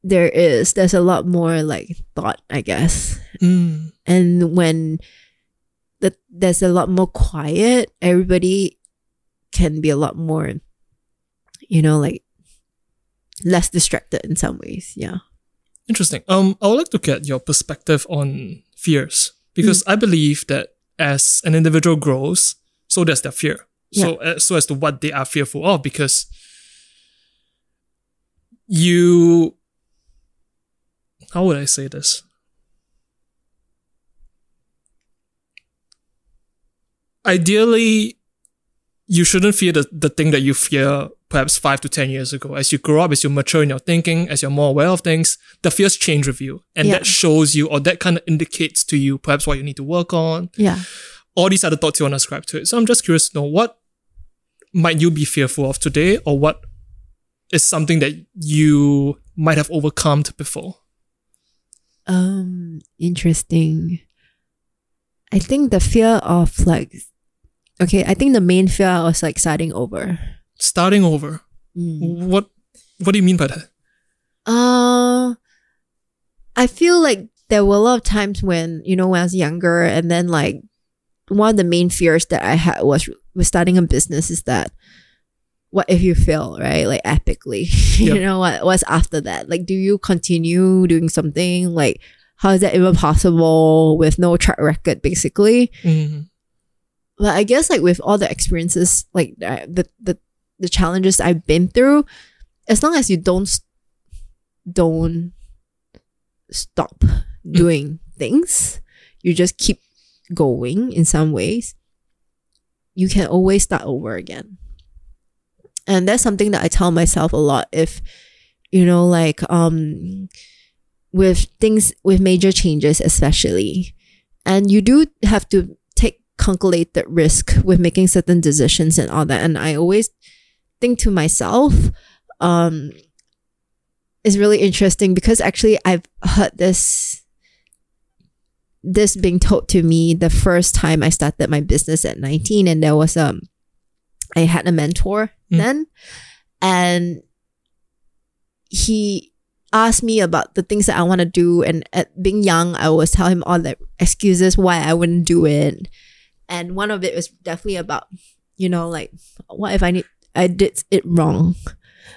there is there's a lot more like thought i guess Mm. and when the, there's a lot more quiet everybody can be a lot more you know like less distracted in some ways yeah Interesting. Um, I would like to get your perspective on fears because I believe that as an individual grows, so does their fear. So, uh, so as to what they are fearful of, because you, how would I say this? ideally, you shouldn't fear the, the thing that you fear perhaps five to 10 years ago. As you grow up, as you mature in your thinking, as you're more aware of things, the fears change with you. And Yeah. that shows you, or that kind of indicates to you perhaps what you need to work on, Yeah. all these other thoughts you want to ascribe to it. So I'm just curious to know what might you be fearful of today, or what is something that you might have overcome before? Um, interesting. I think the fear of like, okay, I think the main fear was like starting over. Starting over. Mm. What what do you mean by that? Uh, I feel like there were a lot of times when you know when I was younger, and then like one of the main fears that I had was with starting a business is that what if you fail, right? Like epically, you know what? What's after that? Like, do you continue doing something? Like, how is that even possible with no track record, basically? Mhm. But I guess like with all the experiences, like the the the, the challenges I've been through, as long as you don't don't stop doing things, you just keep going in some ways, you can always start over again. And that's something that I tell myself a lot if you know like um with things with major changes especially and you do have to take calculated risk with making certain decisions and all that and i always think to myself um it's really interesting because actually i've heard this this being told to me the first time i started my business at 19 and there was um i had a mentor Mm. then and he asked me about the things that I want to do. And at being young, I always tell him all the excuses why I wouldn't do it. And one of it was definitely about, you know, like, what if I need, I did it wrong?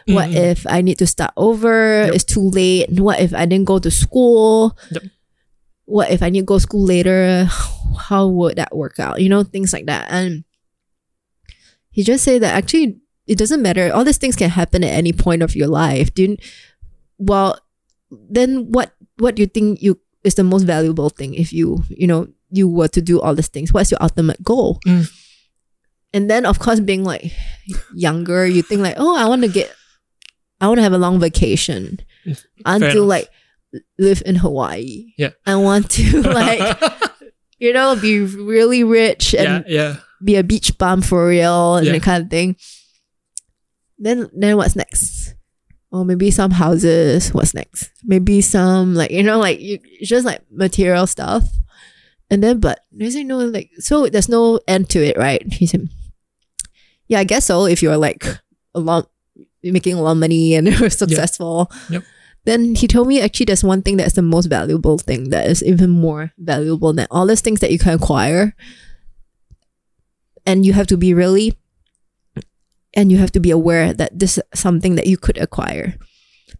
What Mhm. if I need to start over? Yep. It's too late. What if I didn't go to school? Yep. What if I need to go to school later? How would that work out? You know, things like that. And he just said that actually it doesn't matter. All these things can happen at any point of your life. Do you, well, then what what do you think you is the most valuable thing if you you know you were to do all these things? What's your ultimate goal? Mm. And then of course being like younger, you think like, oh, I want to get, I want to have a long vacation. I want Fair to enough. like live in Hawaii. Yeah. I want to like you know be really rich and yeah, yeah. be a beach bum for real and Yeah. that kind of thing. Then then what's next? Or maybe some houses. What's next? Maybe some like you know like you just like material stuff. And then but they say no like so there's no end to it, right? He said, Yeah, I guess so. If you're like a lot making a lot of money and you're successful. Yep. Then he told me actually there's one thing that's the most valuable thing that is even more valuable than all those things that you can acquire and you have to be really and you have to be aware that this is something that you could acquire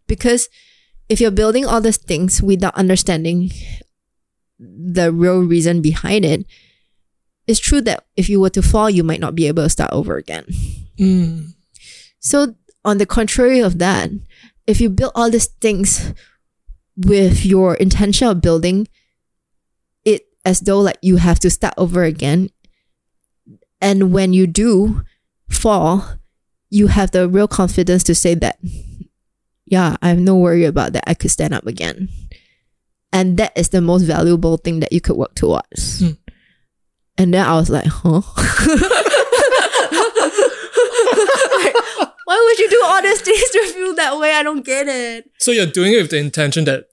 because if you're building all these things without understanding the real reason behind it it's true that if you were to fall you might not be able to start over again. Mm. so on the contrary of that if you build all these things with your intention of building it as though like you have to start over again and when you do fall you have the real confidence to say that yeah i have no worry about that. I could stand up again and that is the most valuable thing that you could work towards Hmm. and then i was like huh Like, why would you do all these things to feel that way i don't get it So you're doing it with the intention that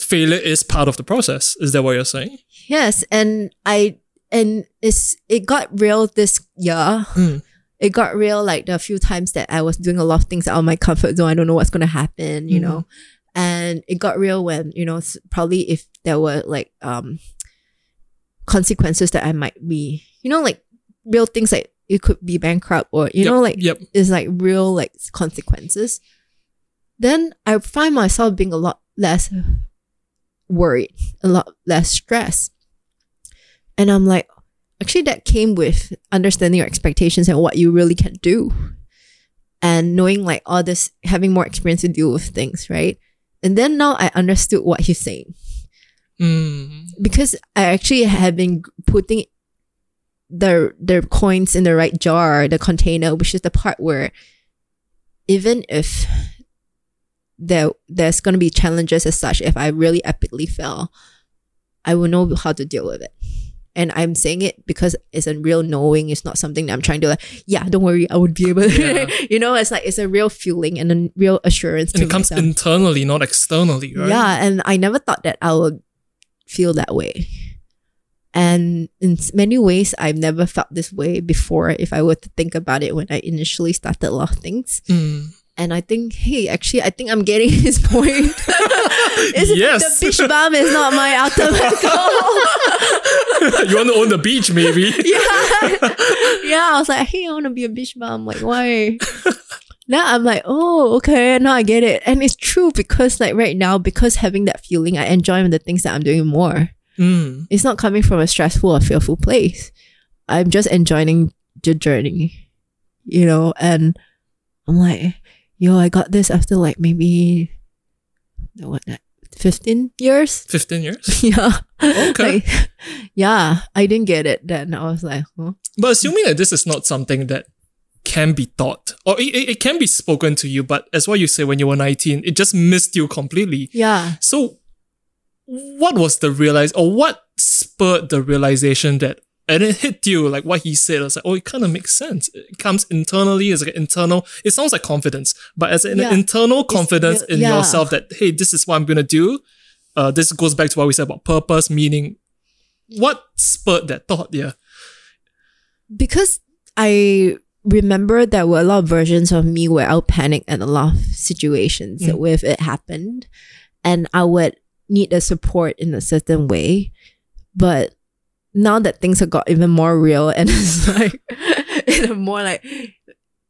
failure is part of the process. Is that what you're saying? Yes, and I and it's it got real this year. Mm. It got real like the few times that I was doing a lot of things out of my comfort zone. I don't know what's gonna happen, you Mhm. know. And it got real when you know probably if there were like um consequences that I might be, you know, like real things like it could be bankrupt or you Yep, know like yep. is like real like consequences, then I find myself being a lot less worried, a lot less stressed. And I'm like, actually, that came with understanding your expectations and what you really can do. And knowing like all this, having more experience to deal with things, right? And then now I understood what he's saying Mm. because I actually have been putting the the coins in the right jar, the container, which is the part where even if there there's gonna be challenges as such, if I really epically fail, I will know how to deal with it. And I'm saying it because it's a real knowing. It's not something that I'm trying to like, yeah, don't worry, I would be able to. Yeah. you know, it's like, it's a real feeling and a real assurance And it comes myself. internally, not externally, right? Yeah, and I never thought that I would feel that way. And in many ways, I've never felt this way before if I were to think about it when I initially started a lot of things. Mm. And I think, hey, actually, I think I'm getting his point. Yes. The beach bum is not my ultimate goal. you want to own the beach, maybe? yeah. yeah, I was like, hey, I want to be a beach bum. Like, why? now I'm like, oh, okay, now I get it. And it's true because, like, right now, because having that feeling, I enjoy the things that I'm doing more. Mm. It's not coming from a stressful or fearful place. I'm just enjoying the journey, you know, and I'm like, yo, I got this after like maybe what that 15 years? 15 years? yeah. Okay. Like, yeah, I didn't get it then. I was like, huh? But assuming that this is not something that can be taught, or it, it, it can be spoken to you, but as what you say when you were 19, it just missed you completely. Yeah. So, what was the realize, or what spurred the realization that, and it hit you like what he said? I was like, oh, it kind of makes sense. It comes internally as like an internal. It sounds like confidence, but as an Yeah. internal confidence in yeah. yourself that hey, this is what I'm gonna do. Uh, this goes back to what we said about purpose, meaning. What spurred that thought? Yeah. because I remember there were a lot of versions of me where I'll panic at a lot of situations Mm. where if it happened and I would need a support in a certain way. But now that things have got even more real and it's like in a more like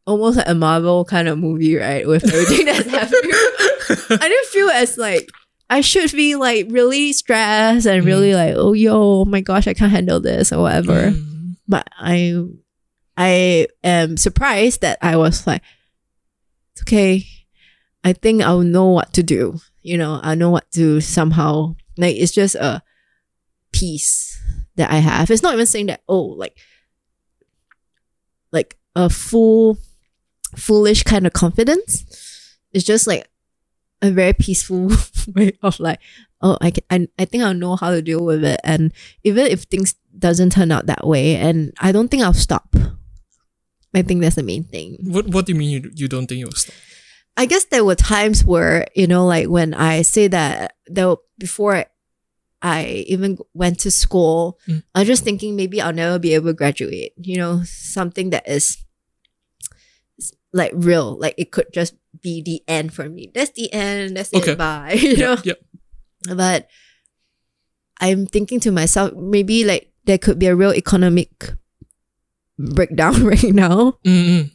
almost like a Marvel kind of movie, right? With everything that's happening. I didn't feel as like I should be like really stressed and really like, oh yo, oh my gosh, I can't handle this or whatever Mm. but I I am surprised that I was like, it's okay. I think I'll know what to do. You know, I know what to somehow like it's just a peace that I have. It's not even saying that, oh, like like a full foolish kind of confidence. It's just like a very peaceful way of like, oh, I can, I, I think I'll know how to deal with it. And even if things doesn't turn out that way, and I don't think I'll stop. I think that's the main thing. What What do you mean you, you don't think you'll stop? I guess there were times where, you know, like when I say that though before I even went to school, Mm. I was just thinking maybe I'll never be able to graduate. You know, something that is like real. Like it could just be the end for me. That's the end. That's Okay. it. Bye. You know? Yep. But I'm thinking to myself, maybe like there could be a real economic breakdown right now. Mm-mm.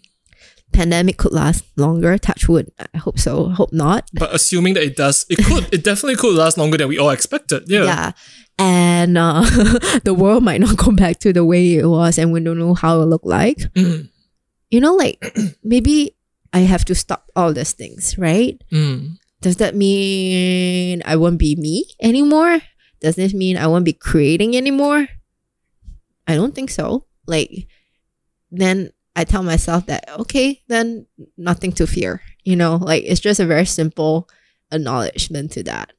Pandemic could last longer. Touch wood. I hope so. Hope not. But assuming that it does, it could, it definitely could last longer than we all expected. Yeah. Yeah. And uh, the world might not go back to the way it was, and we don't know how it look like. Mm, You know, like maybe I have to stop all these things, right? mm. Does that mean I won't be me anymore? Does this mean I won't be creating anymore? I don't think so. Like, then I tell myself that, okay, then nothing to fear. You know, like it's just a very simple acknowledgement to that.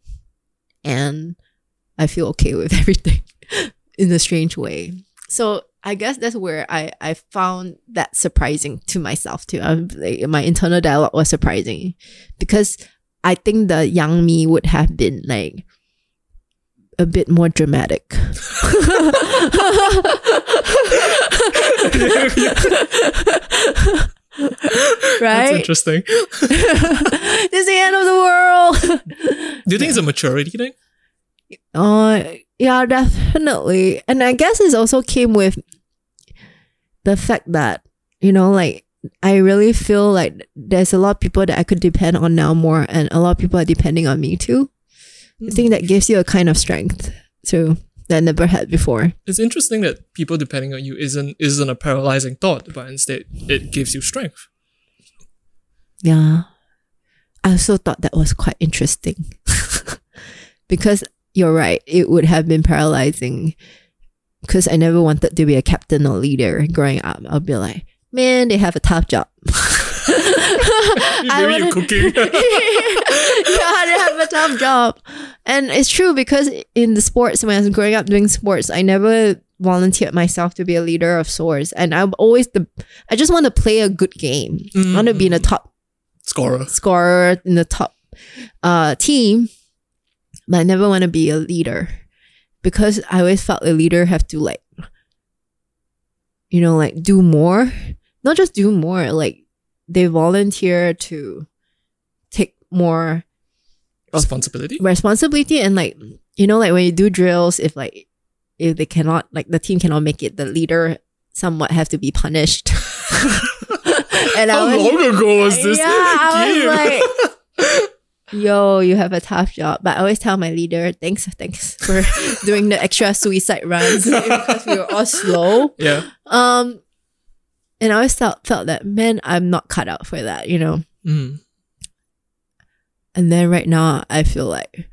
And I feel okay with everything in a strange way. So I guess that's where I, I found that surprising to myself too. I'm, like, my internal dialogue was surprising because I think the young me would have been like a bit more dramatic. Right? That's interesting. this is the end of the world. Do you think it's a maturity thing? Uh, yeah, definitely. And I guess it also came with the fact that, you know, like, I really feel like there's a lot of people that I could depend on now more, and a lot of people are depending on me too. Mm. I think that gives you a kind of strength too that I never had before. It's interesting that people depending on you isn't isn't a paralyzing thought, but instead it gives you strength. Yeah. I also thought that was quite interesting. because you're right, it would have been paralyzing because I never wanted to be a captain or leader growing up. I'll be like, man, they have a tough job. I Maybe you wouldn't- cooking. yeah, they have a tough job. And it's true because in the sports, when I was growing up doing sports, I never volunteered myself to be a leader of sorts. And I'm always the, I just want to play a good game. I want to be in the top Scorer. scorer in the top uh, team, but I never want to be a leader because I always felt a leader have to like, you know, like do more, not just do more, like they volunteer to take more Responsibility. responsibility and like you know like when you do drills if like if they cannot like the team cannot make it the leader somewhat have to be punished. And How I was, long ago was this? Yeah I was like yo you have a tough job. But I always tell my leader thanks thanks for doing the extra suicide runs. Because we were all slow. Yeah. um and I always felt felt that man I'm not cut out for that you know Mm. And then right now, I feel like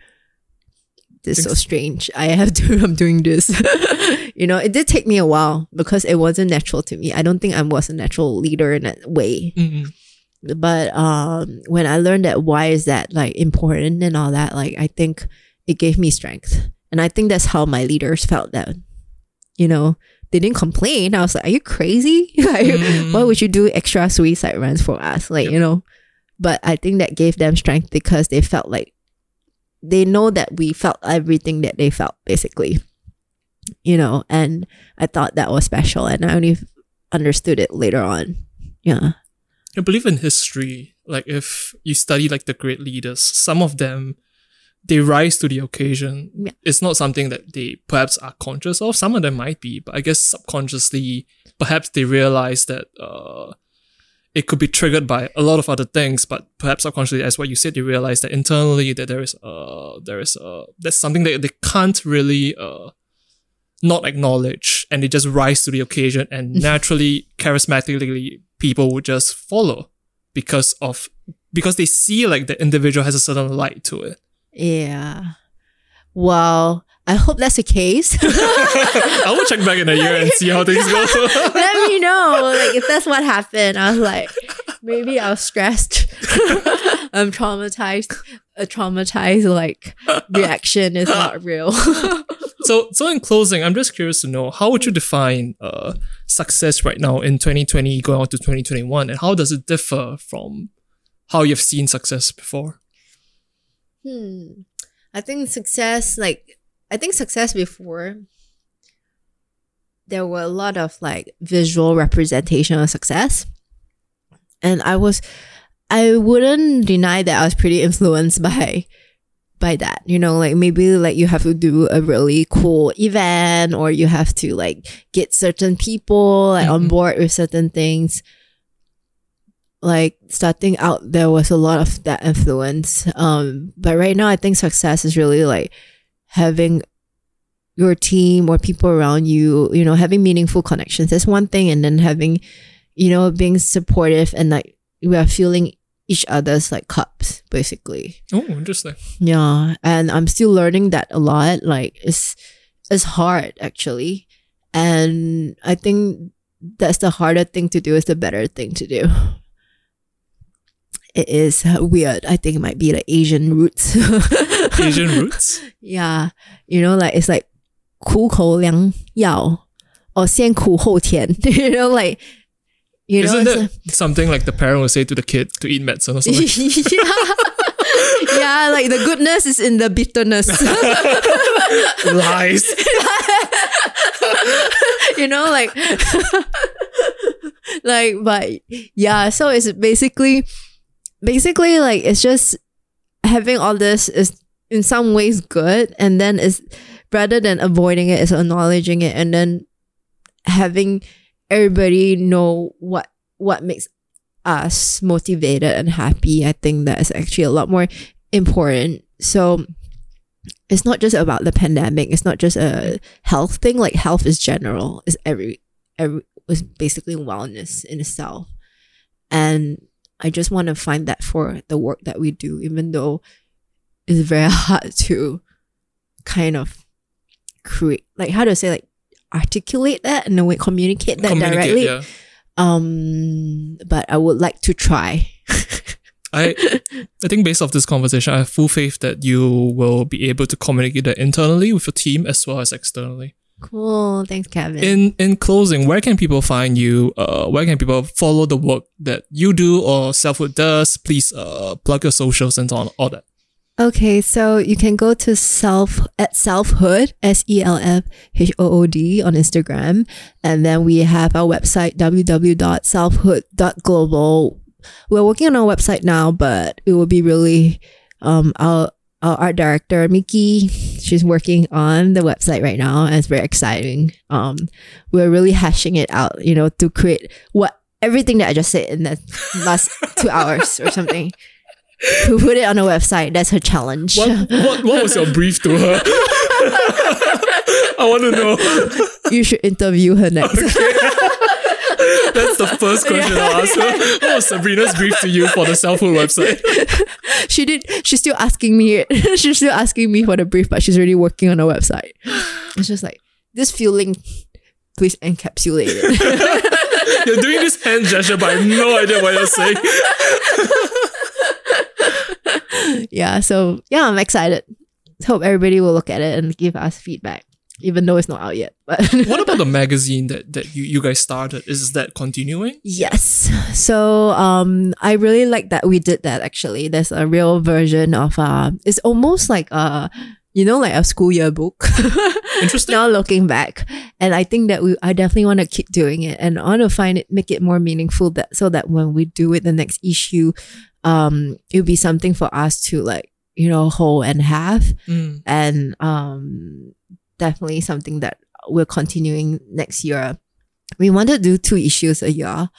this is so strange. I have to, I'm doing this. you know, it did take me a while because it wasn't natural to me. I don't think I was a natural leader in that way. Mm-mm. But um, when I learned that why is that like important and all that, like I think it gave me strength. And I think that's how my leaders felt that, you know, they didn't complain. I was like, are you crazy? like, Mm. why would you do extra suicide runs for us? Like, Yep. you know, but I think that gave them strength because they felt like they know that we felt everything that they felt basically, you know, and I thought that was special and I only understood it later on. Yeah. I believe in history. Like if you study like the great leaders, some of them they rise to the occasion. Yeah. It's not something that they perhaps are conscious of. Some of them might be, but I guess subconsciously, perhaps they realize that uh, it could be triggered by a lot of other things. But perhaps subconsciously, as what you said, they realize that internally that there is uh there is uh that's something that they can't really uh not acknowledge, and they just rise to the occasion, and naturally, charismatically, people would just follow because of because they see like the individual has a certain light to it. Yeah. Well, I hope that's the case. I will check back in a year and see how things go. Let me know like if that's what happened. I was like, maybe I was stressed. I'm traumatized. A traumatized like reaction is not real. so, so in closing, I'm just curious to know how would you define uh, success right now in 2020 going on to 2021, and how does it differ from how you've seen success before? Hmm. I think success, like, I think success before, there were a lot of like visual representation of success. And I was, I wouldn't deny that I was pretty influenced by, by that, you know, like maybe like you have to do a really cool event or you have to like get certain people like on Mhm. board with certain things like starting out there was a lot of that influence um but right now i think success is really like having your team or people around you you know having meaningful connections. That's one thing and then having you know being supportive and like we are feeling each other's like cups basically. Oh, interesting. yeah and i'm still learning that a lot like it's it's hard actually. And i think that's the harder thing to do is the better thing to do it is weird i think it might be the asian roots Asian roots. yeah you know like it's like 苦口良药 or 先苦后甜 you know like you know Isn't it's that something like the parent would say to the kid to eat medicine or something? yeah. yeah, like the goodness is in the bitterness. Lies. you know, like, like, but yeah. So it's basically, basically like it's just having all this is in some ways good, and then is rather than avoiding it, is acknowledging it, and then having everybody know what what makes us motivated and happy. I think that is actually a lot more important. So it's not just about the pandemic. It's not just a health thing. Like health is general. It's every every was basically wellness in itself. And I just want to find that for the work that we do, even though it's very hard to kind of create like how to say like articulate that and way communicate that Communicate, directly. yeah. Um, but I would like to try. I I think based off this conversation, I have full faith that you will be able to communicate that internally with your team as well as externally. Cool. Thanks, Kevin. In in closing, where can people find you? Uh, where can people follow the work that you do or Selfhood does? Please uh plug your socials and all, all that. Okay, so you can go to self at selfhood s e l f h o o d on Instagram, and then we have our website www.selfhood.global. We're working on our website now, but it will be really um our our art director Miki. She's working on the website right now, and it's very exciting. Um, we're really hashing it out, you know, to create what everything that I just said in the last two hours or something. To put it on a website, that's her challenge. What what, what was your brief to her? I want to know. you should interview her next. That's the first question I'll ask her. What was Sabrina's brief to you for the Selfhood website? she did. She's still asking me. she's still asking me for the brief, but she's already working on a website. It's just like this feeling. Please encapsulate it. You're doing this hand gesture, but I have no idea what you're saying. yeah. So yeah, I'm excited. Hope everybody will look at it and give us feedback, even though it's not out yet. But What about the magazine that, that you, you guys started? Is that continuing? Yes. So um I really like that we did that actually. There's a real version of uh it's almost like a you know like a school yearbook. Interesting. now looking back. And I think that we I definitely want to keep doing it and I want to find it make it more meaningful that so that when we do it the next issue, um it'll be something for us to like, you know, hold and have Mm. and um, definitely something that we're continuing next year. We wanted to do two issues a year,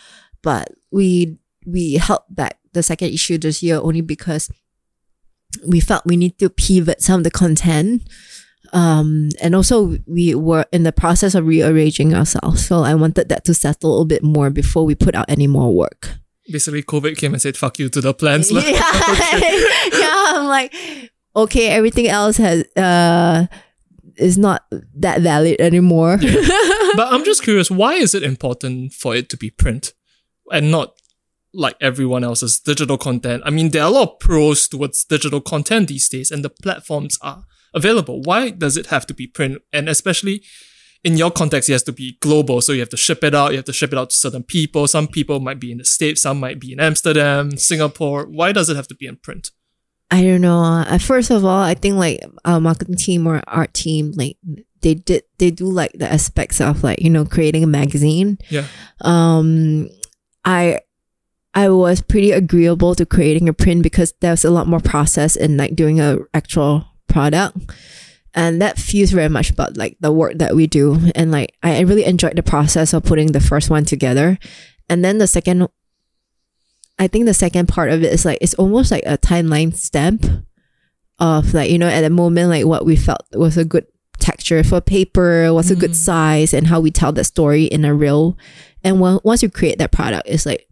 but we we held back the second issue this year only because we felt we need to pivot some of the content. Um, and also we were in the process of rearranging ourselves. So I wanted that to settle a little bit more before we put out any more work. Basically, COVID came and said, fuck you to the plans. Yeah, yeah. I'm like, okay, everything else has uh is not that valid anymore. but I'm just curious, why is it important for it to be print and not like everyone else's digital content? I mean, there are a lot of pros towards digital content these days, and the platforms are available. Why does it have to be print? And especially in your context, it has to be global. So you have to ship it out. You have to ship it out to certain people. Some people might be in the States, some might be in Amsterdam, Singapore. Why does it have to be in print? I don't know. Uh, first of all, I think like our marketing team or art team, like they did they do like the aspects of like you know creating a magazine. Yeah. Um, I I was pretty agreeable to creating a print because there's a lot more process in like doing a actual product. And that feels very much about like the work that we do. And like I I really enjoyed the process of putting the first one together. And then the second I think the second part of it is like it's almost like a timeline stamp of like, you know, at the moment like what we felt was a good texture for paper, what's a good Mm. size and how we tell that story in a real. And when, once you create that product, it's like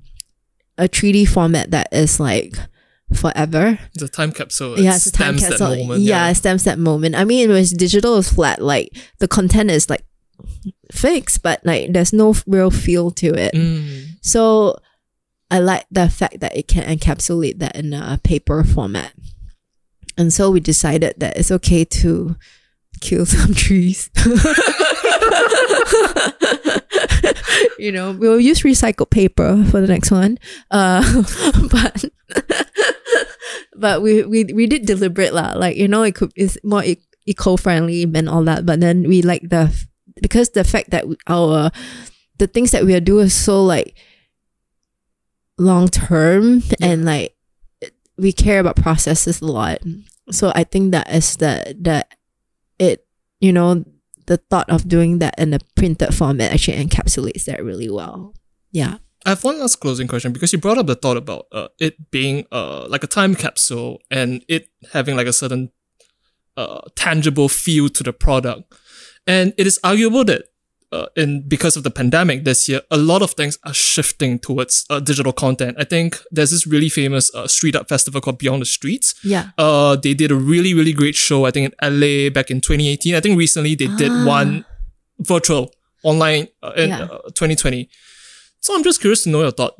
a 3D format that is like forever. It's a time capsule. It yeah, it's a time capsule. That moment. yeah, it stamps that moment. I mean, when it's digital, it's flat. Like the content is like fixed, but like there's no real feel to it. Mm. So I like the fact that it can encapsulate that in a paper format. And so we decided that it's okay to kill some trees. you know, we'll use recycled paper for the next one. Uh, but but we, we we did deliberate lah. Like you know, it could it's more eco friendly and all that. But then we like the because the fact that our the things that we are doing so like long term and like we care about processes a lot. So I think that is the the it you know the thought of doing that in a printed format actually encapsulates that really well. Yeah. I have one last closing question because you brought up the thought about uh, it being uh, like a time capsule and it having like a certain uh, tangible feel to the product. And it is arguable that uh, in because of the pandemic this year, a lot of things are shifting towards uh, digital content. I think there's this really famous uh, street art festival called Beyond the Streets. Yeah. Uh, they did a really really great show. I think in LA back in 2018. I think recently they did Ah. one virtual, online uh, in Yeah. uh, 2020. So I'm just curious to know your thought.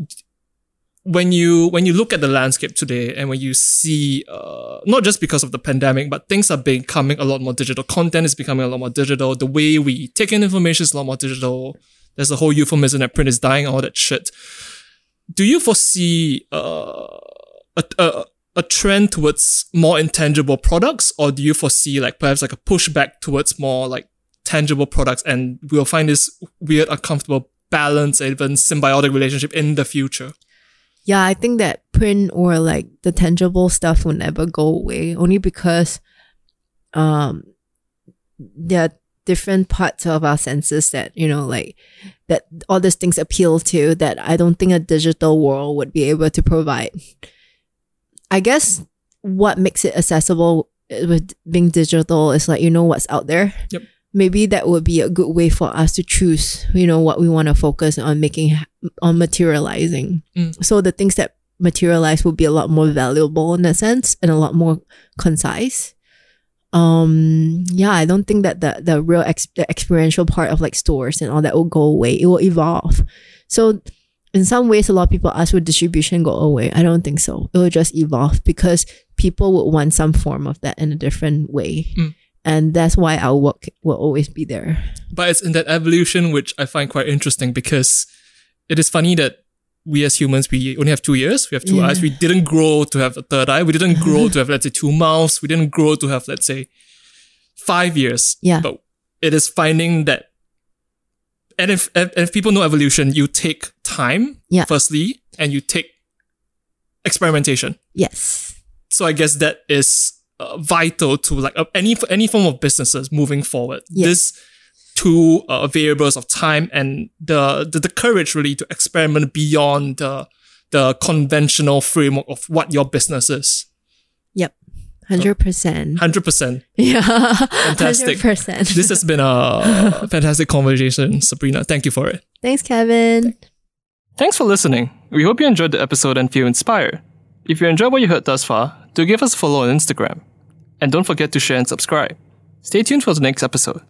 When you when you look at the landscape today, and when you see, uh, not just because of the pandemic, but things are becoming a lot more digital. Content is becoming a lot more digital. The way we take in information is a lot more digital. There's a whole euphemism that print is dying, all that shit. Do you foresee uh, a, a a trend towards more intangible products, or do you foresee like perhaps like a pushback towards more like tangible products, and we'll find this weird, uncomfortable balance, even symbiotic relationship in the future? Yeah, I think that print or like the tangible stuff will never go away only because um there are different parts of our senses that, you know, like that all these things appeal to that I don't think a digital world would be able to provide. I guess what makes it accessible with being digital is like you know what's out there. Yep. Maybe that would be a good way for us to choose, you know, what we want to focus on making on materializing. So the things that materialize will be a lot more valuable in that sense and a lot more concise. Um, yeah, I don't think that the the real ex- the experiential part of like stores and all that will go away. It will evolve. So in some ways, a lot of people ask will distribution go away? I don't think so. It will just evolve because people would want some form of that in a different way. Mm. And that's why our work will always be there. But it's in that evolution which I find quite interesting because it is funny that we as humans we only have two ears, we have two Yeah. eyes. We didn't grow to have a third eye. We didn't grow to have let's say two mouths. We didn't grow to have let's say five ears. Yeah. But it is finding that and if if, if people know evolution, you take time Yeah. firstly, and you take experimentation. Yes. So I guess that is uh, vital to like uh, any any form of businesses moving forward. Yeah. This two uh, variables of time and the, the the courage really to experiment beyond the the conventional framework of what your business is. Yep. 100%. Hundred percent. Yeah. Fantastic. 100%. This has been a fantastic conversation, Sabrina. Thank you for it. Thanks, Kevin. Thanks for listening. We hope you enjoyed the episode and feel inspired. If you enjoyed what you heard thus far, do give us a follow on Instagram. And don't forget to share and subscribe. Stay tuned for the next episode.